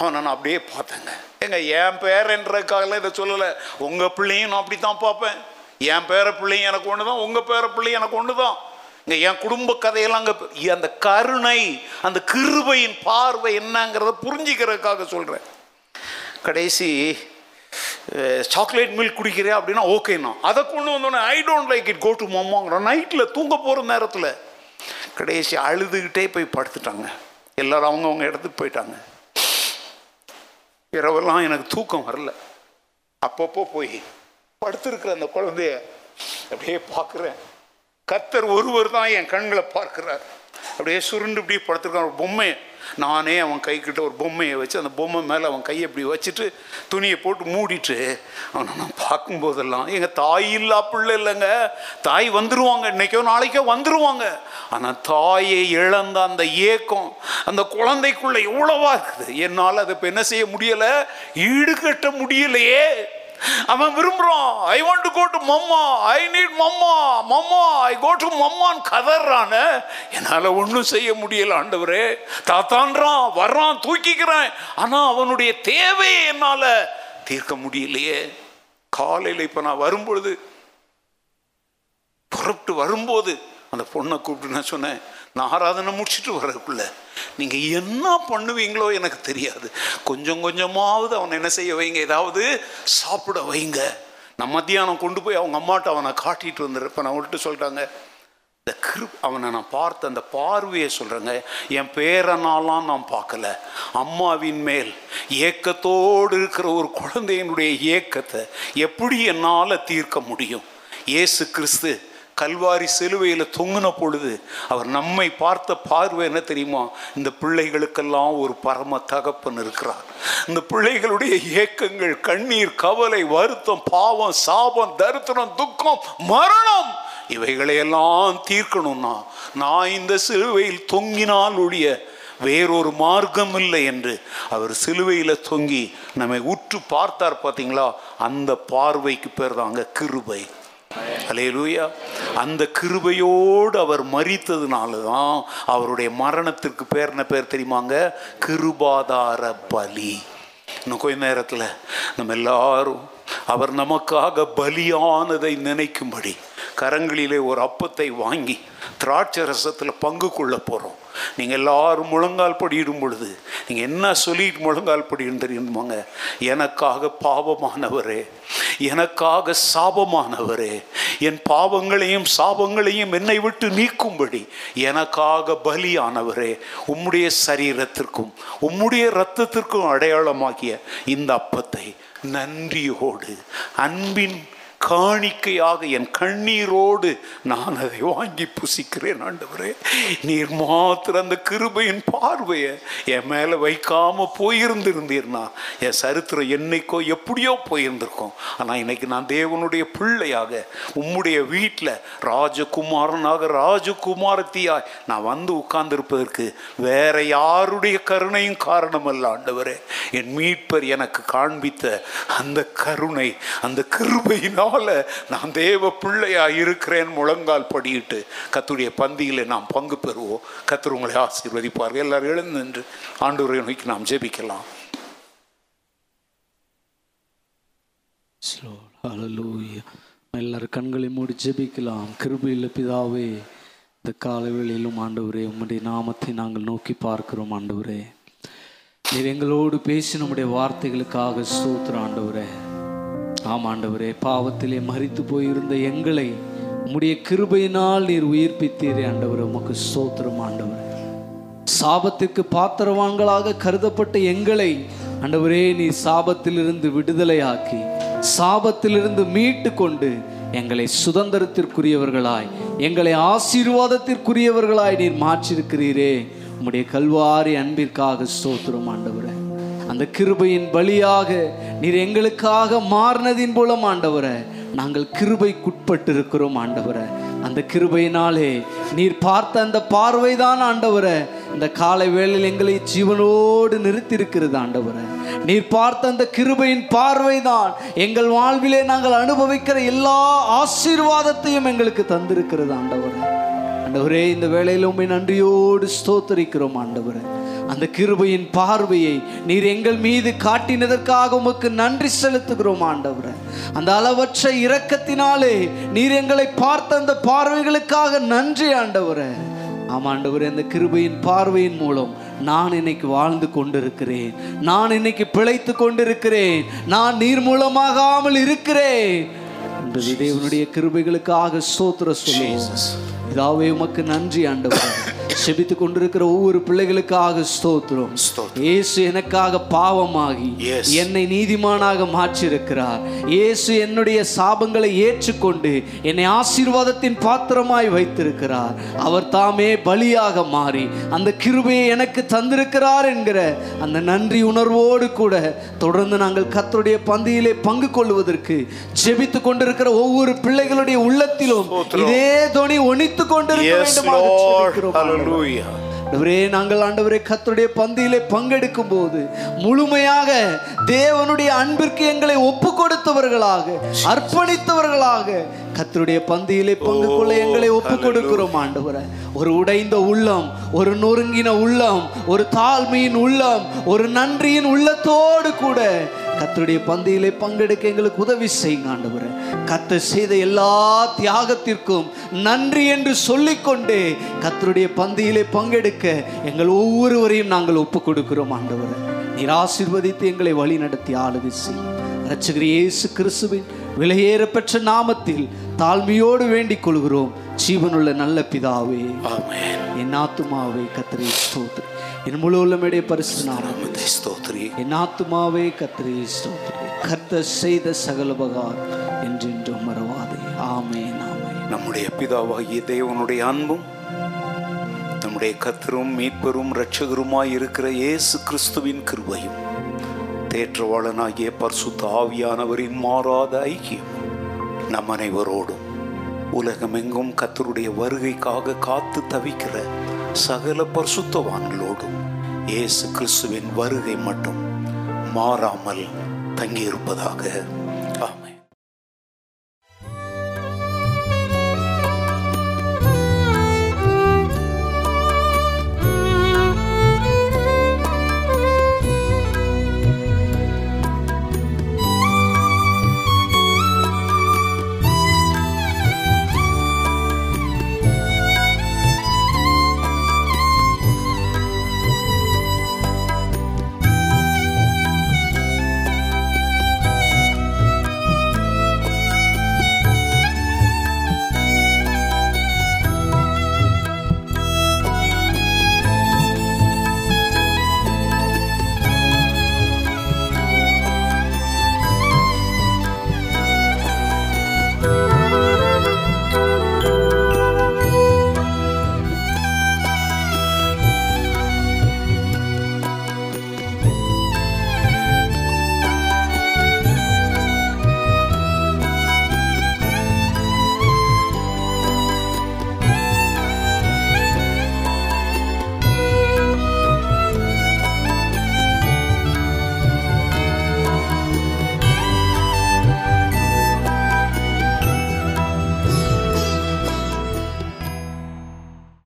அவன் நான் அப்படியே பார்த்தேங்க. ஏங்க என் பேரன்றதுக்காகலாம் இதை சொல்லலை. உங்கள் பிள்ளையும் நான் அப்படி தான் பார்ப்பேன். என் பேர பிள்ளையும் எனக்கு ஒன்று தான் உங்கள் பேர பிள்ளையும் எனக்கு ஒன்று தான் இங்கே என் குடும்ப கதையெல்லாம் அங்கே அந்த கருணை அந்த கிருபையின் பார்வை என்னங்கிறத புரிஞ்சிக்கிறதுக்காக சொல்கிறேன் கடைசி சாக்லேட் மில்க் குடிக்கிறேன் அப்படின்னா ஓகேண்ணா. அதை கொண்டு வந்தோடனே I don't like it go to மம்மாங்கிறோம் நைட்டில் தூங்க போகிற நேரத்தில் கடைசி அழுதுகிட்டே போய் படுத்துட்டாங்க. எல்லோரும் அவங்கவுங்க இடத்துக்கு போயிட்டாங்க. இரவெல்லாம் எனக்கு தூக்கம் வரல. அப்பப்போ போய் படுத்திருக்கிற அந்த குழந்தைய அப்படியே பார்க்குறேன். கத்தர் ஒருவர் தான் என் கண்களை பார்க்குறார். அப்படியே சுருண்டு இப்படி படுத்திருக்கான் பொம்மையை பொம்மை நானே அவன் கைக்கிட்ட ஒரு பொம்மையை வச்சு அந்த பொம்மை மேலே அவன் கையை இப்படி வச்சுட்டு துணியை போட்டு மூடிட்டு அவனை நான் பார்க்கும்போதெல்லாம் எங்கள் தாய் இல்லா பிள்ளை இல்லைங்க. தாய் வந்துடுவாங்க இன்னைக்கோ நாளைக்கோ வந்துடுவாங்க ஆனால் தாயை இழந்த அந்த ஏக்கம் அந்த குழந்தைக்குள்ளே எவ்வளவா இருக்குது? என்னால் அதை இப்போ என்ன செய்ய முடியலை? ஈடுகட்ட முடியலையே. அவன் விரும்புறான். I want to go to mama I need mama mama I go to மம்மான்னு கதறான. என்னால் ஒன்றும் செய்ய முடியல ஆண்டவரே. தாத்தான்றான் வர்றான் தூக்கிக்கிறேன். ஆனால் அவனுடைய தேவையை என்னால் தீர்க்க முடியலையே. காலையில் இப்போ நான் வரும்பொழுது புறப்பட்டு வரும்போது அந்த பொண்ணை கூப்பிட்டு நான் சொன்னேன் நான் ஆராதனை முடிச்சுட்டு வரக்குள்ள நீங்கள் என்ன பண்ணுவீங்களோ எனக்கு தெரியாது. கொஞ்சம் கொஞ்சமாவது அவனை என்ன செய்ய வைங்க. ஏதாவது சாப்பிட வைங்க. நான் மத்தியானம் கொண்டு போய் அவங்க அம்மாட்ட அவனை காட்டிட்டு வந்துருப்பேன் அவன்கிட்ட சொல்லிட்டாங்க இந்த கிரு அவனை நான் பார்த்த அந்த பார்வையை சொல்கிறேங்க என் பேரனாலாம் நான் பார்க்கல. அம்மாவின் மேல் ஏக்கத்தோடு இருக்கிற ஒரு குழந்தையினுடைய ஏக்கத்தை எப்படி என்னால் தீர்க்க முடியும்? ஏசு கிறிஸ்து கல்வாரி சிலுவையில் தொங்கின பொழுது அவர் நம்மை பார்த்த பார்வை என்ன தெரியுமா? இந்த பிள்ளைகளுக்கெல்லாம் ஒரு பரம தகப்பன் இருக்கிறார். இந்த பிள்ளைகளுடைய ஏக்கங்கள் கண்ணீர் கவலை வருத்தம் பாவம் சாபம் தரித்திரம் துக்கம் மரணம் இவைகளையெல்லாம் தீர்க்கணும்னா நான் இந்த சிலுவையில் தொங்கினால் ஒழிய வேறொரு மார்க்கம் இல்லை என்று அவர் சிலுவையில் தொங்கி நம்மை உற்று பார்த்தார் பார்த்தீங்களா அந்த பார்வைக்கு பேர் தாங்க கிருபை. அலையலூயா அந்த கிருபையோடு அவர் மறித்ததுனால தான் அவருடைய மரணத்திற்கு பேர் என்ன பேர் தெரியுமாங்க? கிருபாதார பலி. இன்னும் கொஞ்ச நேரத்தில் நம்ம எல்லாரும் அவர் நமக்காக பலியானதை நினைக்கும்படி கரங்களிலே ஒரு அப்பத்தை வாங்கி திராட்சை ரசத்தில் பங்கு கொள்ள போகிறோம் நீங்கள் எல்லாரும் முழங்கால் படியிடும் பொழுது நீங்கள் என்ன சொல்லிட்டு முழங்கால் படியும் தெரியுமாங்க? எனக்காக பாவமானவரே எனக்காக சாபமானவரே என் பாவங்களையும் சாபங்களையும் என்னை விட்டு நீக்கும்படி எனக்காக பலியானவரே உம்முடைய சரீரத்திற்கும் உம்முடைய இரத்தத்திற்கும் அடையாளமாகிய இந்த அப்பத்தை நன்றியோடு அன்பின் காணிக்கையாக என் கண்ணீரோடு நான் அதை வாங்கி புசிக்கிறேன் ஆண்டவரே. நீர் மாத்திர அந்த கிருபையின் பார்வையை என் மேலே வைக்காமல் போயிருந்திருந்தீர்னா என் சரித்திரம் என்னைக்கோ எப்படியோ போயிருந்திருக்கோம். ஆனால் இன்னைக்கு நான் தேவனுடைய பிள்ளையாக உம்முடைய வீட்டில் ராஜகுமாரனாக ராஜகுமாரத்தியாய் நான் வந்து உட்கார்ந்திருப்பதற்கு வேற யாருடைய கருணையும் காரணமல்ல ஆண்டவரே. என் மீட்பர் எனக்கு காண்பித்த அந்த கருணை அந்த கிருபையினால் நான் தேவ பிள்ளையா இருக்கிறேன் முழங்கால் படியிட்டு. கத்துடைய பந்தியில் நாம் பங்கு பெறுவோம். கத்தர் உங்களை ஆசீர்வதிப்பார்கள் எல்லாரும் எழுந்து நின்று ஆண்டோரை நோக்கி நாம் ஜெபிக்கலாம். எல்லாரும் கண்களை மூடி ஜெபிக்கலாம். கிருபையில் பிதாவே இந்த காலை வேளையிலும் ஆண்டவரே உம்முடைய நாமத்தை நாங்கள் நோக்கி பார்க்கிறோம் ஆண்டவரே. நீர் எங்களோடு பேசி நம்முடைய வார்த்தைகளுக்காக ஸ்தோத்திரம் ஆண்டவரே. ஆம் ஆண்டவரே பாவத்திலே மறித்து போயிருந்த எங்களை உம்முடைய கிருபையினால் நீர் உயிர்ப்பித்தீரே ஆண்டவர் உமக்கு ஸ்தோத்திரம் ஆண்டவர். சாபத்திற்கு பாத்திரவான்களாக கருதப்பட்ட எங்களை ஆண்டவரே நீ சாபத்திலிருந்து விடுதலையாக்கி சாபத்திலிருந்து மீட்டு கொண்டு எங்களை சுதந்திரத்திற்குரியவர்களாய் எங்களை ஆசீர்வாதத்திற்குரியவர்களாய் நீர் மாற்றிருக்கிறீரே. உம்முடைய கல்வாரி அன்பிற்காக சோத்திரம் ஆண்டவரே. அந்த கிருபையின் வழியாக நீர் எங்களுக்காக மாறினதின் மூலம் ஆண்டவரை நாங்கள் கிருபைக்குட்பட்டு இருக்கிறோம் ஆண்டவரை. அந்த கிருபையினாலே நீர் பார்த்த அந்த பார்வைதான் ஆண்டவரை. இந்த காலை வேளையில் எங்களை ஜீவனோடு நிறுத்தியிருக்கிறது ஆண்டவரை. நீர் பார்த்த அந்த கிருபையின் பார்வைதான் எங்கள் வாழ்விலே நாங்கள் அனுபவிக்கிற எல்லா ஆசீர்வாதத்தையும் எங்களுக்கு தந்திருக்கிறது ஆண்டவரை. ஆண்டவரே இந்த வேளையில் உண்மை நன்றியோடு ஸ்தோத்தரிக்கிறோம் ஆண்டவரே. அந்த கிருபையின் பார்வையை நீர் எங்கள் மீது காட்டினதற்காக உமக்கு நன்றி செலுத்துகிறோம் ஆண்டவரே. அந்த அளவற்ற இரக்கத்தினாலே நீர் எங்களை பார்த்த அந்த பார்வைகளுக்காக நன்றி ஆண்டவரே. ஆமா ஆண்டவரே அந்த கிருபையின் பார்வையின் மூலம் நான் இன்னைக்கு வாழ்ந்து கொண்டிருக்கிறேன். நான் இன்னைக்கு பிழைத்து கொண்டிருக்கிறேன். நான் நீர் மூலமாகாமல் இருக்கிறேன். என்பது தேவனுடைய கிருபைகளுக்காக ஸ்தோத்திர சொல்லி இதாவே உமக்கு நன்றி ஆண்டவர். செபித்து கொண்டிருக்கிற ஒவ்வொரு பிள்ளைகளுக்காக ஸ்தோத்திரம். இயேசு எனக்காக பாவமாகி. என்னை நீதிமானாக மாற்றியிருக்கிறார். இயேசு என்னுடைய சாபங்களை ஏற்றுக்கொண்டு என்னை ஆசீர்வாதத்தின் பாத்திரமாய் வைத்திருக்கிறார். அவர் தாமே பலியாக மாறி அந்த கிருபையை எனக்கு தந்திருக்கிறார் என்கிற அந்த நன்றி உணர்வோடு கூட தொடர்ந்து நாங்கள் கர்த்தருடைய பந்தியிலே பங்கு கொள்வதற்கு ஜெபித்து கொண்டிருக்கிற ஒவ்வொரு பிள்ளைகளுடைய உள்ளத்திலும் இதே துணி ஒணித்து கொண்டிருக்க ஆண்டவரே. நாங்கள் ஆண்டவரே கர்த்தருடைய பந்தியிலே பங்கெடுக்கும் போது முழுமையாக தேவனுடைய அன்பிற்கு எங்களை ஒப்பு கொடுத்தவர்களாக அர்ப்பணித்தவர்களாக கர்த்தருடைய பந்தியிலே பங்கு கொள்ள எங்களை ஒப்பு கொடுக்கிறோம் ஆண்டவரே. ஒரு உடைந்த உள்ளம் ஒரு நொறுங்கின உள்ளம் ஒரு தாழ்மையின் உள்ளம் ஒரு நன்றியின் உள்ளத்தோடு கூட கர்த்தருடைய பந்தியிலே பங்கெடுக்க எங்களுக்கு உதவி செய்யுங்க ஆண்டவரே. கர்த்தர் செய்த எல்லா தியாகத்திற்கும் நன்றி என்று சொல்லிக்கொண்டே கர்த்தருடைய பந்தியிலே பங்கெடுக்க எங்கள் ஒவ்வொருவரையும் நாங்கள் ஒப்பு கொடுக்கிறோம் ஆண்டவரே. நீர் ஆசீர்வதித்து எங்களை வழி நடத்தி ஆளுகை செய்யும் ரட்சகர் இயேசு கிறிஸ்துவின் விலையேறப்பெற்ற நாமத்தில் தாழ்மையோடு வேண்டிக் கொள்கிறோம். ஜீவனுள்ள நல்ல பிதாவே. என் ஆத்துமாவே கத்திரை ஸ்தோத்திரி என் முழு உள்ளமையுடைய பரிசு நாமம். நாமத்தை ஸ்தோத்திரி. என் ஆத்துமாவே கத்திரை ஸ்தோத்திரி. கர்த்தர் செய்த சகலபகார் என்றென்றும் மறவாதே. ஆமென் ஆமென். நம்முடைய பிதாவாகிய தேவனுடைய அன்பும் நம்முடைய கத்தரும் மீட்பரும் இரட்சகருமாய் இருக்கிற இயேசு கிறிஸ்துவின் கிருபையும் தேற்றவாளனாகிய பரிசுத்த ஆவியானவரின் மாறாத ஐக்கியம் நம் அனைவரோடும் உலகமெங்கும் கத்தருடைய வருகைக்காக காத்து தவிக்கிற சகல பரிசுத்தவான்களோடும் இயேசு கிறிஸ்துவின் வருகை மட்டும் மாறாமல் தங்கியிருப்பதாக